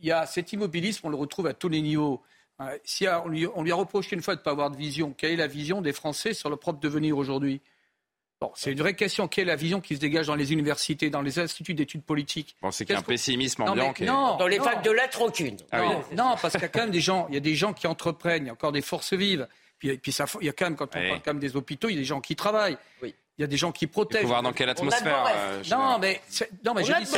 il y a cet immobilisme, on le retrouve à tous les niveaux. Euh, si on, lui, a reproché une fois de ne pas avoir de vision, quelle est la vision des Français sur leur propre devenir aujourd'hui? Bon, c'est une vraie question. Quelle est la vision qui se dégage dans les universités, dans les instituts d'études politiques? Bon, C'est qu'il y a un pessimisme ambiant. Non, dans les facs de lettres, aucune. Ah non, parce qu'il y a quand même des gens, il y a des gens qui entreprennent, il y a encore des forces vives. Puis, puis ça, il y a quand même, quand on parle quand même des hôpitaux, il y a des gens qui travaillent. Oui. Il y a des gens qui protègent. Il faut voir dans quelle atmosphère. Euh, non, mais, non, mais je dis,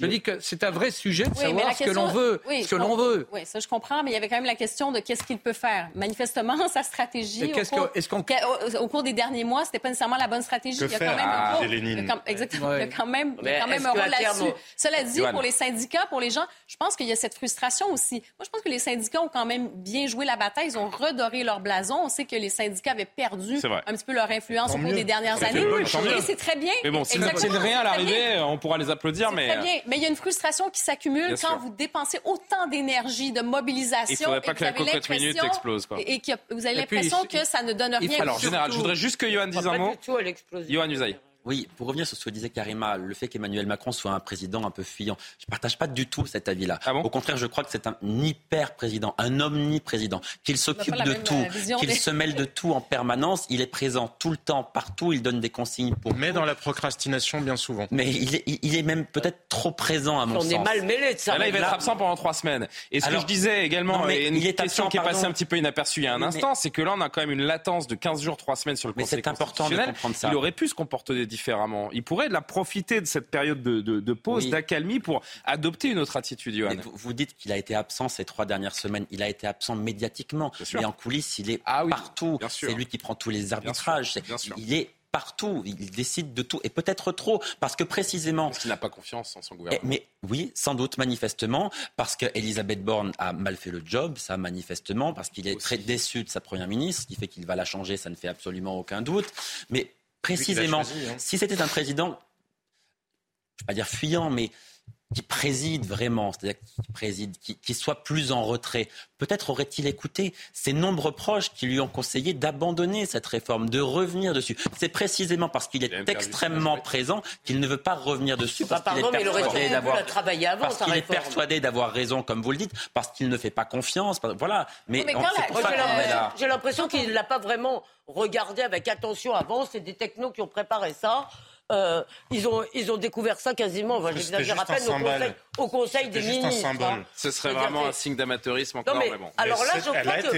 je dis que c'est un vrai sujet de savoir ce que l'on veut. Oui, ce que l'on veut. Oui, ça je comprends, mais il y avait quand même la question de qu'est-ce qu'il peut faire. Manifestement, sa stratégie au cours, au, cours, des derniers mois, c'était pas nécessairement la bonne stratégie. il y a quand même un rôle. exactement. Il y a quand même, quand même un rôle là-dessus. Cela dit, pour les syndicats, pour les gens, je pense qu'il y a cette frustration aussi. Moi, je pense que les syndicats ont quand même bien joué la bataille. Ils ont redoré leur blason. On sait que les syndicats avaient perdu un petit peu leur influence au cours des derniers dernières années. C'est très bien. Mais bon, si de rien à l'arrivée, on pourra les applaudir. Mais... Très bien. Mais il y a une frustration qui s'accumule quand vous dépensez autant d'énergie, de mobilisation. Il ne faudrait pas que la cocotte minute explose. Et que vous avez l'impression que ça ne donne rien. Alors, général, je voudrais juste que Johan dise un mot. Johan Usaï. Oui, pour revenir sur ce que disait Karima, le fait qu'Emmanuel Macron soit un président un peu fuyant, je ne partage pas du tout cet avis-là. Ah Au contraire, je crois que c'est un hyper-président, un omni-président, qu'il s'occupe de tout, qu'il se mêle de tout en permanence, il est présent tout le temps, partout, il donne des consignes pour... Mais dans la procrastination, bien souvent. Mais il est, il est même peut-être trop présent à mon sens. On est mal mêlé de ça. Là, il va être absent pendant trois semaines. Et ce que je disais également, et une il question qui est passée un petit peu inaperçue il y a un instant, c'est que là, on a quand même une latence de 15 jours, 3 semaines sur le Conseil Mais c'est important de comprendre ça. Il aurait pu se comporter différemment. Il pourrait pourrait la profiter de cette période de, pause, d'accalmie pour adopter une autre attitude, Johan. Vous, dites qu'il a été absent ces trois dernières semaines. Il a été absent médiatiquement. Mais en coulisses, il est ah partout. C'est lui qui prend tous les arbitrages. Il est partout. Il décide de tout et peut-être trop parce que précisément. Parce qu'il n'a pas confiance en son gouvernement. Mais oui, sans doute manifestement parce qu'Elisabeth Borne a mal fait le job, ça manifestement parce qu'il est très déçu de sa première ministre, ce qui fait qu'il va la changer, ça ne fait absolument aucun doute. Mais précisément, hein. si c'était un président, je ne vais pas dire fuyant, mais qui préside vraiment, c'est-à-dire qui préside, qui, soit plus en retrait. Peut-être aurait-il écouté ses nombreux proches qui lui ont conseillé d'abandonner cette réforme, de revenir dessus. C'est précisément parce qu'il est extrêmement présent qu'il ne veut pas revenir dessus, parce qu'il est persuadé d'avoir, parce qu'il est persuadé d'avoir raison, comme vous le dites, parce qu'il ne fait pas confiance. Voilà. Mais, j'ai l'impression qu'il ne l'a pas vraiment regardé avec attention avant. C'est des technos qui ont préparé ça. Euh, ils, ont, ils ont découvert ça quasiment, enfin, j'exagère à peine, au conseil, au conseil des ministres. Hein. Ce serait vraiment un signe d'amateurisme encore. mais, bon. Alors là, je crois que,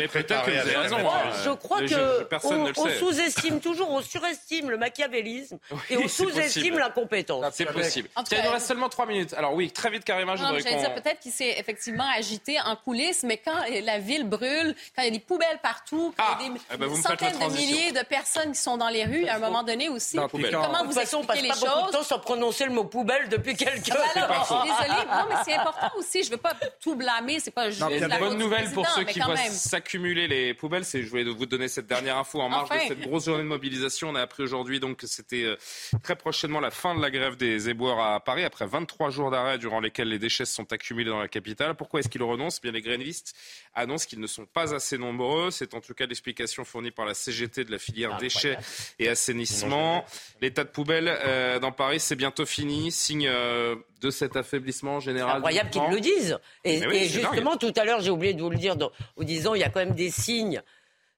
raison, je crois que on, sous-estime toujours, on surestime le machiavélisme et on sous-estime l'incompétence. C'est possible. il nous reste seulement trois minutes. Alors oui, très vite, carrément, je voudrais dire peut-être qu'il s'est effectivement agité en coulisses, mais quand la ville brûle, quand il y a des poubelles partout, quand il y a des ah, eh ben, centaines de milliers de personnes qui sont dans les rues, à un moment donné aussi, comment vous on passe pas beaucoup de temps sans prononcer le mot poubelle depuis quelques ah, bah je suis désolée. Non, mais c'est important aussi. Je veux pas tout blâmer. C'est pas juste la bonne nouvelle pour ceux qui voient s'accumuler les poubelles, c'est je voulais vous donner cette dernière info en marge de cette grosse journée de mobilisation. On a appris aujourd'hui donc que c'était euh, très prochainement la fin de la grève des éboueurs à Paris après 23 jours d'arrêt durant lesquels les déchets sont accumulés dans la capitale. Pourquoi est-ce qu'ils renoncent? Bien les grévistes annoncent qu'ils ne sont pas assez nombreux. C'est en tout cas l'explication fournie par la CGT de la filière déchets et assainissement. L'état de poubelle euh, dans Paris, c'est bientôt fini. Signe euh, de cet affaiblissement général. C'est incroyable qu'ils le disent. Et, justement, tout à l'heure, j'ai oublié de vous le dire en disant il y a quand même des signes.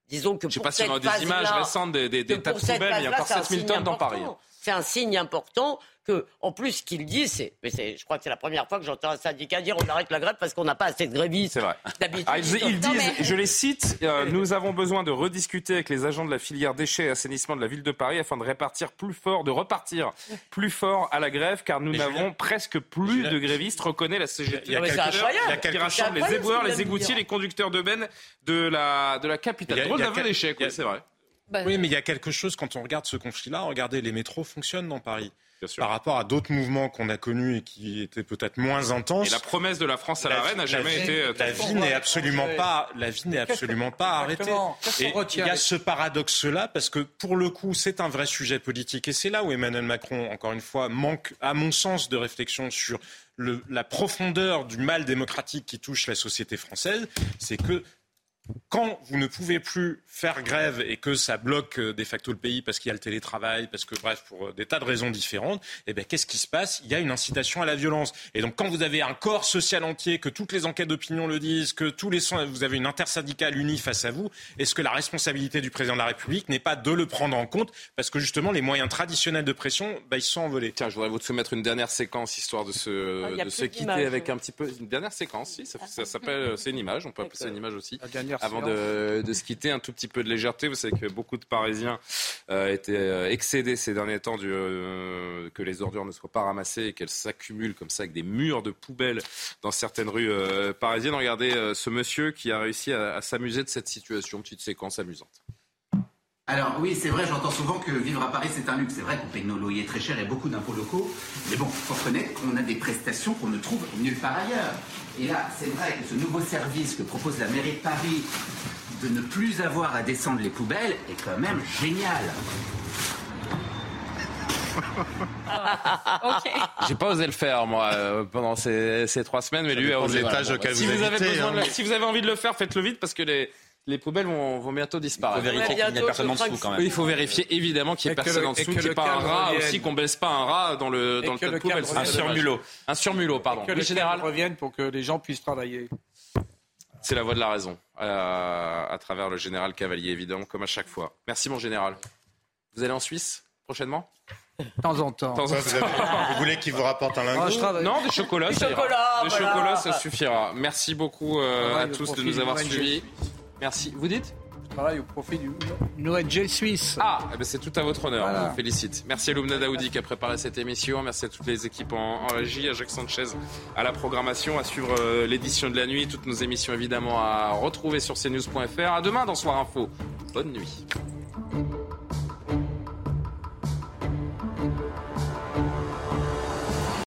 Disons que Je ne sais pas si on a des images récentes des, tas de poubelles, il y a encore 7000 tonnes dans Paris. C'est un signe important que, en plus, ce qu'il dit, c'est, mais c'est, je crois que c'est la première fois que j'entends un syndicat dire on arrête la grève parce qu'on n'a pas assez de grévistes. C'est vrai. Ah, ils, disent, je les cite, euh, nous avons besoin de rediscuter avec les agents de la filière déchets et assainissement de la ville de Paris afin de répartir plus fort, de repartir plus fort à la grève, car nous n'avons presque plus de grévistes, reconnaît la CGT. Il y a, quelques qui rassemble les éboueurs, les égoutiers, les conducteurs de bennes de la, de la capitale. Drôle d'aveu d'échec, c'est vrai. Bah, oui, mais il y a quelque chose quand on regarde ce conflit-là. Regardez, les métros fonctionnent dans Paris par rapport à d'autres mouvements qu'on a connus et qui étaient peut-être moins intenses. Et la promesse de la France à l'arène n'a jamais été. Euh, la vie n'est absolument pas, la vie n'est absolument pas arrêtée. Et il y a ce paradoxe-là parce que pour le coup, c'est un vrai sujet politique et c'est là où Emmanuel Macron, encore une fois, manque, à mon sens, de réflexion sur le, la profondeur du mal démocratique qui touche la société française. C'est que quand vous ne pouvez plus faire grève et que ça bloque euh, de facto le pays parce qu'il y a le télétravail, parce que bref, pour euh, des tas de raisons différentes, eh bien, qu'est-ce qui se passe? Il y a une incitation à la violence. Et donc, quand vous avez un corps social entier, que toutes les enquêtes d'opinion le disent, que tous les vous avez une intersyndicale unie face à vous, est-ce que la responsabilité du président de la République n'est pas de le prendre en compte? Parce que justement, les moyens traditionnels de pression, bah, ils sont envolés. Tiens, je voudrais vous soumettre une dernière séquence histoire de se, ah, de se quitter avec un petit peu une dernière séquence. Si, ça, ça s'appelle, c'est une image. On peut appeler ça une image aussi avant de, de, se quitter, un tout petit peu de légèreté. Vous savez que beaucoup de Parisiens euh, étaient euh, excédés ces derniers temps du, euh, que les ordures ne soient pas ramassées et qu'elles s'accumulent comme ça avec des murs de poubelles dans certaines rues euh, parisiennes. Regardez ce monsieur qui a réussi à, à s'amuser de cette situation. Petite séquence amusante. Alors oui, c'est vrai, j'entends souvent que vivre à Paris c'est un luxe. C'est vrai qu'on paye nos loyers très cher et beaucoup d'impôts locaux. Mais bon, il faut reconnaître qu'on a des prestations qu'on ne trouve nulle part ailleurs. Et là, c'est vrai que ce nouveau service que propose la mairie de Paris de ne plus avoir à descendre les poubelles est quand même génial. okay. J'ai pas osé le faire moi euh, pendant ces, trois semaines, mais lui a osé. Si vous, avez besoin hein. si vous avez envie de le faire, faites-le vite parce que les, les poubelles vont, vont, bientôt disparaître. Il faut vérifier qu'il n'y a personne en dessous quand même. il faut vérifier évidemment qu'il n'y ait personne en dessous, qu'il n'y ait pas un rat aussi, qu'on baisse pas un rat dans le, dans le tas de poubelles. Un surmulot. Un surmulot, pardon. que le général revienne pour que les gens puissent travailler. C'est la voie de la raison, à, à, travers le général Cavalier, évidemment, comme à chaque fois. Merci, mon général. Vous allez en Suisse prochainement? De temps en temps. Vous, voulez qu'il vous rapporte un lingot Non, des chocolats. Des chocolats, des chocolats, ça suffira. Merci beaucoup euh, à tous de nous avoir suivis. Merci. Vous dites Je travaille au profit du Noël Gel Suisse. Ah, eh ben c'est tout à votre honneur. On vous félicite. Merci à Lumna Daoudi qui a préparé cette émission. Merci à toutes les équipes en, régie, à Jacques Sanchez à la programmation, à suivre euh, l'édition de la nuit. Toutes nos émissions évidemment à retrouver sur cnews.fr. À demain dans Soir Info. Bonne nuit.